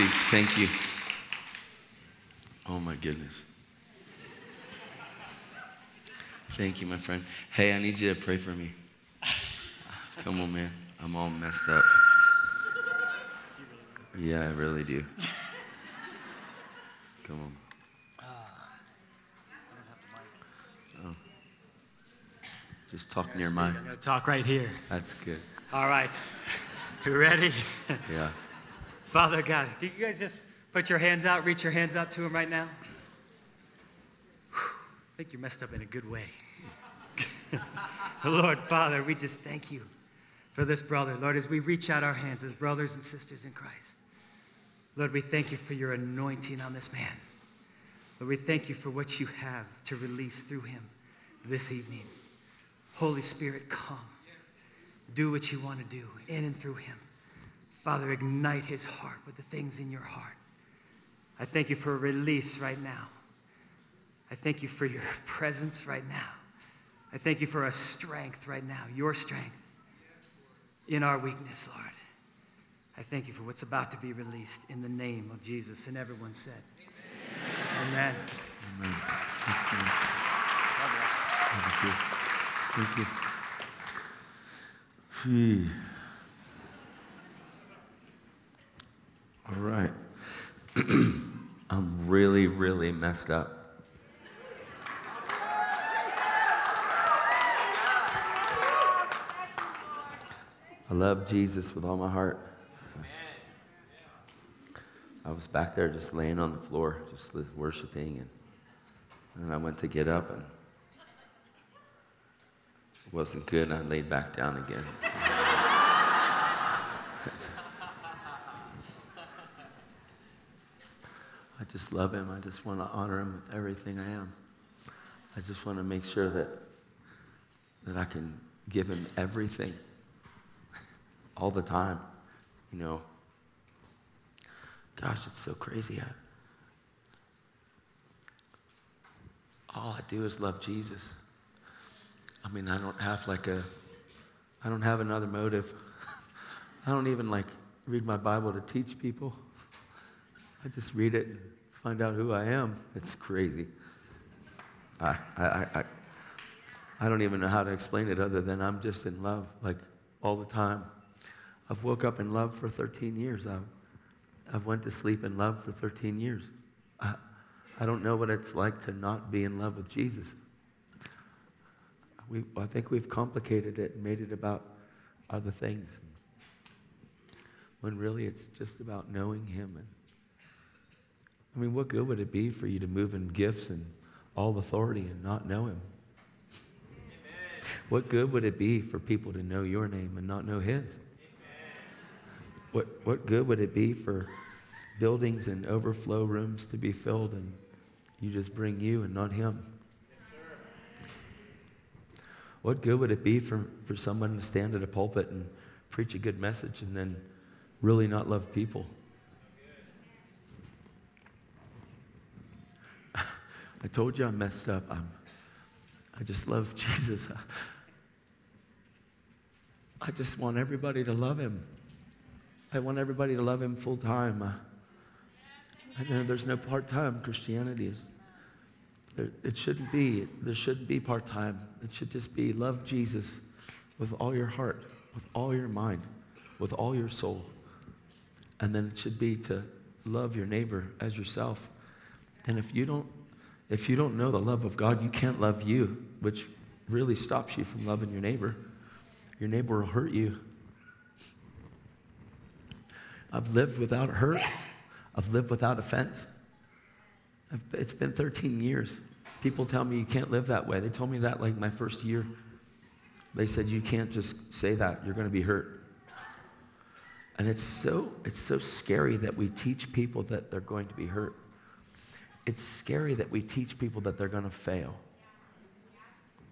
see. Thank you. Oh my goodness. Thank you, my friend. Hey, I need you to pray for me. Come on, man. I'm all messed up. Yeah, I really do. Come on. Oh. Just talk near mine. I'm going to talk right here. That's good. All right. You ready? Yeah. Father God, can you guys just put your hands out, reach your hands out to him right now? Whew. I think you're messed up in a good way. Lord, Father, we just thank you for this brother. Lord, as we reach out our hands as brothers and sisters in Christ, Lord, we thank you for your anointing on this man. Lord, we thank you for what you have to release through him this evening. Holy Spirit, come. Do what you want to do in and through him. Father, ignite his heart with the things in your heart. I thank you for a release right now. I thank you for your presence right now. I thank you for a strength right now, your strength in our weakness, Lord. I thank you for what's about to be released in the name of Jesus. And everyone said, Amen. Amen. Thanks, man. Thank you. Thank you. Phew. All right. I'm really, really messed up. I love Jesus with all my heart. I was back there just laying on the floor, just worshiping, and, and I went to get up, and it wasn't good, and I laid back down again. just love him. I just want to honor him with everything I am. I just want to make sure that that I can give him everything all the time. You know, gosh, it's so crazy. I, all I do is love Jesus. I mean, I don't have like a, I don't have another motive. I don't even like read my Bible to teach people. I just read it find out who I am. It's crazy. I, I, I, I- don't even know how to explain it other than I'm just in love, like all the time. I've woke up in love for 13 years. I've, I've went to sleep in love for 13 years. I, I don't know what it's like to not be in love with Jesus. We, I think we've complicated it and made it about other things. When really it's just about knowing Him. And I mean, what good would it be for you to move in gifts and all authority and not know Him? What good would it be for people to know your name and not know His? What, what good would it be for buildings and overflow rooms to be filled and you just bring you and not Him? What good would it be for, for someone to stand at a pulpit and preach a good message and then really not love people? I told you I messed up. I'm, I just love Jesus. I just want everybody to love him. I want everybody to love him full time. I know there's no part time Christianity. Is, there, it shouldn't be. There shouldn't be part time. It should just be love Jesus with all your heart, with all your mind, with all your soul. And then it should be to love your neighbor as yourself. And if you don't, if you don't know the love of God, you can't love you, which really stops you from loving your neighbor. Your neighbor will hurt you. I've lived without hurt. I've lived without offense. I've, it's been 13 years. People tell me you can't live that way. They told me that like my first year. They said you can't just say that. You're going to be hurt. And it's so it's so scary that we teach people that they're going to be hurt. It's scary that we teach people that they're going to fail.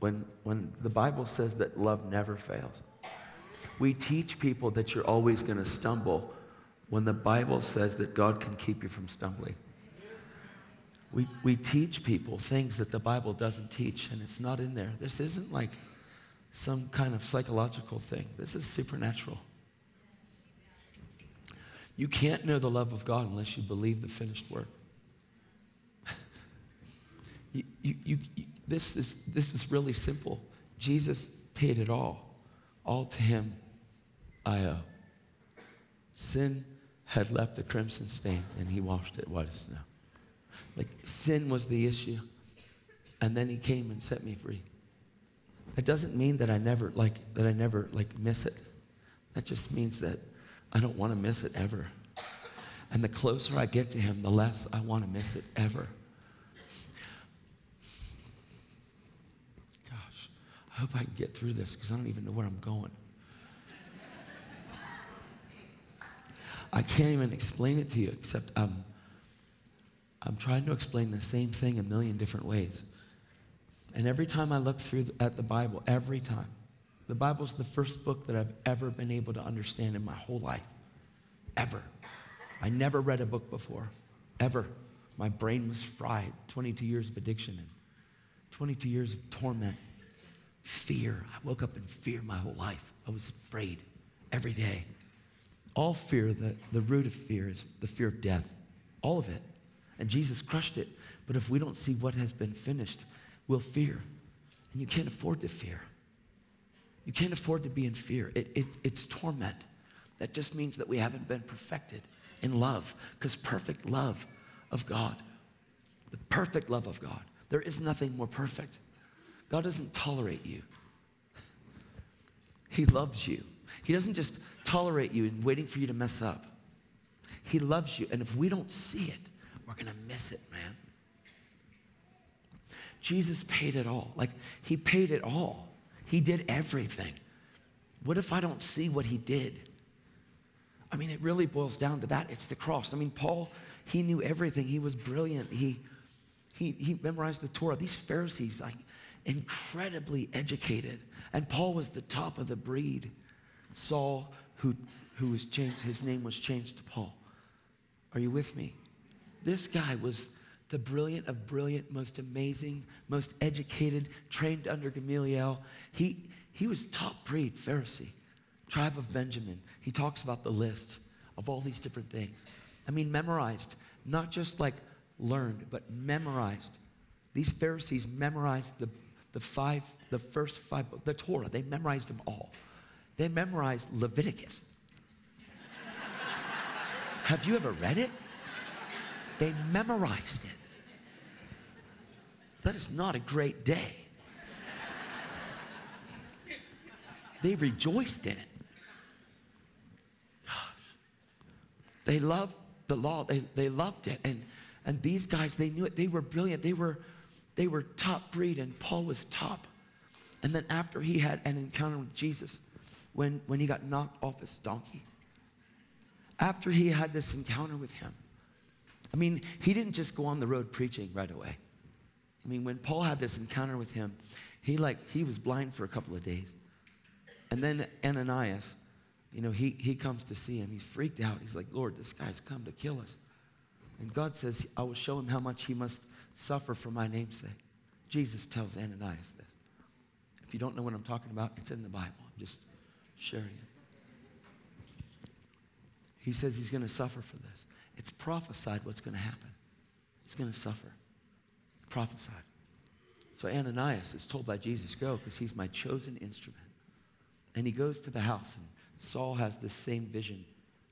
When when the Bible says that love never fails. We teach people that you're always going to stumble when the Bible says that God can keep you from stumbling. We, we teach people things that the Bible doesn't teach, and it's not in there. This isn't like some kind of psychological thing, this is supernatural. You can't know the love of God unless you believe the finished work. You, you, you, this, is, this is really simple. Jesus paid it all. All to him I owe. Sin had left a crimson stain, and he washed it white as snow. Like sin was the issue, and then he came and set me free. That doesn't mean that I never like that I never like miss it. That just means that I don't want to miss it ever. And the closer I get to him, the less I want to miss it ever. Gosh, I hope I can get through this because I don't even know where I'm going. I can't even explain it to you except I'm, I'm trying to explain the same thing a million different ways. And every time I look through at the Bible, every time, the Bible's the first book that I've ever been able to understand in my whole life. Ever. I never read a book before. Ever. My brain was fried. 22 years of addiction and 22 years of torment. Fear. I woke up in fear my whole life. I was afraid every day. All fear, the, the root of fear is the fear of death. All of it. And Jesus crushed it. But if we don't see what has been finished, we'll fear. And you can't afford to fear. You can't afford to be in fear. It, it, it's torment. That just means that we haven't been perfected in love, because perfect love of God, the perfect love of God, there is nothing more perfect. God doesn't tolerate you, He loves you. He doesn't just tolerate you and waiting for you to mess up. He loves you, and if we don't see it, we're gonna miss it, man. Jesus paid it all. Like, He paid it all. He did everything. What if I don't see what He did? I mean, it really boils down to that. It's the cross. I mean, Paul, he knew everything. He was brilliant. He, he, he memorized the Torah. These Pharisees, like, incredibly educated. And Paul was the top of the breed. Saul, who, who was changed, his name was changed to Paul. Are you with me? This guy was the brilliant of brilliant, most amazing, most educated, trained under Gamaliel. He, he was top breed Pharisee, tribe of Benjamin. He talks about the list of all these different things. I mean, memorized, not just like learned, but memorized. These Pharisees memorized the, the five, the first five, the Torah. They memorized them all. They memorized Leviticus. Have you ever read it? They memorized it. That is not a great day. They rejoiced in it. They loved the law. They, they loved it. And, and these guys, they knew it. They were brilliant. They were, they were top breed, and Paul was top. And then after he had an encounter with Jesus, when, when he got knocked off his donkey, after he had this encounter with him, I mean, he didn't just go on the road preaching right away. I mean, when Paul had this encounter with him, he like he was blind for a couple of days. And then Ananias, you know, he, he comes to see him. He's freaked out. He's like, Lord, this guy's come to kill us. And God says, I will show him how much he must suffer for my name's sake. Jesus tells Ananias this. If you don't know what I'm talking about, it's in the Bible. I'm just sharing it. He says he's going to suffer for this. It's prophesied what's going to happen. He's going to suffer. Prophesied. So Ananias is told by Jesus, go, because he's my chosen instrument. And he goes to the house, and Saul has this same vision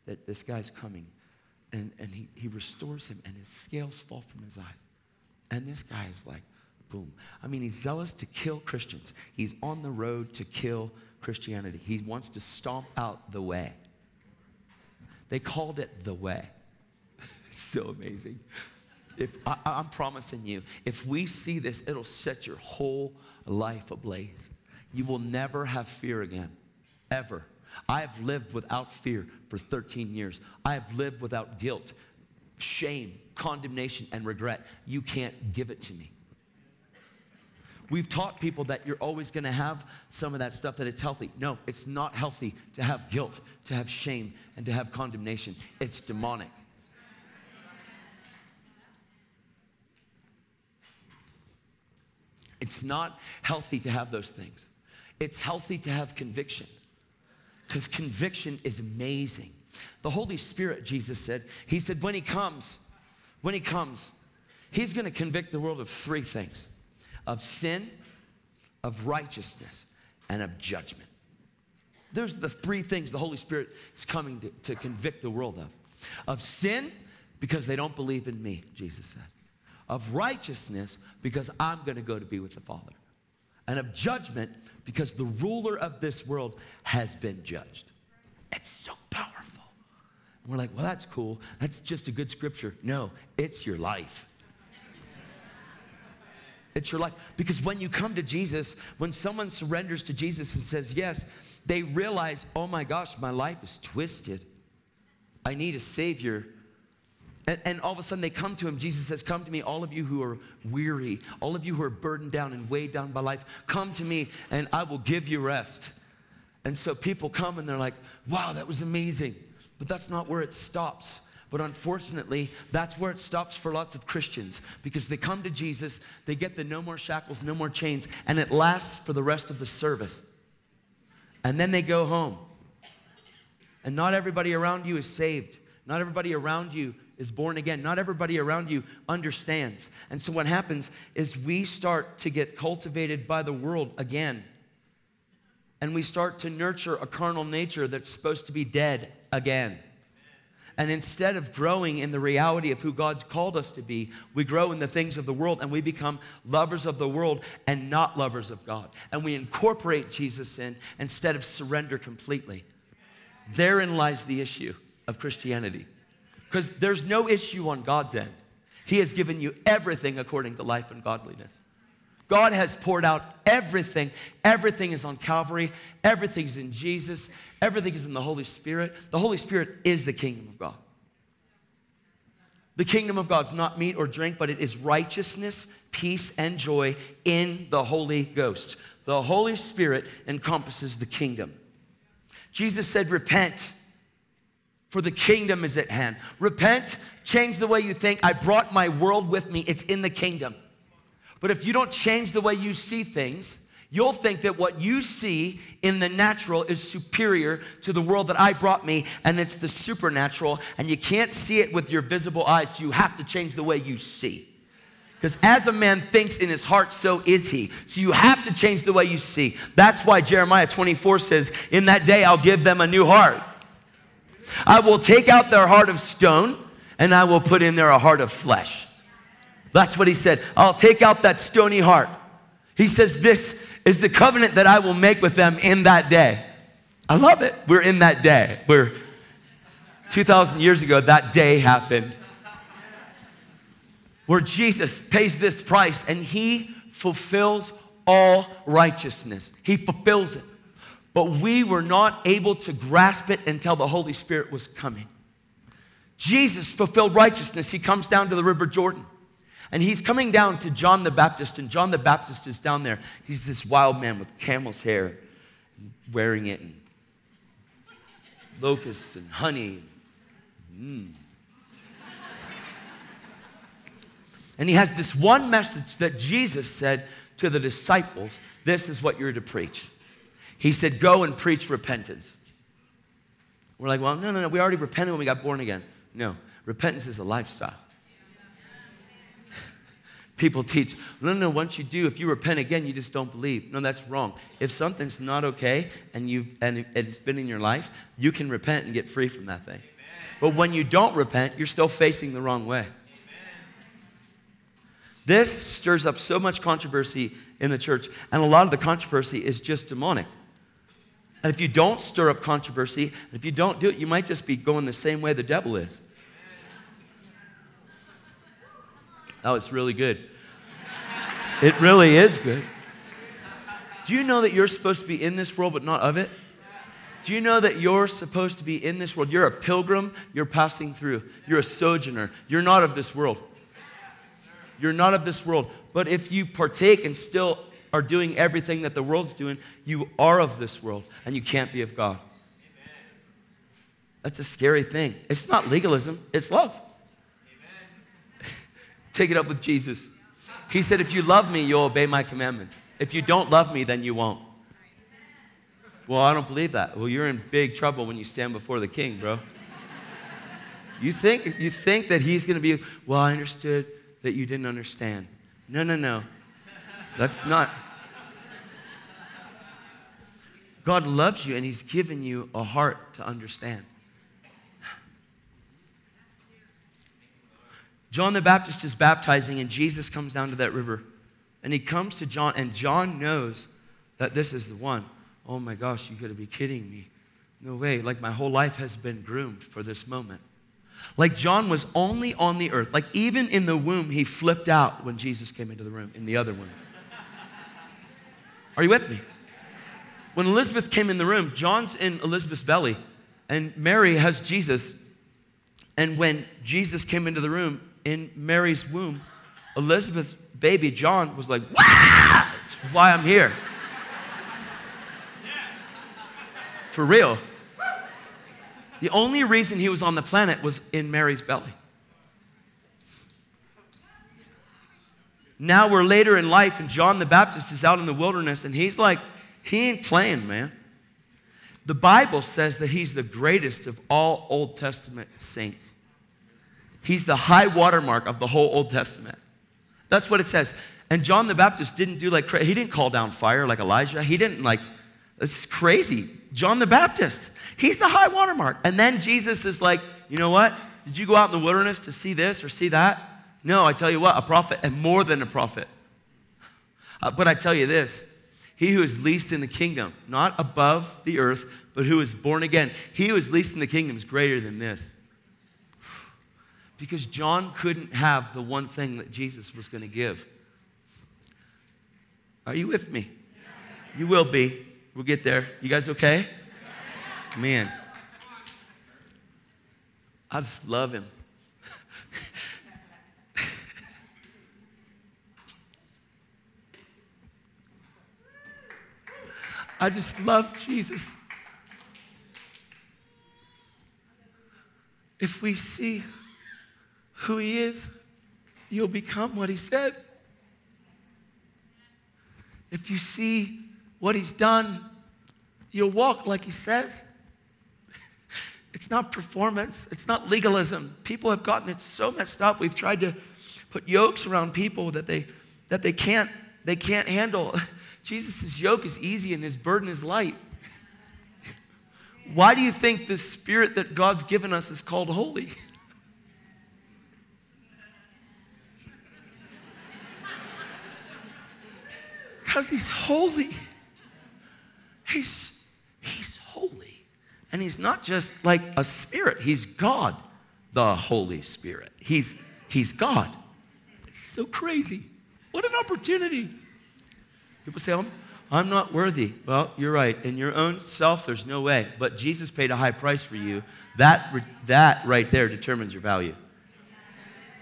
that this guy's coming. And, and he, he restores him, and his scales fall from his eyes. And this guy is like, boom. I mean, he's zealous to kill Christians. He's on the road to kill Christianity. He wants to stomp out the way. They called it the way. it's so amazing. If I, I'm promising you, if we see this, it'll set your whole life ablaze. You will never have fear again, ever. I have lived without fear for 13 years. I have lived without guilt, shame, condemnation, and regret. You can't give it to me. We've taught people that you're always going to have some of that stuff, that it's healthy. No, it's not healthy to have guilt, to have shame, and to have condemnation. It's demonic. It's not healthy to have those things. It's healthy to have conviction because conviction is amazing. The Holy Spirit, Jesus said, He said, when He comes, when He comes, He's going to convict the world of three things of sin, of righteousness, and of judgment. Those are the three things the Holy Spirit is coming to, to convict the world of of sin, because they don't believe in me, Jesus said, of righteousness, because I'm going to go to be with the Father, and of judgment, because the ruler of this world has been judged. It's so powerful. We're like, well, that's cool. That's just a good scripture. No, it's your life. It's your life. Because when you come to Jesus, when someone surrenders to Jesus and says yes, they realize, oh my gosh, my life is twisted. I need a Savior. And, and, all of a sudden they come to him. Jesus says, Come to me, all of you who are weary, all of you who are burdened down and weighed down by life, come to me and I will give you rest. And so people come and they're like, Wow, that was amazing. But that's not where it stops. But unfortunately, that's where it stops for lots of Christians because they come to Jesus, they get the no more shackles, no more chains, and it lasts for the rest of the service. And then they go home. And not everybody around you is saved. Not everybody around you is born again. Not everybody around you understands. And so what happens is we start to get cultivated by the world again. And we start to nurture a carnal nature that's supposed to be dead again. And instead of growing in the reality of who God's called us to be, we grow in the things of the world and we become lovers of the world and not lovers of God. And we incorporate Jesus in instead of surrender completely. Therein lies the issue of Christianity. Because there's no issue on God's end. He has given you everything according to life and godliness. God has poured out everything. Everything is on Calvary. Everything's in Jesus. Everything is in the Holy Spirit. The Holy Spirit is the kingdom of God. The kingdom of God's not meat or drink, but it is righteousness, peace, and joy in the Holy Ghost. The Holy Spirit encompasses the kingdom. Jesus said, Repent, for the kingdom is at hand. Repent, change the way you think. I brought my world with me, it's in the kingdom. But if you don't change the way you see things, you'll think that what you see in the natural is superior to the world that I brought me, and it's the supernatural, and you can't see it with your visible eyes, so you have to change the way you see. Because as a man thinks in his heart, so is he. So you have to change the way you see. That's why Jeremiah 24 says, In that day I'll give them a new heart. I will take out their heart of stone, and I will put in there a heart of flesh. That's what he said. I'll take out that stony heart. He says, This is the covenant that I will make with them in that day. I love it. We're in that day. We're 2,000 years ago, that day happened where Jesus pays this price and he fulfills all righteousness. He fulfills it. But we were not able to grasp it until the Holy Spirit was coming. Jesus fulfilled righteousness. He comes down to the River Jordan. And he's coming down to John the Baptist, and John the Baptist is down there. He's this wild man with camel's hair, wearing it, and locusts and honey. Mm. And he has this one message that Jesus said to the disciples this is what you're to preach. He said, Go and preach repentance. We're like, Well, no, no, no. We already repented when we got born again. No, repentance is a lifestyle. People teach, no, no, no, once you do, if you repent again, you just don't believe. No, that's wrong. If something's not okay and, you've, and it's been in your life, you can repent and get free from that thing. Amen. But when you don't repent, you're still facing the wrong way. Amen. This stirs up so much controversy in the church, and a lot of the controversy is just demonic. And if you don't stir up controversy, if you don't do it, you might just be going the same way the devil is. Oh, it's really good. It really is good. Do you know that you're supposed to be in this world but not of it? Do you know that you're supposed to be in this world? You're a pilgrim, you're passing through. You're a sojourner. You're not of this world. You're not of this world. But if you partake and still are doing everything that the world's doing, you are of this world and you can't be of God. That's a scary thing. It's not legalism, it's love. Take it up with Jesus. He said, If you love me, you'll obey my commandments. If you don't love me, then you won't. Well, I don't believe that. Well, you're in big trouble when you stand before the king, bro. You think, you think that he's going to be, well, I understood that you didn't understand. No, no, no. That's not. God loves you and he's given you a heart to understand. John the Baptist is baptizing, and Jesus comes down to that river. And he comes to John, and John knows that this is the one. Oh my gosh, you gotta be kidding me. No way. Like my whole life has been groomed for this moment. Like John was only on the earth. Like even in the womb, he flipped out when Jesus came into the room, in the other womb. Are you with me? When Elizabeth came in the room, John's in Elizabeth's belly, and Mary has Jesus. And when Jesus came into the room in Mary's womb, Elizabeth's baby, John, was like, Wah! That's why I'm here. For real. The only reason he was on the planet was in Mary's belly. Now we're later in life, and John the Baptist is out in the wilderness, and he's like, he ain't playing, man. The Bible says that he's the greatest of all Old Testament saints. He's the high watermark of the whole Old Testament. That's what it says. And John the Baptist didn't do like, he didn't call down fire like Elijah. He didn't like, it's crazy. John the Baptist, he's the high watermark. And then Jesus is like, you know what? Did you go out in the wilderness to see this or see that? No, I tell you what, a prophet and more than a prophet. Uh, but I tell you this he who is least in the kingdom, not above the earth, but who is born again, he who is least in the kingdom is greater than this. Because John couldn't have the one thing that Jesus was going to give. Are you with me? You will be. We'll get there. You guys okay? Man. I just love him. I just love Jesus. If we see who he is, you'll become what he said. If you see what he's done, you'll walk like he says. It's not performance, it's not legalism. People have gotten it so messed up. We've tried to put yokes around people that they that they can't they can't handle. Jesus' yoke is easy and his burden is light. Why do you think the spirit that God's given us is called holy? Because he's holy. He's, he's holy. And he's not just like a spirit, he's God, the Holy Spirit. He's, he's God. It's so crazy. What an opportunity. People say, I'm, I'm not worthy. Well, you're right. In your own self, there's no way. But Jesus paid a high price for you. That, that right there determines your value.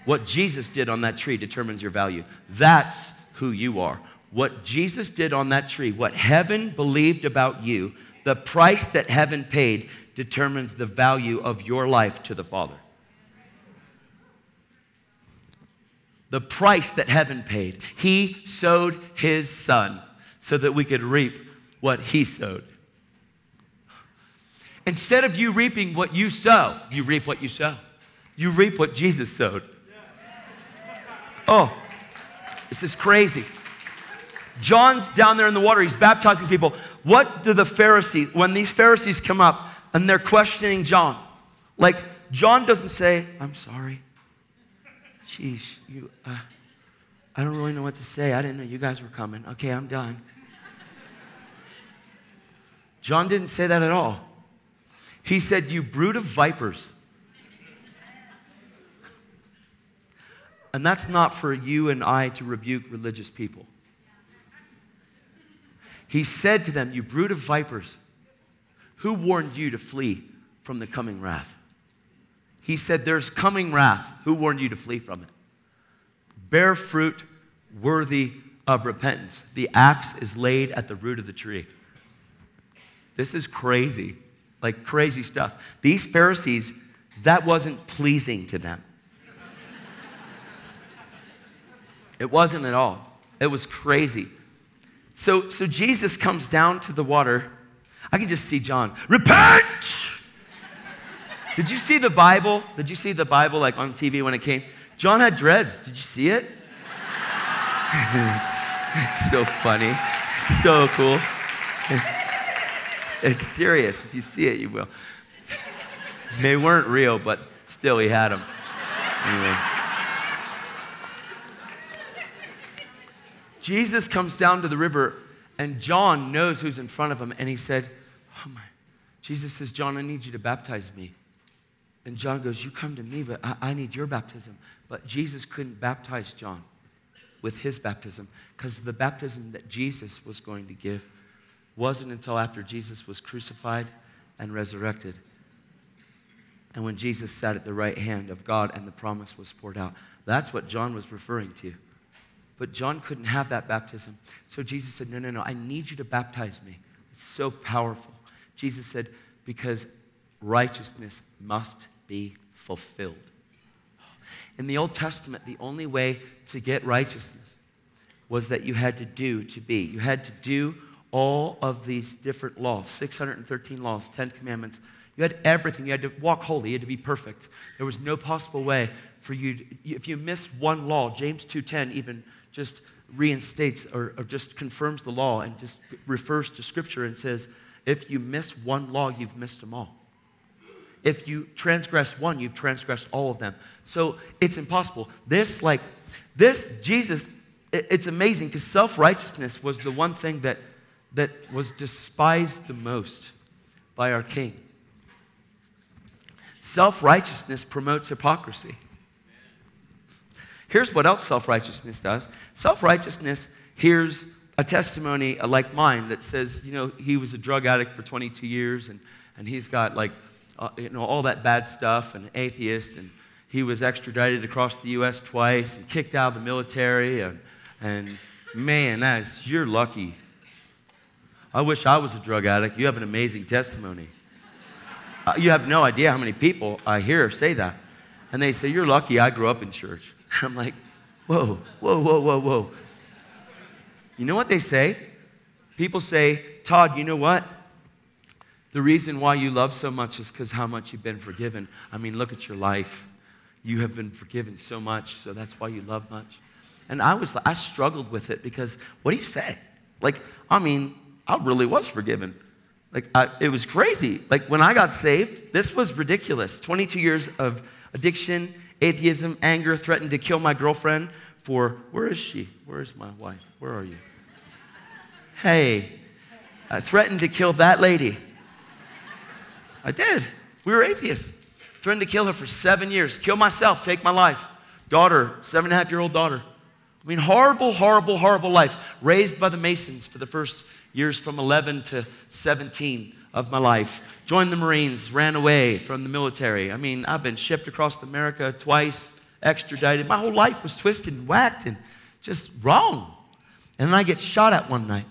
What Jesus did on that tree determines your value. That's who you are. What Jesus did on that tree, what heaven believed about you, the price that heaven paid determines the value of your life to the Father. the price that heaven paid. He sowed his son so that we could reap what he sowed. Instead of you reaping what you sow, you reap what you sow. You reap what Jesus sowed. Oh, this is crazy. John's down there in the water, he's baptizing people. What do the Pharisees, when these Pharisees come up and they're questioning John, like John doesn't say, I'm sorry, Sheesh, you, uh, I don't really know what to say. I didn't know you guys were coming. Okay, I'm done. John didn't say that at all. He said, You brood of vipers. And that's not for you and I to rebuke religious people. He said to them, You brood of vipers, who warned you to flee from the coming wrath? He said, There's coming wrath. Who warned you to flee from it? Bear fruit worthy of repentance. The axe is laid at the root of the tree. This is crazy, like crazy stuff. These Pharisees, that wasn't pleasing to them. It wasn't at all. It was crazy. So, so Jesus comes down to the water. I can just see John, repent! Did you see the Bible? Did you see the Bible like on TV when it came? John had dreads. Did you see it? so funny. So cool. it's serious. If you see it, you will. They weren't real, but still, he had them. Anyway. Jesus comes down to the river, and John knows who's in front of him, and he said, Oh my. Jesus says, John, I need you to baptize me. And John goes, You come to me, but I, I need your baptism. But Jesus couldn't baptize John with his baptism because the baptism that Jesus was going to give wasn't until after Jesus was crucified and resurrected. And when Jesus sat at the right hand of God and the promise was poured out. That's what John was referring to. But John couldn't have that baptism. So Jesus said, No, no, no, I need you to baptize me. It's so powerful. Jesus said, Because righteousness must be fulfilled. In the Old Testament, the only way to get righteousness was that you had to do to be. You had to do all of these different laws 613 laws, 10 commandments. You had everything. You had to walk holy. You had to be perfect. There was no possible way for you. To, if you missed one law, James 2:10 even just reinstates or, or just confirms the law and just refers to Scripture and says, if you miss one law, you've missed them all. If you transgress one, you've transgressed all of them. So it's impossible. This, like, this, Jesus, it's amazing because self righteousness was the one thing that, that was despised the most by our King. Self righteousness promotes hypocrisy. Here's what else self righteousness does self righteousness hears a testimony like mine that says, you know, he was a drug addict for 22 years and, and he's got like uh, you know, all that bad stuff and atheist, and he was extradited across the U.S. twice and kicked out of the military. And, and man, that is, you're lucky. I wish I was a drug addict. You have an amazing testimony. Uh, you have no idea how many people I hear say that. And they say, You're lucky I grew up in church. I'm like, Whoa, whoa, whoa, whoa, whoa. You know what they say? People say, Todd, you know what? The reason why you love so much is because how much you've been forgiven. I mean, look at your life. You have been forgiven so much, so that's why you love much. And I was, I struggled with it because what do you say? Like, I mean, I really was forgiven. Like, I, it was crazy. Like, when I got saved, this was ridiculous. 22 years of addiction, atheism, anger, threatened to kill my girlfriend for, where is she? Where is my wife? Where are you? Hey, I threatened to kill that lady. I did. We were atheists. Threatened to kill her for seven years. Kill myself, take my life. Daughter, seven and a half year old daughter. I mean, horrible, horrible, horrible life. Raised by the Masons for the first years from 11 to 17 of my life. Joined the Marines, ran away from the military. I mean, I've been shipped across America twice, extradited. My whole life was twisted and whacked and just wrong. And then I get shot at one night.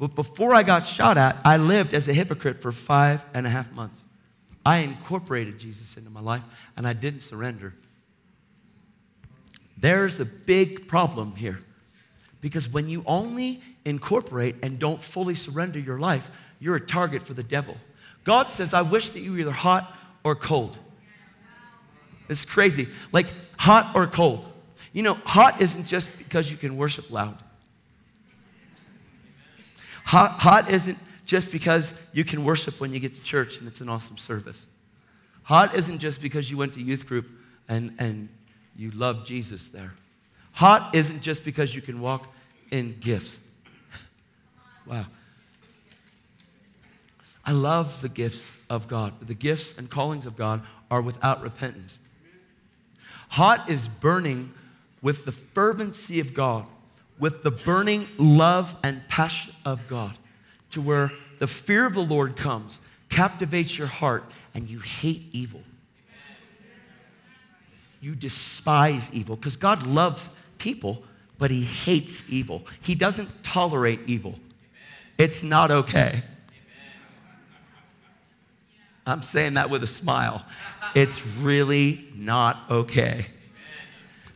But before I got shot at, I lived as a hypocrite for five and a half months. I incorporated Jesus into my life and I didn't surrender. There's a big problem here. Because when you only incorporate and don't fully surrender your life, you're a target for the devil. God says, I wish that you were either hot or cold. It's crazy. Like hot or cold. You know, hot isn't just because you can worship loud. Hot, hot isn't just because you can worship when you get to church and it's an awesome service. Hot isn't just because you went to youth group and, and you love Jesus there. Hot isn't just because you can walk in gifts. Wow. I love the gifts of God, the gifts and callings of God are without repentance. Hot is burning with the fervency of God with the burning love and passion of God to where the fear of the Lord comes, captivates your heart, and you hate evil. You despise evil because God loves people, but He hates evil. He doesn't tolerate evil. It's not okay. I'm saying that with a smile. It's really not okay.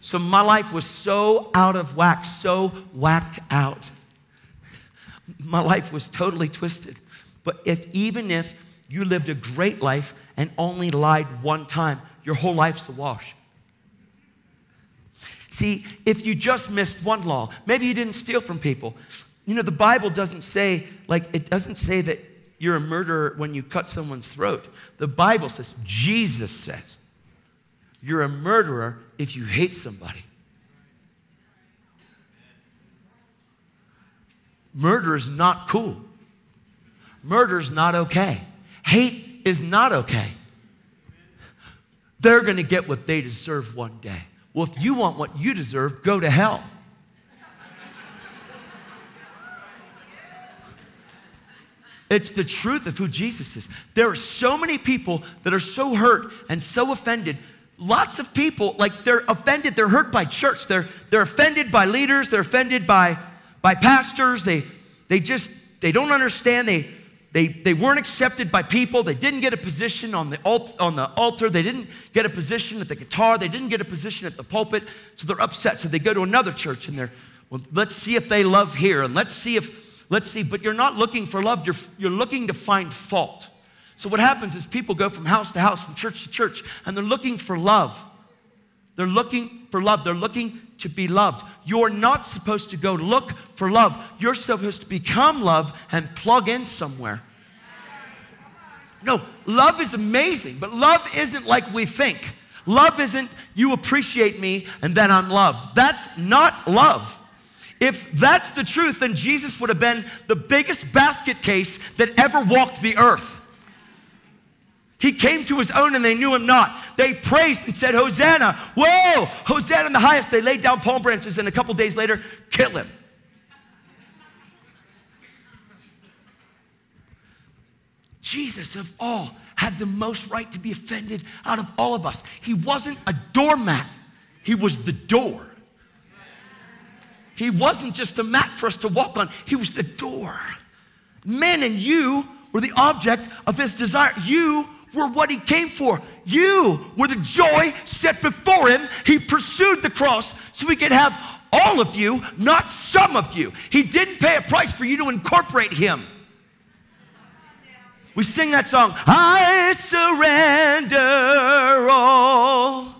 So my life was so out of whack, so whacked out. My life was totally twisted. But if even if you lived a great life and only lied one time, your whole life's a wash. See, if you just missed one law, maybe you didn't steal from people. You know, the Bible doesn't say, like, it doesn't say that you're a murderer when you cut someone's throat. The Bible says, Jesus says, you're a murderer if you hate somebody. Murder is not cool. Murder is not okay. Hate is not okay. They're going to get what they deserve one day. Well, if you want what you deserve, go to hell. It's the truth of who Jesus is. There are so many people that are so hurt and so offended. Lots of people, like they're offended, they're hurt by church. They're, they're offended by leaders, they're offended by, by pastors. They, they just, they don't understand. They, they, they weren't accepted by people. They didn't get a position on the, alt, on the altar. They didn't get a position at the guitar. They didn't get a position at the pulpit. So they're upset. So they go to another church and they're, well, let's see if they love here and let's see if Let's see, but you're not looking for love, you're, you're looking to find fault. So what happens is people go from house to house, from church to church, and they're looking for love. They're looking for love. They're looking to be loved. You're not supposed to go look for love. You're supposed to become love and plug in somewhere. No, love is amazing, but love isn't like we think. Love isn't you appreciate me and then I'm loved. That's not love. If that's the truth, then Jesus would have been the biggest basket case that ever walked the earth. He came to his own and they knew him not. They praised and said, Hosanna, whoa, Hosanna in the highest. They laid down palm branches and a couple days later, kill him. Jesus, of all, had the most right to be offended out of all of us. He wasn't a doormat, he was the door. He wasn't just a mat for us to walk on, He was the door. Men and you were the object of His desire. You were what He came for. You were the joy set before Him. He pursued the cross so He could have all of you, not some of you. He didn't pay a price for you to incorporate Him. We sing that song, I surrender all,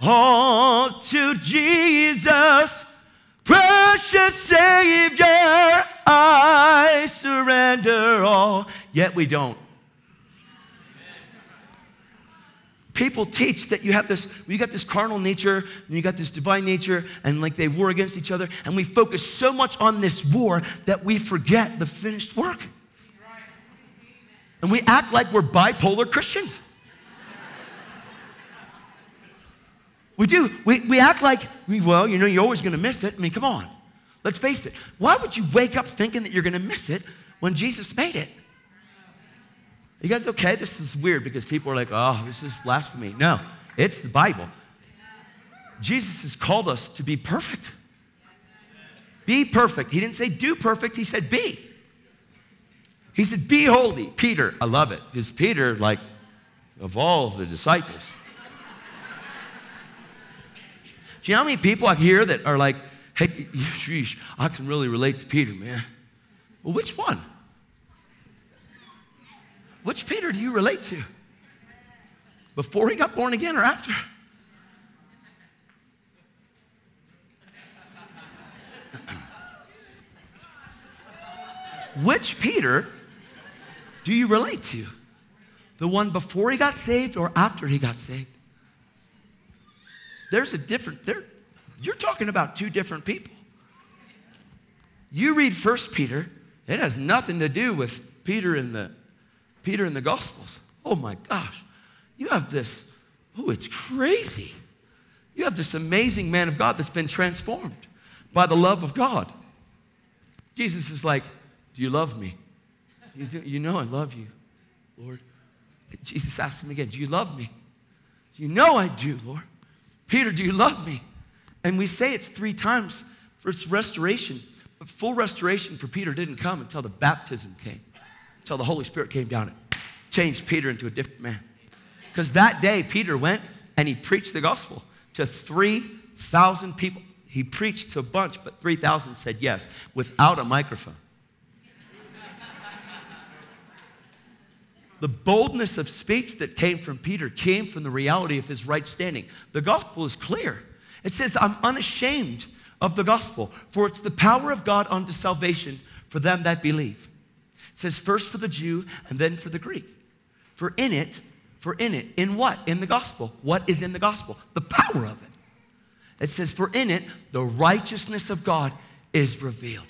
all to Jesus. Precious Savior, I surrender all. Yet we don't. People teach that you have this, you got this carnal nature and you got this divine nature, and like they war against each other, and we focus so much on this war that we forget the finished work. And we act like we're bipolar Christians. We do. We, we act like, well, you know, you're always going to miss it. I mean, come on. Let's face it. Why would you wake up thinking that you're going to miss it when Jesus made it? Are you guys okay? This is weird because people are like, oh, this is blasphemy. No, it's the Bible. Jesus has called us to be perfect. Be perfect. He didn't say do perfect, he said be. He said, be holy. Peter, I love it because Peter, like, of all the disciples, do you know how many people I hear that are like, hey, sheesh, I can really relate to Peter, man? Well, which one? Which Peter do you relate to? Before he got born again or after? Which Peter do you relate to? The one before he got saved or after he got saved? There's a different, there, you're talking about two different people. You read First Peter, it has nothing to do with Peter in the Peter in the Gospels. Oh my gosh. You have this, oh, it's crazy. You have this amazing man of God that's been transformed by the love of God. Jesus is like, Do you love me? You, do, you know I love you, Lord. Jesus asked him again, Do you love me? You know I do, Lord. Peter, do you love me? And we say it's three times for restoration. But full restoration for Peter didn't come until the baptism came, until the Holy Spirit came down and changed Peter into a different man. Because that day, Peter went and he preached the gospel to 3,000 people. He preached to a bunch, but 3,000 said yes without a microphone. The boldness of speech that came from Peter came from the reality of his right standing. The gospel is clear. It says, I'm unashamed of the gospel, for it's the power of God unto salvation for them that believe. It says, first for the Jew and then for the Greek. For in it, for in it, in what? In the gospel. What is in the gospel? The power of it. It says, for in it, the righteousness of God is revealed.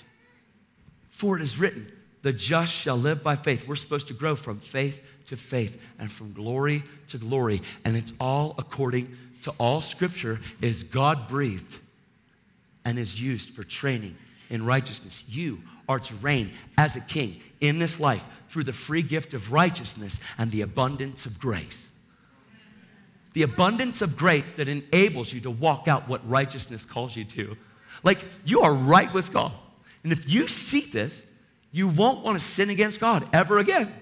For it is written, the just shall live by faith. We're supposed to grow from faith to faith and from glory to glory. And it's all according to all scripture is God breathed and is used for training in righteousness. You are to reign as a king in this life through the free gift of righteousness and the abundance of grace. The abundance of grace that enables you to walk out what righteousness calls you to. Like you are right with God. And if you see this, you won't want to sin against God ever again.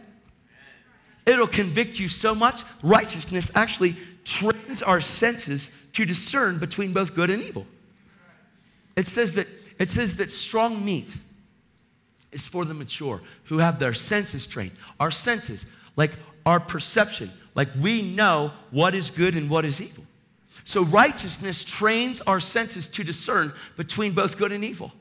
It'll convict you so much. Righteousness actually trains our senses to discern between both good and evil. It says that, it says that strong meat is for the mature who have their senses trained. Our senses, like our perception, like we know what is good and what is evil. So righteousness trains our senses to discern between both good and evil.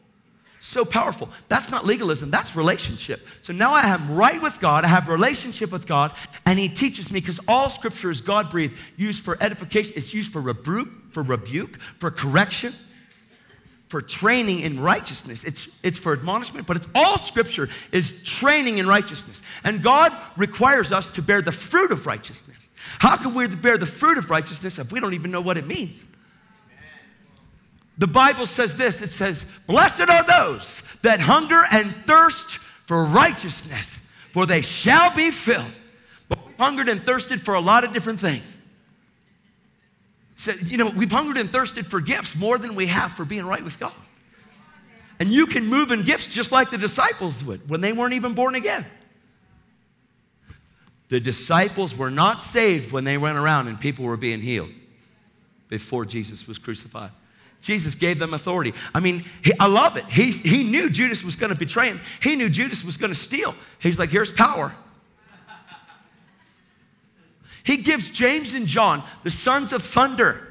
So powerful. That's not legalism, that's relationship. So now I am right with God, I have relationship with God, and He teaches me because all scripture is God breathed, used for edification, it's used for rebuke, for rebuke, for correction, for training in righteousness. It's, it's for admonishment, but it's all scripture is training in righteousness. And God requires us to bear the fruit of righteousness. How can we bear the fruit of righteousness if we don't even know what it means? The Bible says this it says, Blessed are those that hunger and thirst for righteousness, for they shall be filled. But we've hungered and thirsted for a lot of different things. So, you know, we've hungered and thirsted for gifts more than we have for being right with God. And you can move in gifts just like the disciples would when they weren't even born again. The disciples were not saved when they went around and people were being healed before Jesus was crucified. Jesus gave them authority. I mean, he, I love it. He, he knew Judas was going to betray him, he knew Judas was going to steal. He's like, here's power. He gives James and John, the sons of thunder,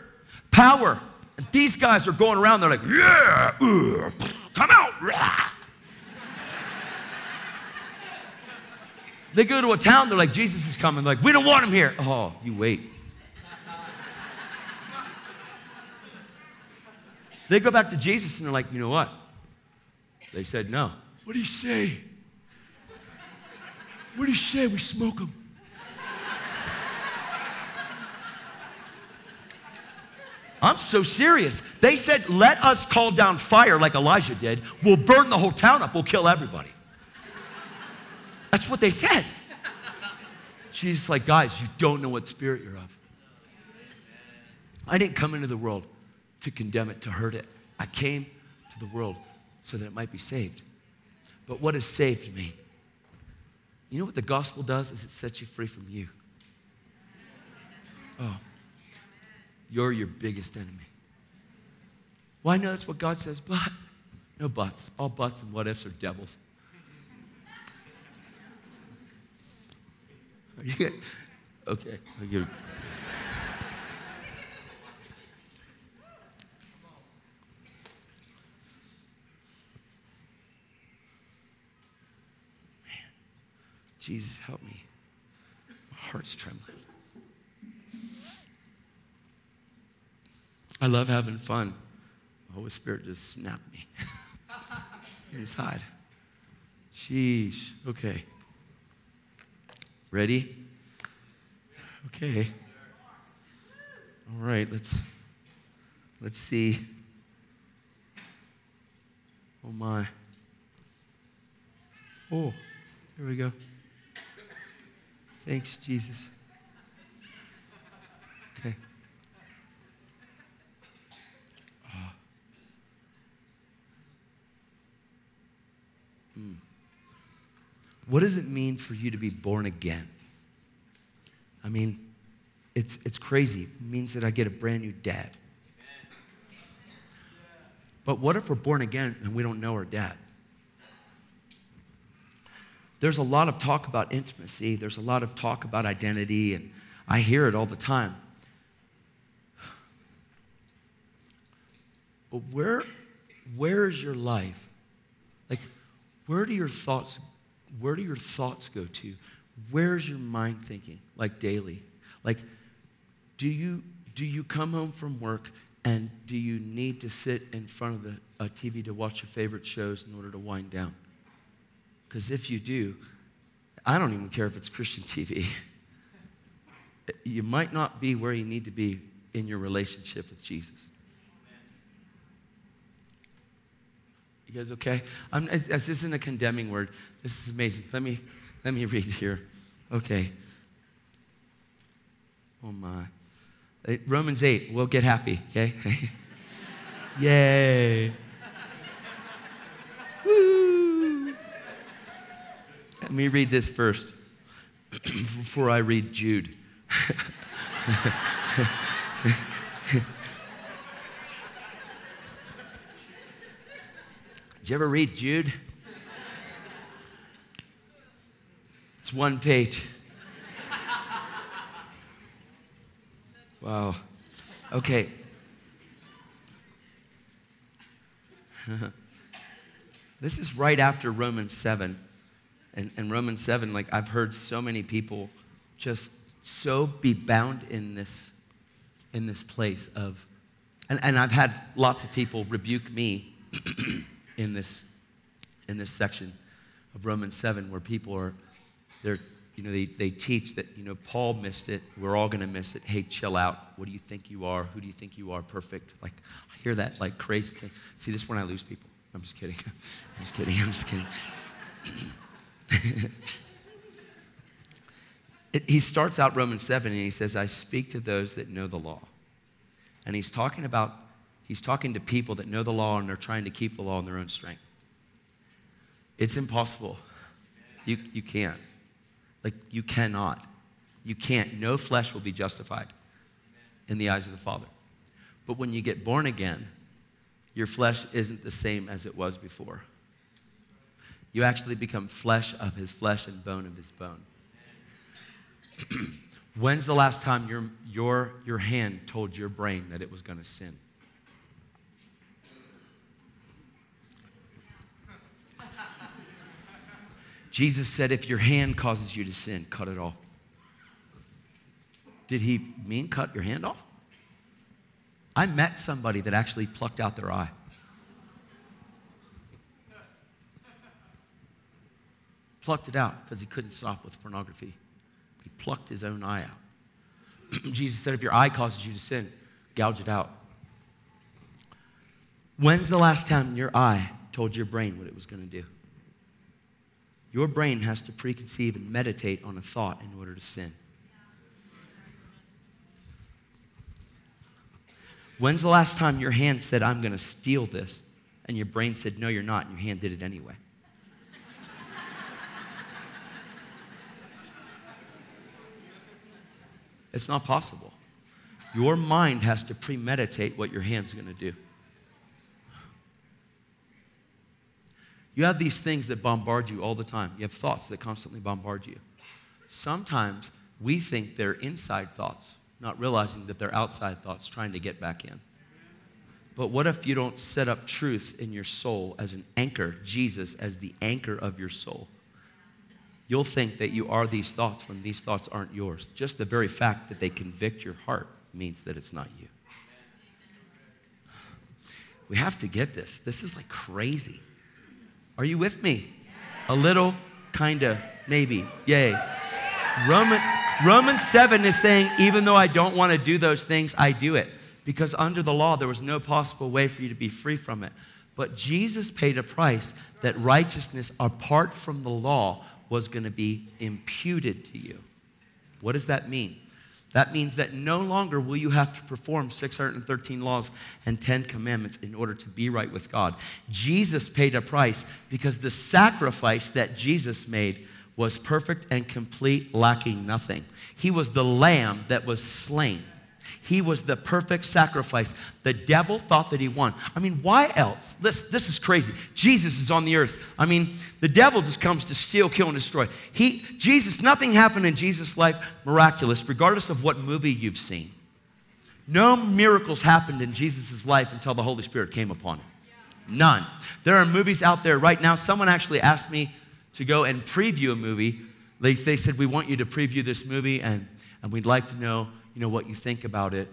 power. And these guys are going around, they're like, yeah, uh, come out. They go to a town, they're like, Jesus is coming. They're like, we don't want him here. Oh, you wait. They go back to Jesus and they're like, you know what? They said, no. What do you say? What do you say? We smoke them. I'm so serious. They said, let us call down fire like Elijah did. We'll burn the whole town up. We'll kill everybody. That's what they said. Jesus like, guys, you don't know what spirit you're of. I didn't come into the world to condemn it, to hurt it. I came to the world so that it might be saved. But what has saved me? You know what the gospel does is it sets you free from you. Oh, you're your biggest enemy. Well, I know that's what God says, but no buts. All buts and what ifs are devils. Okay? I'll give it. Jesus, help me. My heart's trembling. I love having fun. The Holy Spirit just snapped me inside. Sheesh. Okay. Ready? Okay. All right, let's let's see. Oh my. Oh, here we go. Thanks, Jesus. Okay. Uh, mm. What does it mean for you to be born again? I mean, it's, it's crazy. It means that I get a brand new dad. But what if we're born again and we don't know our dad? There's a lot of talk about intimacy, there's a lot of talk about identity, and I hear it all the time. But where, where is your life? Like, where do your thoughts, where do your thoughts go to? Where's your mind thinking? Like daily? Like, do you do you come home from work and do you need to sit in front of the a TV to watch your favorite shows in order to wind down? Because if you do, I don't even care if it's Christian TV. You might not be where you need to be in your relationship with Jesus. You guys okay? I'm, this isn't a condemning word. This is amazing. Let me, let me read here. Okay. Oh my. Romans 8, we'll get happy, okay? Yay. Let me read this first before I read Jude. Did you ever read Jude? It's one page. Wow. Okay. this is right after Romans 7. And, and Romans 7, like I've heard so many people just so be bound in this, in this place of, and, and I've had lots of people rebuke me in this, in this section of Romans 7 where people are, they're you know, they, they teach that, you know, Paul missed it. We're all going to miss it. Hey, chill out. What do you think you are? Who do you think you are? Perfect. Like, I hear that like crazy thing. See, this is when I lose people. I'm just kidding. I'm just kidding. I'm just kidding. he starts out Romans 7 and he says, I speak to those that know the law. And he's talking about, he's talking to people that know the law and they're trying to keep the law in their own strength. It's impossible. You, you can't. Like, you cannot. You can't. No flesh will be justified in the eyes of the Father. But when you get born again, your flesh isn't the same as it was before. You actually become flesh of his flesh and bone of his bone. When's the last time your, your, your hand told your brain that it was going to sin? Jesus said, if your hand causes you to sin, cut it off. Did he mean cut your hand off? I met somebody that actually plucked out their eye. Plucked it out because he couldn't stop with pornography. He plucked his own eye out. Jesus said, if your eye causes you to sin, gouge it out. When's the last time your eye told your brain what it was going to do? Your brain has to preconceive and meditate on a thought in order to sin. When's the last time your hand said, I'm going to steal this? And your brain said, No, you're not, and your hand did it anyway? It's not possible. Your mind has to premeditate what your hand's going to do. You have these things that bombard you all the time. You have thoughts that constantly bombard you. Sometimes we think they're inside thoughts, not realizing that they're outside thoughts trying to get back in. But what if you don't set up truth in your soul as an anchor, Jesus as the anchor of your soul? You'll think that you are these thoughts when these thoughts aren't yours. Just the very fact that they convict your heart means that it's not you. We have to get this. This is like crazy. Are you with me? A little, kind of, maybe. Yay. Roman, Romans 7 is saying, even though I don't want to do those things, I do it. Because under the law, there was no possible way for you to be free from it. But Jesus paid a price that righteousness apart from the law was going to be imputed to you. What does that mean? That means that no longer will you have to perform 613 laws and 10 commandments in order to be right with God. Jesus paid a price because the sacrifice that Jesus made was perfect and complete, lacking nothing. He was the lamb that was slain. He was the perfect sacrifice. The devil thought that he won. I mean, why else? This, this is crazy. Jesus is on the earth. I mean, the devil just comes to steal, kill, and destroy. He, Jesus, nothing happened in Jesus' life miraculous, regardless of what movie you've seen. No miracles happened in Jesus' life until the Holy Spirit came upon him. None. There are movies out there right now. Someone actually asked me to go and preview a movie. They, they said, We want you to preview this movie, and, and we'd like to know you know, what you think about it.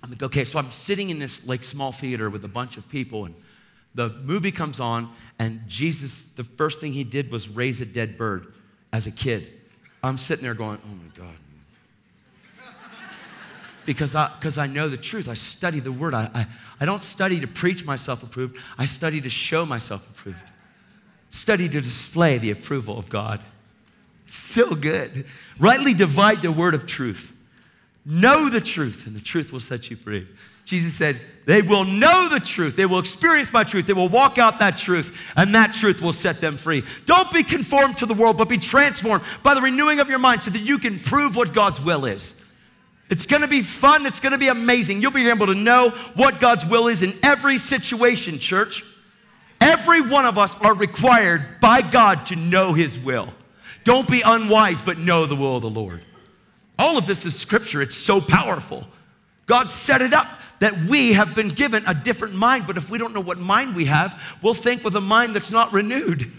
I'm like, okay, so I'm sitting in this like small theater with a bunch of people, and the movie comes on, and Jesus, the first thing he did was raise a dead bird as a kid. I'm sitting there going, oh my God. because I, because I know the truth. I study the word. I, I, I don't study to preach myself approved, I study to show myself approved. Study to display the approval of God. So good. Rightly divide the word of truth. Know the truth, and the truth will set you free. Jesus said, They will know the truth. They will experience my truth. They will walk out that truth, and that truth will set them free. Don't be conformed to the world, but be transformed by the renewing of your mind so that you can prove what God's will is. It's gonna be fun. It's gonna be amazing. You'll be able to know what God's will is in every situation, church. Every one of us are required by God to know His will. Don't be unwise, but know the will of the Lord. All of this is scripture, it's so powerful. God set it up that we have been given a different mind, but if we don't know what mind we have, we'll think with a mind that's not renewed.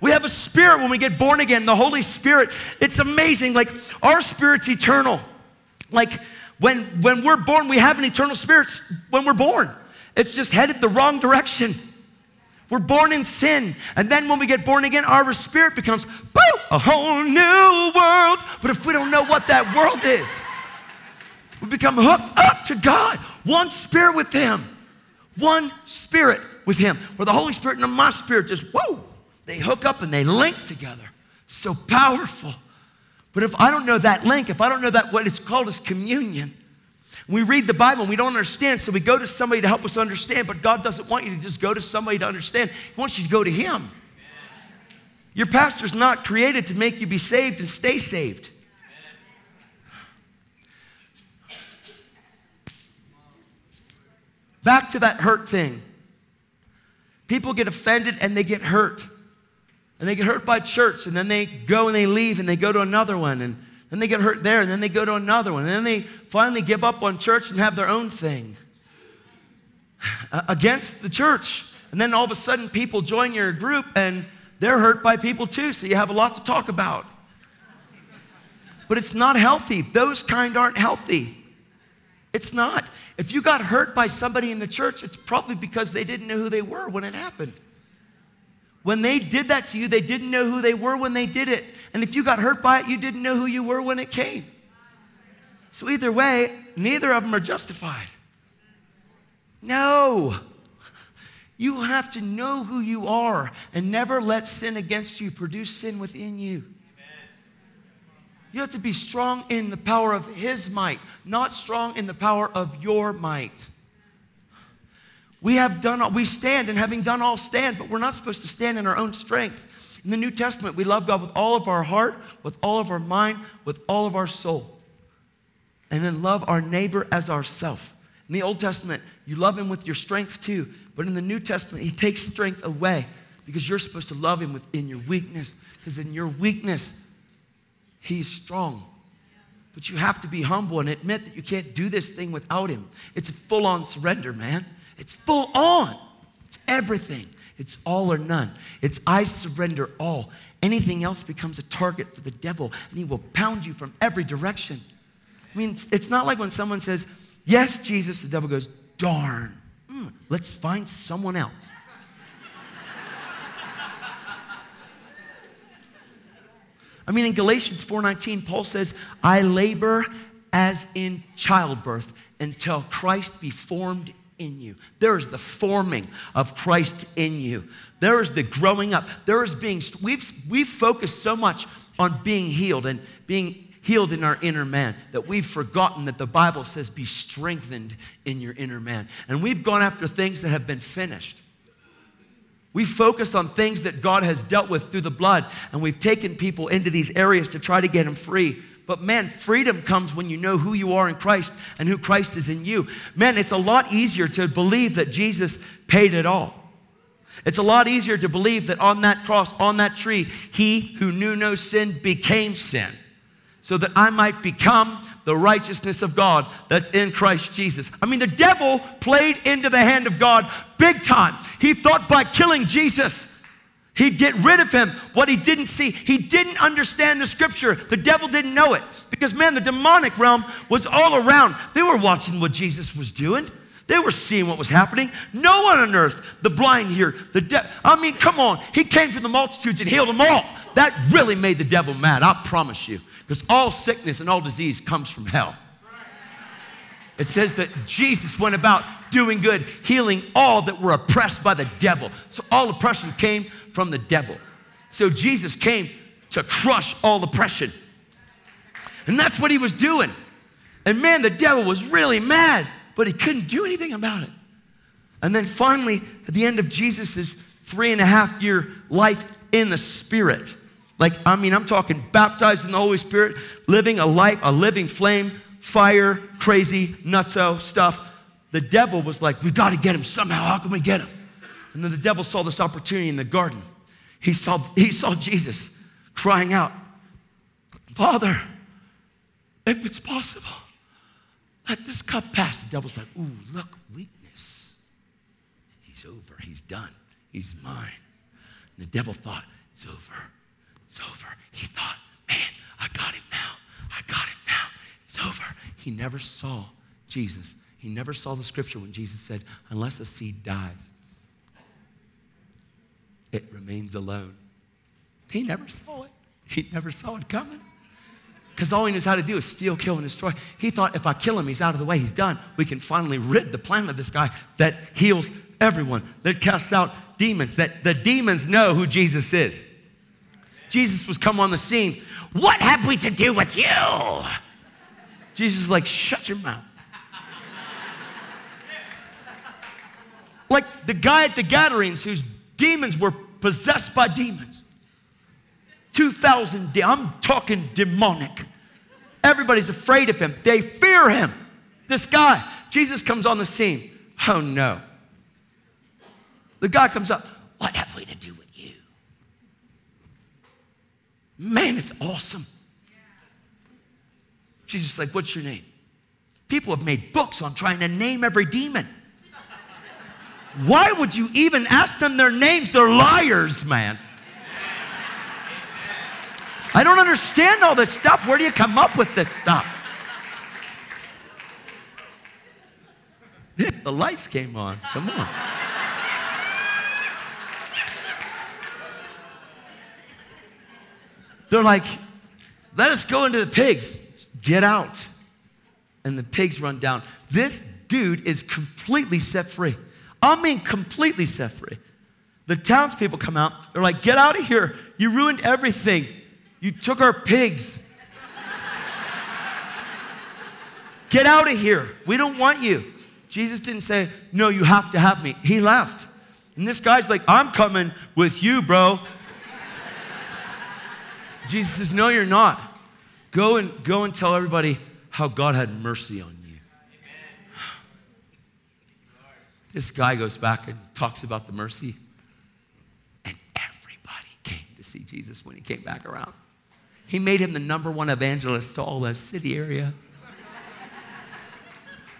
We have a spirit when we get born again, the Holy Spirit. It's amazing. Like our spirit's eternal. Like when when we're born, we have an eternal spirit when we're born. It's just headed the wrong direction. We're born in sin. And then when we get born again, our spirit becomes boom, a whole new world. But if we don't know what that world is, we become hooked up to God. One spirit with Him. One spirit with Him. Where the Holy Spirit and my spirit just, whoa, they hook up and they link together. So powerful. But if I don't know that link, if I don't know that what it's called is communion, we read the Bible and we don't understand, so we go to somebody to help us understand, but God doesn't want you to just go to somebody to understand. He wants you to go to Him. Your pastor's not created to make you be saved and stay saved. Back to that hurt thing. People get offended and they get hurt. And they get hurt by church, and then they go and they leave and they go to another one. And then they get hurt there, and then they go to another one. And then they finally give up on church and have their own thing against the church. And then all of a sudden, people join your group and they're hurt by people too, so you have a lot to talk about. But it's not healthy. Those kind aren't healthy. It's not. If you got hurt by somebody in the church, it's probably because they didn't know who they were when it happened. When they did that to you, they didn't know who they were when they did it. And if you got hurt by it, you didn't know who you were when it came. So, either way, neither of them are justified. No. You have to know who you are and never let sin against you produce sin within you. You have to be strong in the power of His might, not strong in the power of your might. We have done, we stand, and having done all stand, but we're not supposed to stand in our own strength. In the New Testament, we love God with all of our heart, with all of our mind, with all of our soul. And then love our neighbor as ourself. In the Old Testament, you love him with your strength too. But in the New Testament, he takes strength away because you're supposed to love him within your weakness. Because in your weakness, he's strong. But you have to be humble and admit that you can't do this thing without him. It's a full on surrender, man. It's full on. It's everything. It's all or none. It's I surrender all. Anything else becomes a target for the devil, and he will pound you from every direction. I mean, it's, not like when someone says, Yes, Jesus, the devil goes, Darn, mm, let's find someone else. I mean, in Galatians 4:19, Paul says, I labor as in childbirth until Christ be formed in you. There is the forming of Christ in you. There is the growing up. There is being, we've, we've focused so much on being healed and being healed in our inner man that we've forgotten that the Bible says be strengthened in your inner man. And we've gone after things that have been finished. We focus on things that God has dealt with through the blood, and we've taken people into these areas to try to get them free. But man, freedom comes when you know who you are in Christ and who Christ is in you. Man, it's a lot easier to believe that Jesus paid it all. It's a lot easier to believe that on that cross, on that tree, he who knew no sin became sin so that I might become the righteousness of God that's in Christ Jesus. I mean, the devil played into the hand of God big time. He thought by killing Jesus, he'd get rid of him. What he didn't see, he didn't understand the scripture. The devil didn't know it because, man, the demonic realm was all around. They were watching what Jesus was doing. They were seeing what was happening. No one on earth, the blind here, the deaf. I mean, come on. He came to the multitudes and healed them all. That really made the devil mad, I promise you. Because all sickness and all disease comes from hell. It says that Jesus went about doing good, healing all that were oppressed by the devil. So all oppression came from the devil. So Jesus came to crush all oppression. And that's what he was doing. And man, the devil was really mad, but he couldn't do anything about it. And then finally, at the end of Jesus' three and a half year life in the Spirit, like, I mean, I'm talking baptized in the Holy Spirit, living a life, a living flame, fire, crazy, nutso stuff. The devil was like, we got to get him somehow. How can we get him? And then the devil saw this opportunity in the garden. He saw, he saw Jesus crying out, Father, if it's possible, let this cup pass. The devil's like, ooh, look, weakness. He's over. He's done. He's mine. And the devil thought, it's over. It's over. He thought, man, I got him now. I got him now. It's over. He never saw Jesus. He never saw the scripture when Jesus said, unless a seed dies, it remains alone. He never saw it. He never saw it coming. Because all he knows how to do is steal, kill, and destroy. He thought if I kill him, he's out of the way, he's done. We can finally rid the planet of this guy that heals everyone, that casts out demons, that the demons know who Jesus is. Jesus was come on the scene. What have we to do with you? Jesus is like, shut your mouth. like the guy at the Gadarenes whose demons were possessed by demons. 2,000, de- I'm talking demonic. Everybody's afraid of him. They fear him. This guy, Jesus comes on the scene. Oh no. The guy comes up. What have we to do with you? Man, it's awesome. Jesus is like, What's your name? People have made books on trying to name every demon. Why would you even ask them their names? They're liars, man. I don't understand all this stuff. Where do you come up with this stuff? the lights came on. Come on. They're like, let us go into the pigs. Get out. And the pigs run down. This dude is completely set free. I mean, completely set free. The townspeople come out. They're like, get out of here. You ruined everything. You took our pigs. get out of here. We don't want you. Jesus didn't say, no, you have to have me. He left. And this guy's like, I'm coming with you, bro. Jesus says, No, you're not. Go and go and tell everybody how God had mercy on you. This guy goes back and talks about the mercy. And everybody came to see Jesus when he came back around. He made him the number one evangelist to all that city area.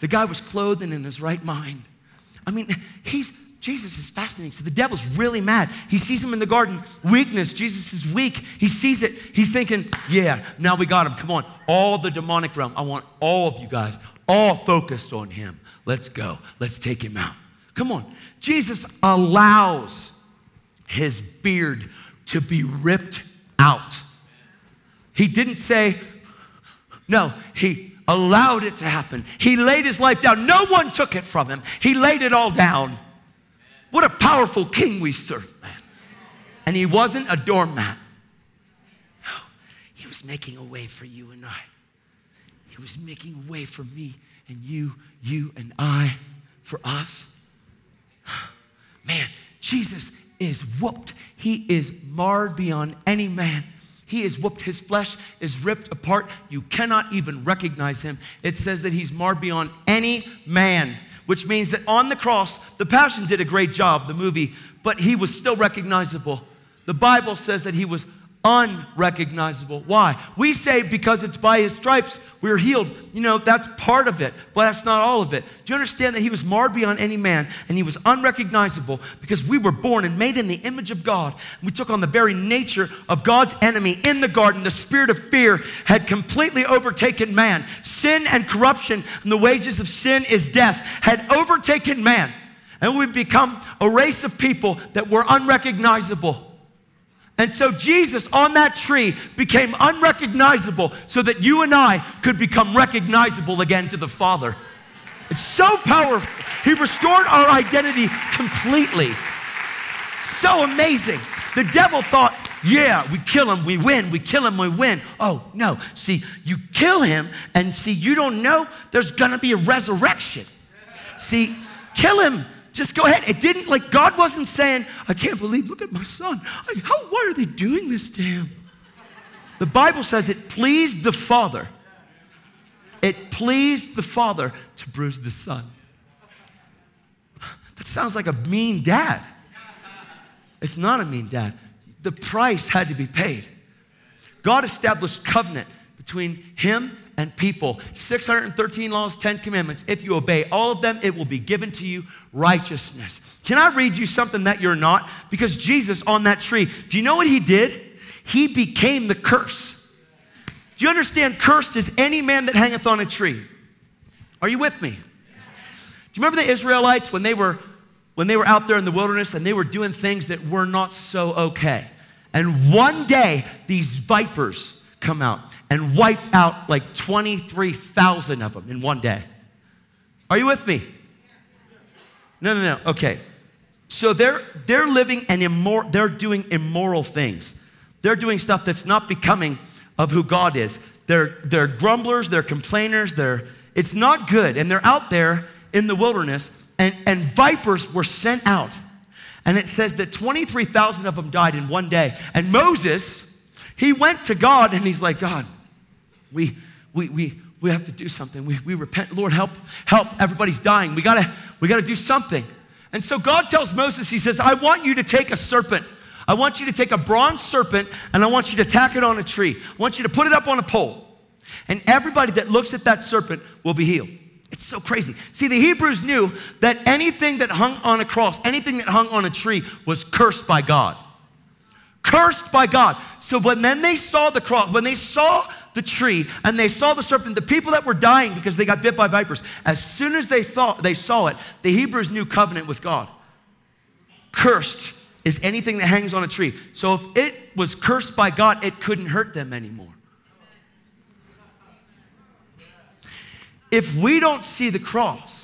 The guy was clothed and in his right mind. I mean, he's Jesus is fascinating. So the devil's really mad. He sees him in the garden, weakness. Jesus is weak. He sees it. He's thinking, yeah, now we got him. Come on. All the demonic realm. I want all of you guys all focused on him. Let's go. Let's take him out. Come on. Jesus allows his beard to be ripped out. He didn't say, no, he allowed it to happen. He laid his life down. No one took it from him. He laid it all down. What a powerful king we serve, man. And he wasn't a doormat. No, he was making a way for you and I. He was making a way for me and you, you and I, for us. Man, Jesus is whooped. He is marred beyond any man. He is whooped. His flesh is ripped apart. You cannot even recognize him. It says that he's marred beyond any man, which means that on the cross, the Passion did a great job, the movie, but he was still recognizable. The Bible says that he was unrecognizable. Why? We say because it's by his stripes we're healed. You know, that's part of it, but that's not all of it. Do you understand that he was marred beyond any man and he was unrecognizable because we were born and made in the image of God? We took on the very nature of God's enemy in the garden. The spirit of fear had completely overtaken man. Sin and corruption, and the wages of sin is death, had overtaken man. And we've become a race of people that were unrecognizable. And so Jesus on that tree became unrecognizable so that you and I could become recognizable again to the Father. It's so powerful. He restored our identity completely. So amazing. The devil thought, yeah, we kill him, we win. We kill him, we win. Oh, no. See, you kill him, and see, you don't know there's gonna be a resurrection. See, kill him just go ahead. It didn't, like, God wasn't saying, I can't believe, look at my son. How, why are they doing this to him? The Bible says it pleased the Father. It pleased the Father to bruise the Son. That sounds like a mean dad. It's not a mean dad. The price had to be paid. God established covenant between him and people. 613 laws, 10 commandments. If you obey all of them, it will be given to you righteousness. Can I read you something that you're not? Because Jesus on that tree, do you know what he did? He became the curse. Do you understand? Cursed is any man that hangeth on a tree. Are you with me? Do you remember the Israelites when they were when they were out there in the wilderness and they were doing things that were not so okay? And one day these vipers come out and wipe out like 23,000 of them in one day. Are you with me? No, no, no. Okay. So they're they're living and immoral, they're doing immoral things. They're doing stuff that's not becoming of who God is. They're they're grumblers, they're complainers, they're it's not good. And they're out there in the wilderness, and, and vipers were sent out. And it says that 23,000 of them died in one day. And Moses, he went to God and he's like, God, we, we, we, we have to do something. We, we repent. Lord, help, help. Everybody's dying. We gotta, we gotta do something. And so God tells Moses, He says, I want you to take a serpent. I want you to take a bronze serpent and I want you to tack it on a tree. I want you to put it up on a pole. And everybody that looks at that serpent will be healed. It's so crazy. See, the Hebrews knew that anything that hung on a cross, anything that hung on a tree was cursed by God. Cursed by God. So when then they saw the cross, when they saw the tree and they saw the serpent, the people that were dying because they got bit by vipers, as soon as they thought they saw it, the Hebrews knew covenant with God. Cursed is anything that hangs on a tree. So if it was cursed by God, it couldn't hurt them anymore. If we don't see the cross,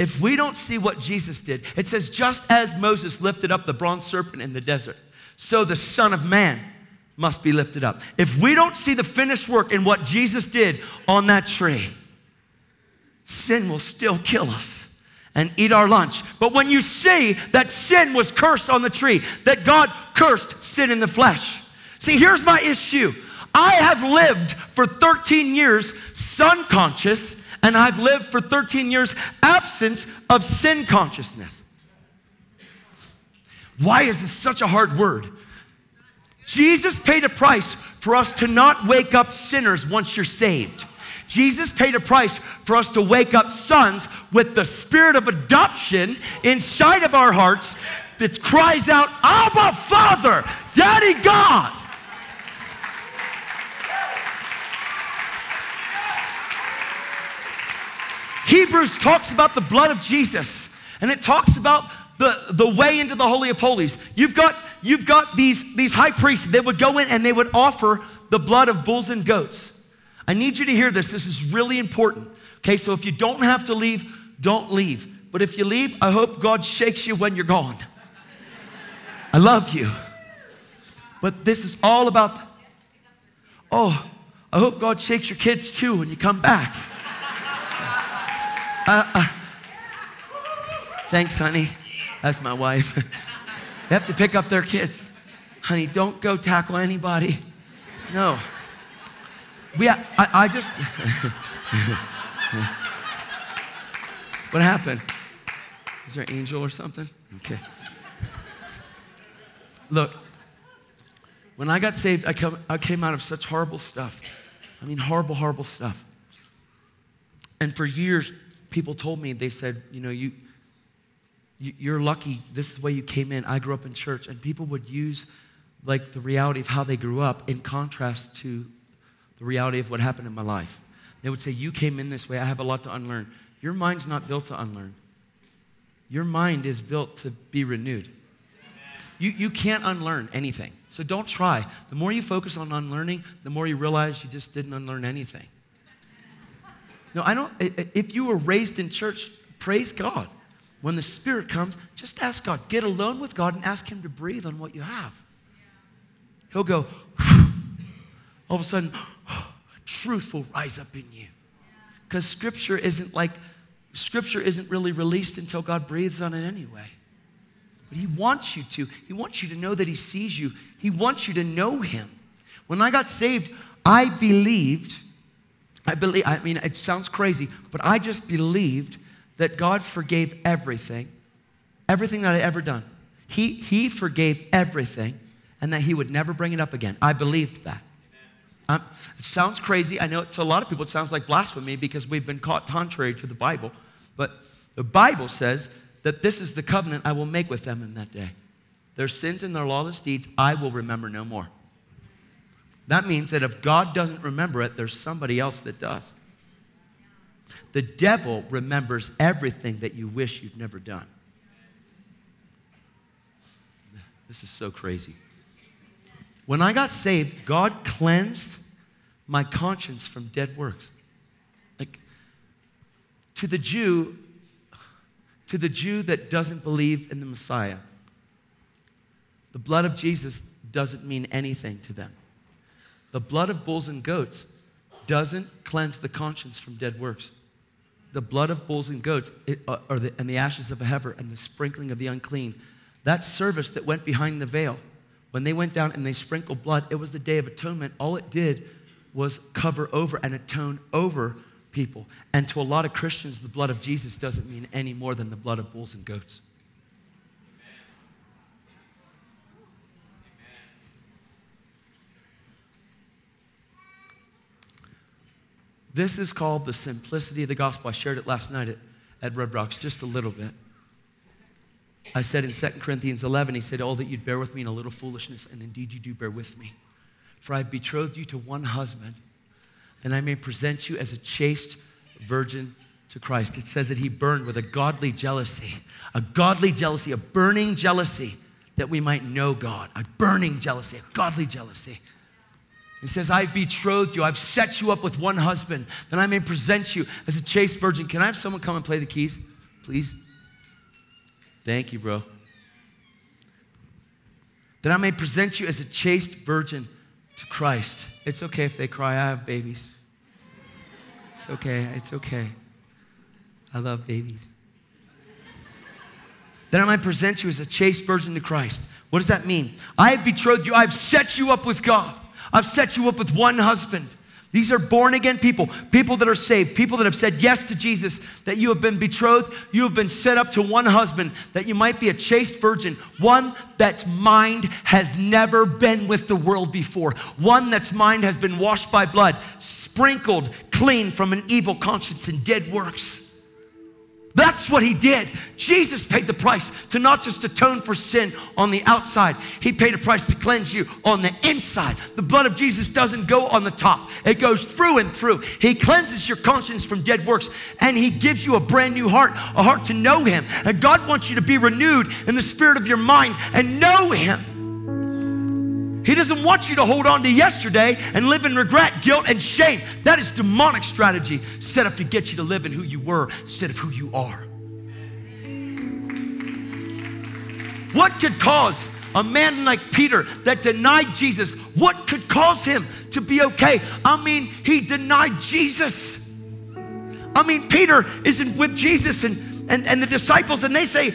if we don't see what Jesus did, it says, just as Moses lifted up the bronze serpent in the desert, so the Son of Man must be lifted up. If we don't see the finished work in what Jesus did on that tree, sin will still kill us and eat our lunch. But when you see that sin was cursed on the tree, that God cursed sin in the flesh. See, here's my issue. I have lived for 13 years sun conscious, and I've lived for 13 years absence of sin consciousness. Why is this such a hard word? Jesus paid a price for us to not wake up sinners once you're saved. Jesus paid a price for us to wake up sons with the spirit of adoption inside of our hearts that cries out, Abba, Father, Daddy God. Hebrews talks about the blood of Jesus, and it talks about the, the way into the Holy of Holies. You've got you've got these, these high priests that would go in and they would offer the blood of bulls and goats. I need you to hear this. This is really important. Okay, so if you don't have to leave, don't leave. But if you leave, I hope God shakes you when you're gone. I love you. But this is all about, oh, I hope God shakes your kids too when you come back. Uh, thanks, honey. That's my wife. They have to pick up their kids. honey, don't go tackle anybody. No. We, I, I just. what happened? Is there an angel or something? Okay. Look, when I got saved, I, come, I came out of such horrible stuff. I mean, horrible, horrible stuff. And for years, people told me, they said, you know, you, you, you're lucky. This is the way you came in. I grew up in church. And people would use like the reality of how they grew up in contrast to the reality of what happened in my life. They would say, You came in this way. I have a lot to unlearn. Your mind's not built to unlearn, your mind is built to be renewed. You, you can't unlearn anything. So don't try. The more you focus on unlearning, the more you realize you just didn't unlearn anything. No, I don't. If you were raised in church, praise God. When the Spirit comes, just ask God. Get alone with God and ask Him to breathe on what you have. He'll go, all of a sudden, truth will rise up in you. Because Scripture isn't like, Scripture isn't really released until God breathes on it anyway. But He wants you to. He wants you to know that He sees you. He wants you to know Him. When I got saved, I believed I believe, I mean, it sounds crazy, but I just believed that God forgave everything, everything that I'd ever done. He, he forgave everything and that He would never bring it up again. I believed that. Um, it sounds crazy. I know to a lot of people it sounds like blasphemy because we've been caught contrary to the Bible. But the Bible says that this is the covenant I will make with them in that day. Their sins and their lawless deeds I will remember no more. That means that if God doesn't remember it, there's somebody else that does. The devil remembers everything that you wish you'd never done. This is so crazy. When I got saved, God cleansed my conscience from dead works. Like to the Jew, to the Jew that doesn't believe in the Messiah, the blood of Jesus doesn't mean anything to them. The blood of bulls and goats doesn't cleanse the conscience from dead works. The blood of bulls and goats it, uh, the, and the ashes of a heifer and the sprinkling of the unclean, that service that went behind the veil, when they went down and they sprinkled blood, it was the Day of Atonement. All it did was cover over and atone over people. And to a lot of Christians, the blood of Jesus doesn't mean any more than the blood of bulls and goats. This is called the simplicity of the gospel. I shared it last night at, at Red Rocks just a little bit. I said in 2 Corinthians 11, he said, Oh, that you'd bear with me in a little foolishness, and indeed you do bear with me. For I've betrothed you to one husband, that I may present you as a chaste virgin to Christ. It says that he burned with a godly jealousy, a godly jealousy, a burning jealousy that we might know God, a burning jealousy, a godly jealousy. He says, I've betrothed you. I've set you up with one husband, that I may present you as a chaste virgin. Can I have someone come and play the keys, please? Thank you, bro. That I may present you as a chaste virgin to Christ. It's okay if they cry. I have babies. It's okay. It's okay. I love babies. That I might present you as a chaste virgin to Christ. What does that mean? I have betrothed you. I've set you up with God. I've set you up with one husband. These are born again people, people that are saved, people that have said yes to Jesus, that you have been betrothed, you have been set up to one husband, that you might be a chaste virgin, one that's mind has never been with the world before, one that's mind has been washed by blood, sprinkled clean from an evil conscience and dead works. That's what he did. Jesus paid the price to not just atone for sin on the outside, he paid a price to cleanse you on the inside. The blood of Jesus doesn't go on the top, it goes through and through. He cleanses your conscience from dead works and he gives you a brand new heart, a heart to know him. And God wants you to be renewed in the spirit of your mind and know him. He doesn't want you to hold on to yesterday and live in regret, guilt, and shame. That is demonic strategy set up to get you to live in who you were instead of who you are. What could cause a man like Peter that denied Jesus, what could cause him to be okay? I mean, he denied Jesus. I mean, Peter is not with Jesus and, and, and the disciples, and they say,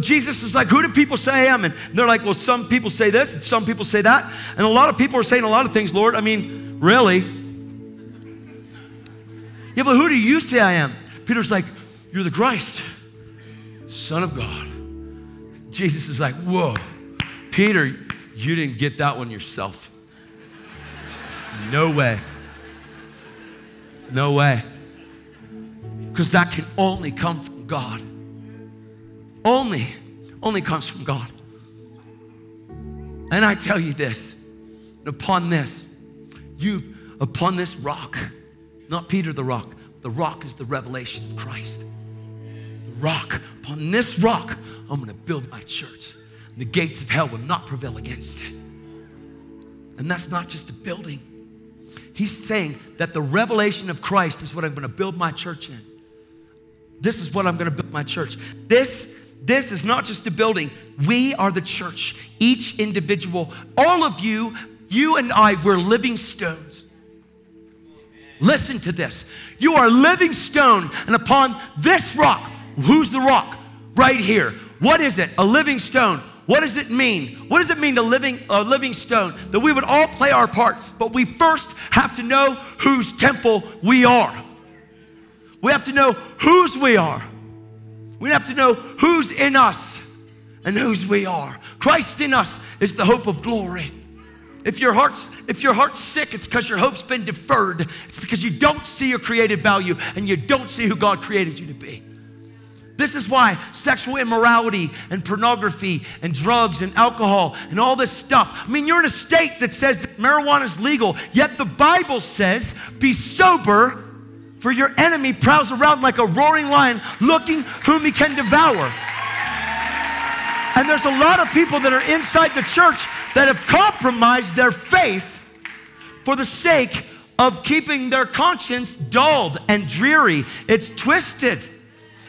Jesus is like, who do people say I am? And they're like, well, some people say this and some people say that. And a lot of people are saying a lot of things, Lord. I mean, really? Yeah, but who do you say I am? Peter's like, you're the Christ, Son of God. Jesus is like, whoa, Peter, you didn't get that one yourself. No way. No way. Because that can only come from God. Only, only comes from God. And I tell you this, upon this, you, upon this rock, not Peter the rock, the rock is the revelation of Christ. The rock, upon this rock, I'm gonna build my church. And the gates of hell will not prevail against it. And that's not just a building. He's saying that the revelation of Christ is what I'm gonna build my church in. This is what I'm gonna build my church. This, this is not just a building. We are the church. Each individual, all of you, you and I, we're living stones. Listen to this. You are a living stone, and upon this rock, who's the rock? Right here. What is it? A living stone. What does it mean? What does it mean to living a living stone? That we would all play our part, but we first have to know whose temple we are. We have to know whose we are. We have to know who's in us and whose we are. Christ in us is the hope of glory. If your heart's if your heart's sick, it's because your hope's been deferred. It's because you don't see your created value and you don't see who God created you to be. This is why sexual immorality and pornography and drugs and alcohol and all this stuff. I mean, you're in a state that says that marijuana is legal, yet the Bible says, be sober, for your enemy prowls around like a roaring lion looking whom he can devour. And there's a lot of people that are inside the church that have compromised their faith for the sake of keeping their conscience dulled and dreary. It's twisted.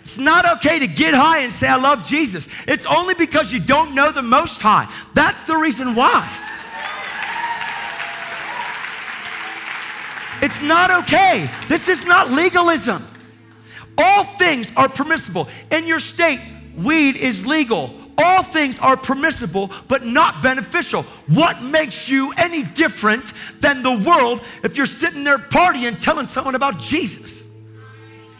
It's not okay to get high and say, I love Jesus. It's only because you don't know the Most High. That's the reason why. It's not okay. This is not legalism. All things are permissible. In your state, weed is legal. All things are permissible, but not beneficial. What makes you any different than the world if you're sitting there partying telling someone about Jesus?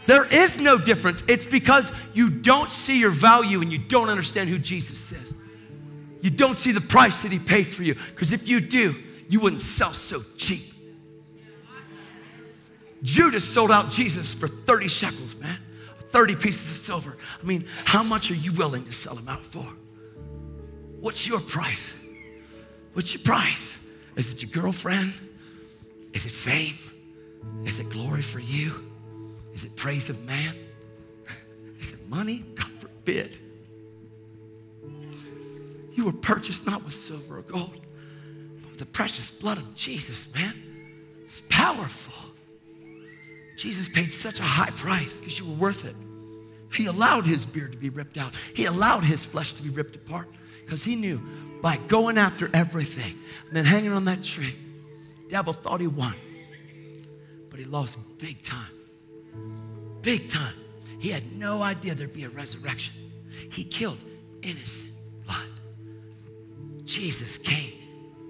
There is no difference. It's because you don't see your value and you don't understand who Jesus is. You don't see the price that he paid for you. Because if you do, you wouldn't sell so cheap. Judas sold out Jesus for 30 shekels, man. 30 pieces of silver. I mean, how much are you willing to sell him out for? What's your price? What's your price? Is it your girlfriend? Is it fame? Is it glory for you? Is it praise of man? Is it money? God forbid. You were purchased not with silver or gold, but with the precious blood of Jesus, man. It's powerful. Jesus paid such a high price because you were worth it. He allowed his beard to be ripped out. He allowed his flesh to be ripped apart because he knew by going after everything and then hanging on that tree, devil thought he won, but he lost big time. Big time. He had no idea there'd be a resurrection. He killed innocent blood. Jesus came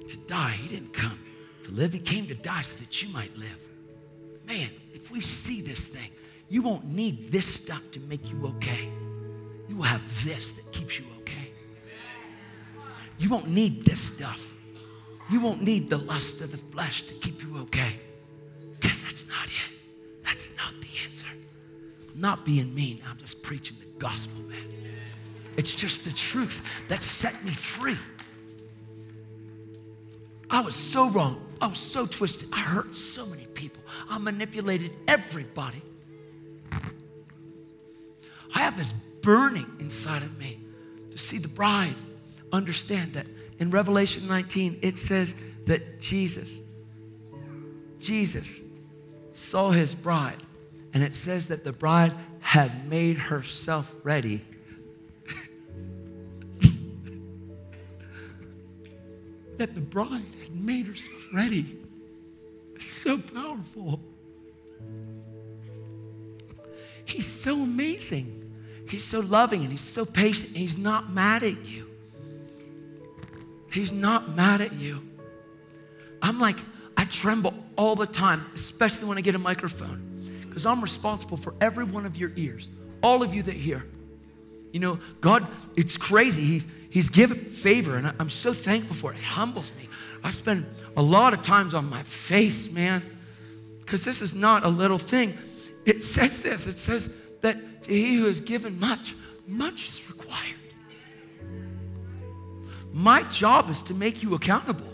to die. He didn't come to live. He came to die so that you might live. Man, if we see this thing, you won't need this stuff to make you okay. You will have this that keeps you okay. You won't need this stuff. You won't need the lust of the flesh to keep you okay. Because that's not it. That's not the answer. I'm not being mean. I'm just preaching the gospel, man. It's just the truth that set me free. I was so wrong. I was so twisted. I hurt so many people. I manipulated everybody. I have this burning inside of me to see the bride understand that in Revelation 19 it says that Jesus Jesus saw his bride and it says that the bride had made herself ready that the bride had made herself ready. It's so powerful. He's so amazing. He's so loving and he's so patient. And he's not mad at you. He's not mad at you. I'm like, I tremble all the time, especially when I get a microphone, because I'm responsible for every one of your ears, all of you that hear. You know, God, it's crazy. He, he's given favor, and I, I'm so thankful for it. It humbles me. I spend a lot of times on my face, man, because this is not a little thing. It says this it says that to he who is given much, much is required. My job is to make you accountable.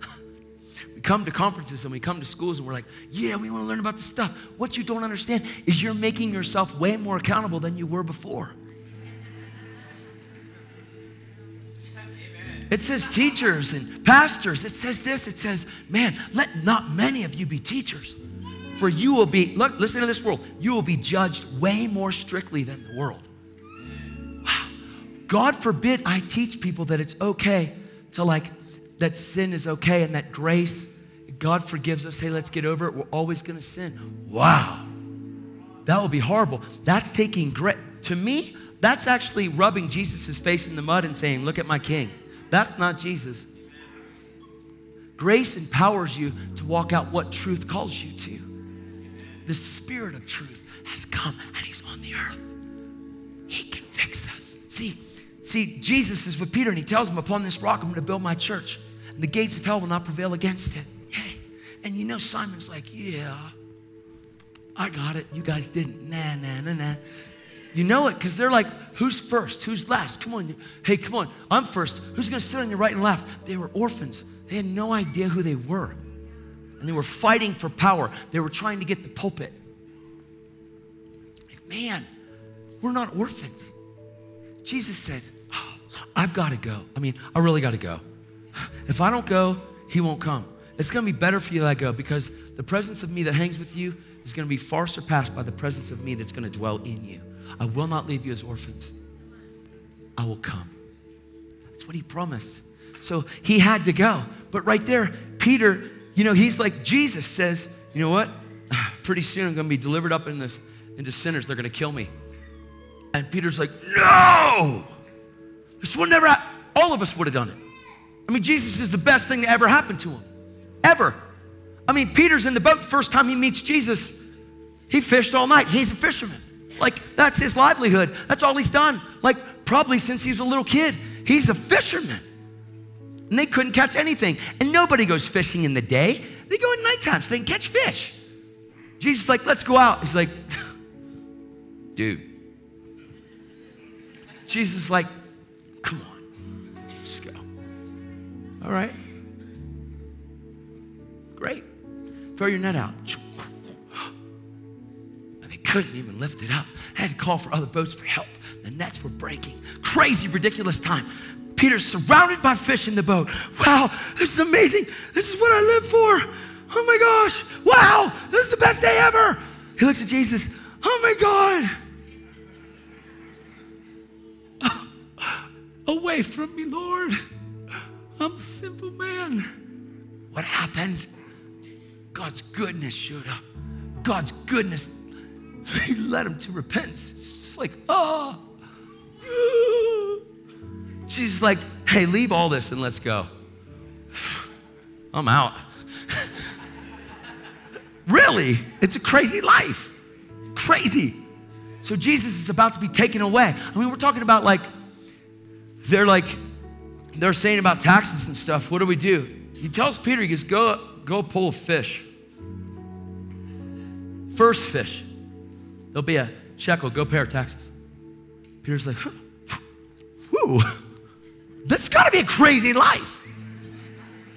we come to conferences and we come to schools and we're like, yeah, we want to learn about this stuff. What you don't understand is you're making yourself way more accountable than you were before. It says teachers and pastors. It says this. It says, man, let not many of you be teachers. For you will be, look, listen to this world, you will be judged way more strictly than the world. Wow. God forbid I teach people that it's okay to like, that sin is okay and that grace, God forgives us. Hey, let's get over it. We're always gonna sin. Wow. That would be horrible. That's taking grit. to me, that's actually rubbing Jesus' face in the mud and saying, Look at my king. That's not Jesus. Grace empowers you to walk out what truth calls you to. The Spirit of truth has come and He's on the earth. He convicts us. See, see, Jesus is with Peter and He tells him, Upon this rock I'm going to build my church, and the gates of hell will not prevail against it. Yay. And you know, Simon's like, Yeah, I got it. You guys didn't. Nah, nah, nah, nah. You know it because they're like, who's first? Who's last? Come on. Hey, come on. I'm first. Who's going to sit on your right and left? They were orphans. They had no idea who they were. And they were fighting for power. They were trying to get the pulpit. Like, man, we're not orphans. Jesus said, oh, I've got to go. I mean, I really got to go. If I don't go, he won't come. It's going to be better for you that I go because the presence of me that hangs with you is going to be far surpassed by the presence of me that's going to dwell in you. I will not leave you as orphans. I will come. That's what he promised. So he had to go. But right there, Peter, you know, he's like, Jesus says, you know what? Pretty soon I'm going to be delivered up in this, into sinners. They're going to kill me. And Peter's like, no! This would never happen. All of us would have done it. I mean, Jesus is the best thing that ever happened to him. Ever. I mean, Peter's in the boat first time he meets Jesus. He fished all night. He's a fisherman. Like, that's his livelihood. That's all he's done. Like, probably since he was a little kid. He's a fisherman. And they couldn't catch anything. And nobody goes fishing in the day, they go at nighttime so they can catch fish. Jesus is like, let's go out. He's like, dude. Jesus is like, come on, just go. All right. Great. Throw your net out couldn't even lift it up. I had to call for other boats for help. The nets were breaking. Crazy, ridiculous time. Peter's surrounded by fish in the boat. Wow, this is amazing. This is what I live for. Oh my gosh. Wow, this is the best day ever. He looks at Jesus. Oh my God. Away from me, Lord. I'm a simple man. What happened? God's goodness showed up. God's goodness he led him to repentance. It's just like, ah. oh. Jesus like, hey, leave all this and let's go. I'm out. really? It's a crazy life. Crazy. So Jesus is about to be taken away. I mean, we're talking about like, they're like, they're saying about taxes and stuff. What do we do? He tells Peter, he goes, go, go pull a fish. First fish. There'll be a shekel, go pay our taxes. Peter's like, whoo, that's got to be a crazy life.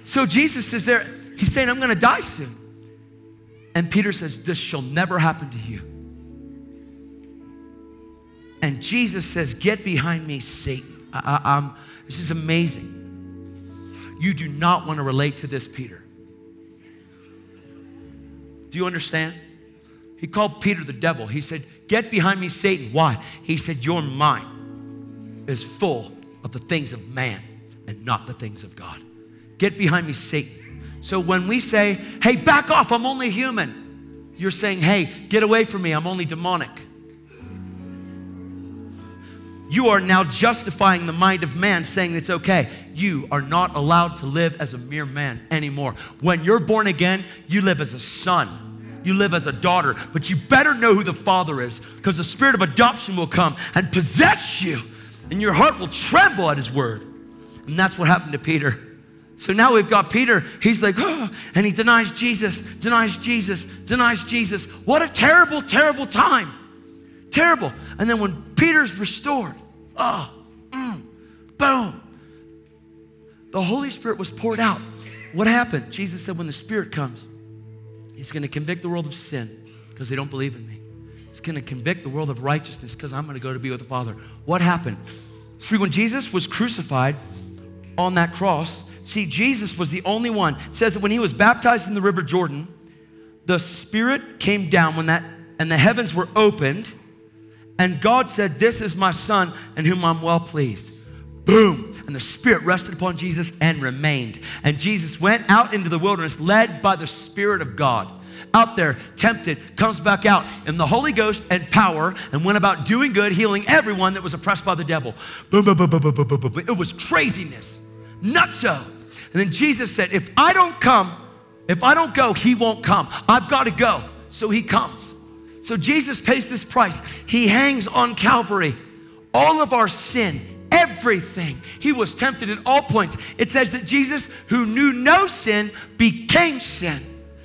So Jesus is there, he's saying, I'm going to die soon. And Peter says, This shall never happen to you. And Jesus says, Get behind me, Satan. I, I, this is amazing. You do not want to relate to this, Peter. Do you understand? He called Peter the devil. He said, Get behind me, Satan. Why? He said, Your mind is full of the things of man and not the things of God. Get behind me, Satan. So when we say, Hey, back off, I'm only human, you're saying, Hey, get away from me, I'm only demonic. you are now justifying the mind of man, saying it's okay. You are not allowed to live as a mere man anymore. When you're born again, you live as a son. You live as a daughter, but you better know who the Father is because the spirit of adoption will come and possess you, and your heart will tremble at his word. And that's what happened to Peter. So now we've got Peter. He's like, oh, and he denies Jesus, denies Jesus, denies Jesus. What a terrible, terrible time. Terrible. And then when Peter's restored, oh, mm, boom, the Holy Spirit was poured out. What happened? Jesus said, when the Spirit comes, He's going to convict the world of sin because they don't believe in me. He's going to convict the world of righteousness because I'm going to go to be with the Father. What happened? See, when Jesus was crucified on that cross, see, Jesus was the only one. It says that when he was baptized in the River Jordan, the Spirit came down when that, and the heavens were opened and God said, This is my son in whom I'm well pleased. Boom. And the Spirit rested upon Jesus and remained. And Jesus went out into the wilderness, led by the Spirit of God. Out there, tempted, comes back out in the Holy Ghost and power, and went about doing good, healing everyone that was oppressed by the devil. Boom, boom, boom, boom, boom, boom, boom, boom. It was craziness, nutso. And then Jesus said, If I don't come, if I don't go, he won't come. I've got to go. So he comes. So Jesus pays this price. He hangs on Calvary. All of our sin, everything. He was tempted at all points. It says that Jesus, who knew no sin, became sin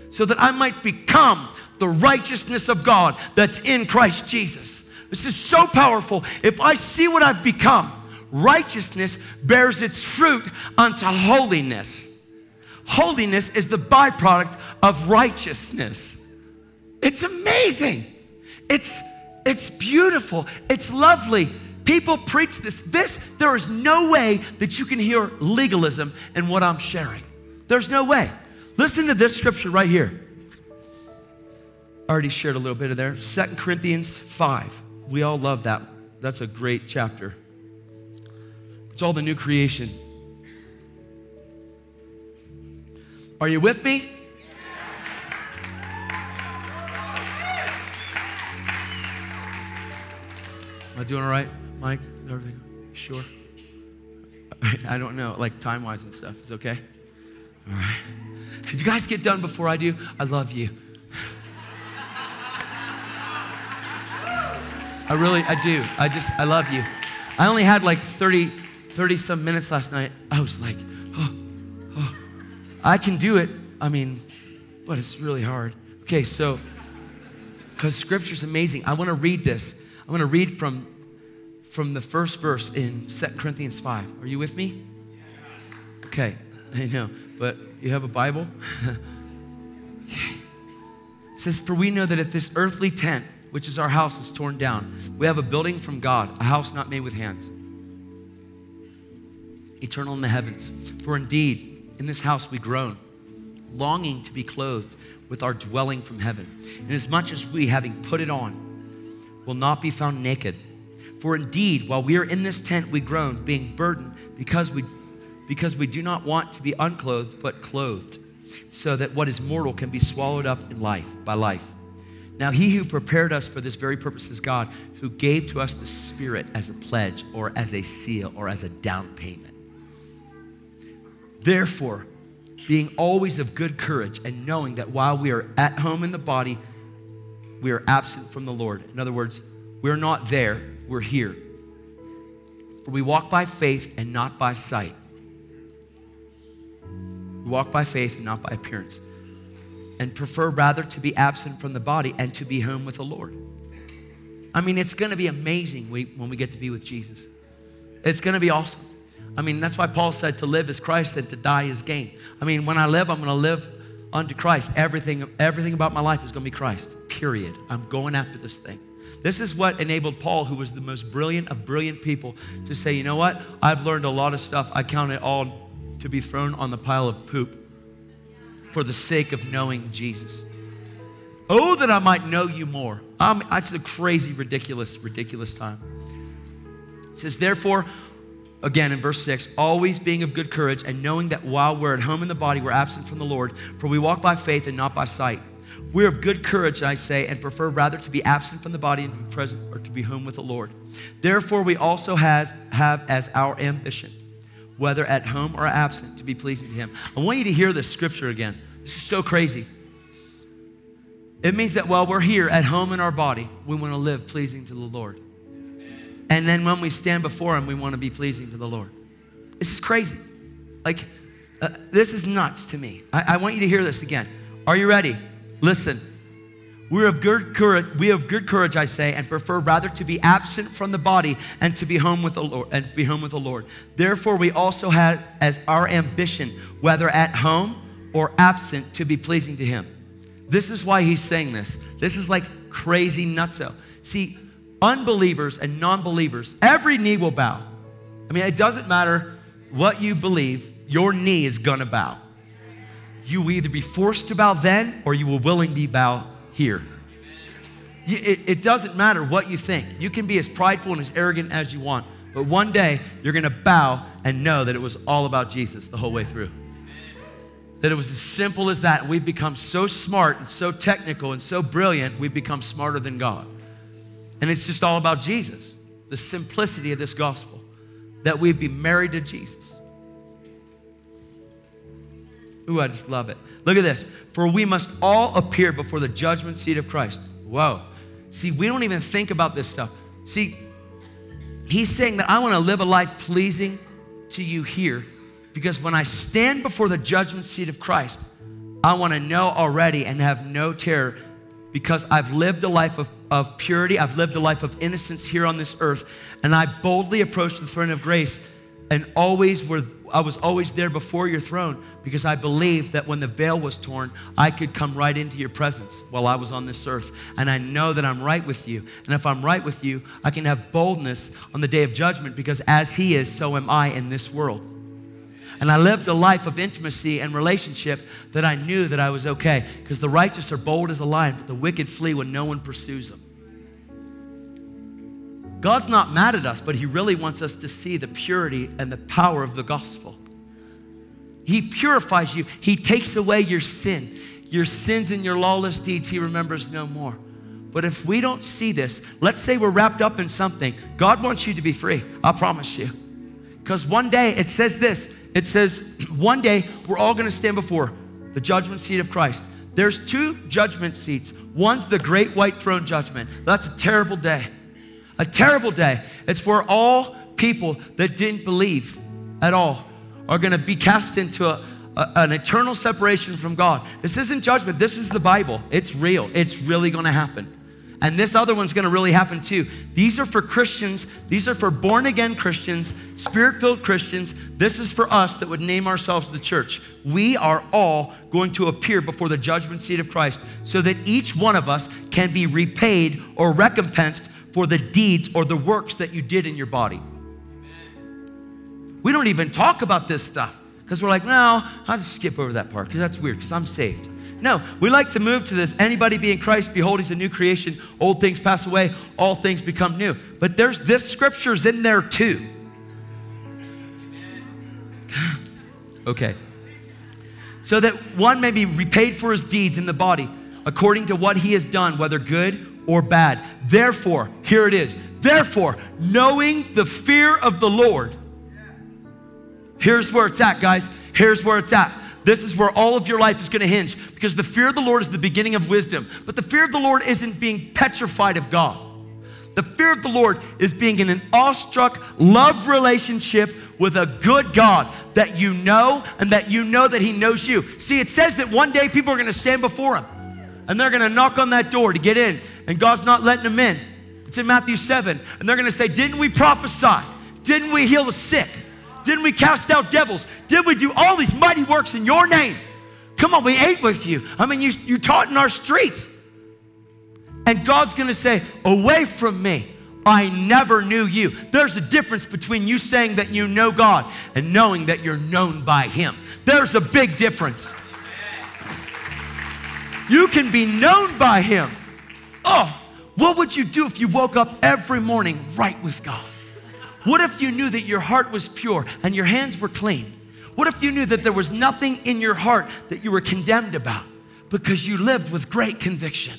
so that I might become the righteousness of God that's in Christ Jesus. This is so powerful. If I see what I've become, righteousness bears its fruit unto holiness. Holiness is the byproduct of righteousness. It's amazing. It's it's beautiful. It's lovely. People preach this. This there is no way that you can hear legalism in what I'm sharing. There's no way. Listen to this scripture right here. I already shared a little bit of there. Second Corinthians 5. We all love that. That's a great chapter. It's all the new creation. Are you with me? Am I doing all right, Mike? Everything? Sure? I don't know, like time wise and stuff. Is okay? All right. If you guys get done before I do, I love you. I really, I do. I just, I love you. I only had like 30, 30 some minutes last night. I was like, oh, oh. I can do it. I mean, but it's really hard. Okay, so, because scripture's amazing. I want to read this. I'm going to read from, from the first verse in 2 Corinthians 5. Are you with me? Okay, I know, but you have a Bible? It says, For we know that if this earthly tent, which is our house, is torn down, we have a building from God, a house not made with hands, eternal in the heavens. For indeed, in this house we groan, longing to be clothed with our dwelling from heaven. Inasmuch as we, having put it on, will not be found naked. For indeed, while we are in this tent, we groan, being burdened, because we, because we do not want to be unclothed, but clothed, so that what is mortal can be swallowed up in life by life. Now, he who prepared us for this very purpose is God, who gave to us the Spirit as a pledge, or as a seal, or as a down payment. Therefore, being always of good courage, and knowing that while we are at home in the body, we are absent from the Lord. In other words, we're not there, we're here. For we walk by faith and not by sight. We walk by faith and not by appearance. And prefer rather to be absent from the body and to be home with the Lord. I mean, it's going to be amazing when we get to be with Jesus. It's going to be awesome. I mean, that's why Paul said to live is Christ and to die is gain. I mean, when I live, I'm going to live unto Christ. Everything, everything about my life is going to be Christ, period. I'm going after this thing. This is what enabled Paul, who was the most brilliant of brilliant people, to say, you know what? I've learned a lot of stuff. I count it all to be thrown on the pile of poop for the sake of knowing Jesus. Oh, that I might know you more. Um, it's a crazy, ridiculous, ridiculous time. It says, therefore, again in verse 6 always being of good courage and knowing that while we're at home in the body we're absent from the lord for we walk by faith and not by sight We're of good courage, I say, and prefer rather to be absent from the body and to be present or to be home with the Lord. Therefore, we also has, have as our ambition, whether at home or absent, to be pleasing to Him. I want you to hear this scripture again. This is so crazy. It means that while we're here at home in our body, we want to live pleasing to the Lord. And then when we stand before Him, we want to be pleasing to the Lord. This is crazy. Like, uh, this is nuts to me. I, I want you to hear this again. Are you ready? Listen. We're of good courage, we have good courage, I say, and prefer rather to be absent from the body and to be home with the Lord and be home with the Lord. Therefore, we also have as our ambition, whether at home or absent, to be pleasing to Him. This is why he's saying this. This is like crazy nutso. See, unbelievers and non-believers, every knee will bow. I mean, it doesn't matter what you believe, your knee is gonna bow. You will either be forced to bow then or you will willingly bow here. It, it doesn't matter what you think. You can be as prideful and as arrogant as you want, but one day you're gonna bow and know that it was all about Jesus the whole way through. That it was as simple as that. We've become so smart and so technical and so brilliant, we've become smarter than God. And it's just all about Jesus, the simplicity of this gospel, that we'd be married to Jesus. Ooh, I just love it. Look at this. For we must all appear before the judgment seat of Christ. Whoa. See, we don't even think about this stuff. See, he's saying that I want to live a life pleasing to you here because when I stand before the judgment seat of Christ, I want to know already and have no terror because I've lived a life of, of purity, I've lived a life of innocence here on this earth, and I boldly approach the throne of grace and always were I was always there before your throne because I believed that when the veil was torn, I could come right into your presence while I was on this earth. And I know that I'm right with you. And if I'm right with you, I can have boldness on the day of judgment because as He is, so am I in this world. And I lived a life of intimacy and relationship that I knew that I was okay because the righteous are bold as a lion, but the wicked flee when no one pursues them. God's not mad at us, but He really wants us to see the purity and the power of the gospel. He purifies you, He takes away your sin. Your sins and your lawless deeds, He remembers no more. But if we don't see this, let's say we're wrapped up in something, God wants you to be free. I promise you. Because one day it says this it says, one day we're all gonna stand before the judgment seat of Christ. There's two judgment seats. One's the great white throne judgment. That's a terrible day a terrible day. It's where all people that didn't believe at all are going to be cast into a, a, an eternal separation from God. This isn't judgment, this is the Bible. It's real, it's really going to happen. And this other one's gonna really happen too. These are for Christians, these are for born again Christians, spirit filled Christians. This is for us that would name ourselves the church. We are all going to appear before the judgment seat of Christ so that each one of us can be repaid or recompensed for the deeds or the works that you did in your body. We don't even talk about this stuff because we're like, no, I'll just skip over that part because that's weird because I'm saved. No, we like to move to this. Anybody be in Christ, behold, he's a new creation. Old things pass away, all things become new. But there's this scripture's in there too. okay. So that one may be repaid for his deeds in the body according to what he has done, whether good or bad. Therefore, here it is. Therefore, knowing the fear of the Lord, here's where it's at, guys. Here's where it's at. This is where all of your life is going to hinge because the fear of the Lord is the beginning of wisdom. But the fear of the Lord isn't being petrified of God. The fear of the Lord is being in an awestruck love relationship with a good God that you know and that you know that He knows you. See, it says that one day people are going to stand before Him and they're gonna knock on that door to get in, and God's not letting them in. It's in Matthew 7. And they're gonna say, Didn't we prophesy? Didn't we heal the sick? Didn't we cast out devils? Did we do all these mighty works in your name? Come on, we ate with you. I mean, you, you taught in our streets. And God's gonna say, Away from me. I never knew you. There's a difference between you saying that you know God and knowing that you're known by Him. There's a big difference. You can be known by Him. Oh, what would you do if you woke up every morning right with God? What if you knew that your heart was pure and your hands were clean? What if you knew that there was nothing in your heart that you were condemned about? Because you lived with great conviction.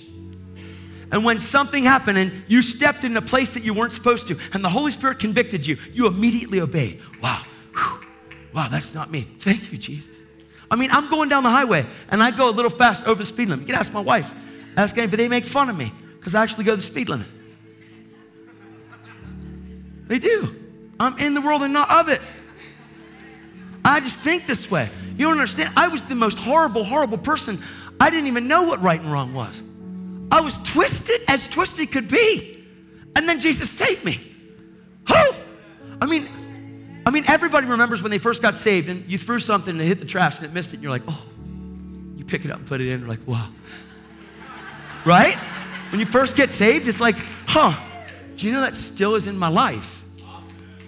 And when something happened and you stepped in a place that you weren't supposed to, and the Holy Spirit convicted you, you immediately obeyed. Wow, Whew. wow, that's not me. Thank you, Jesus. I mean, I'm going down the highway and I go a little fast over the speed limit. You can ask my wife, ask anybody, they make fun of me because I actually go the speed limit. They do. I'm in the world and not of it. I just think this way. You don't understand. I was the most horrible, horrible person. I didn't even know what right and wrong was. I was twisted as twisted could be. And then Jesus saved me. Oh! I mean, I mean, everybody remembers when they first got saved and you threw something and it hit the trash and it missed it, and you're like, oh, you pick it up and put it in, you're like, wow. Right? When you first get saved, it's like, huh, do you know that still is in my life?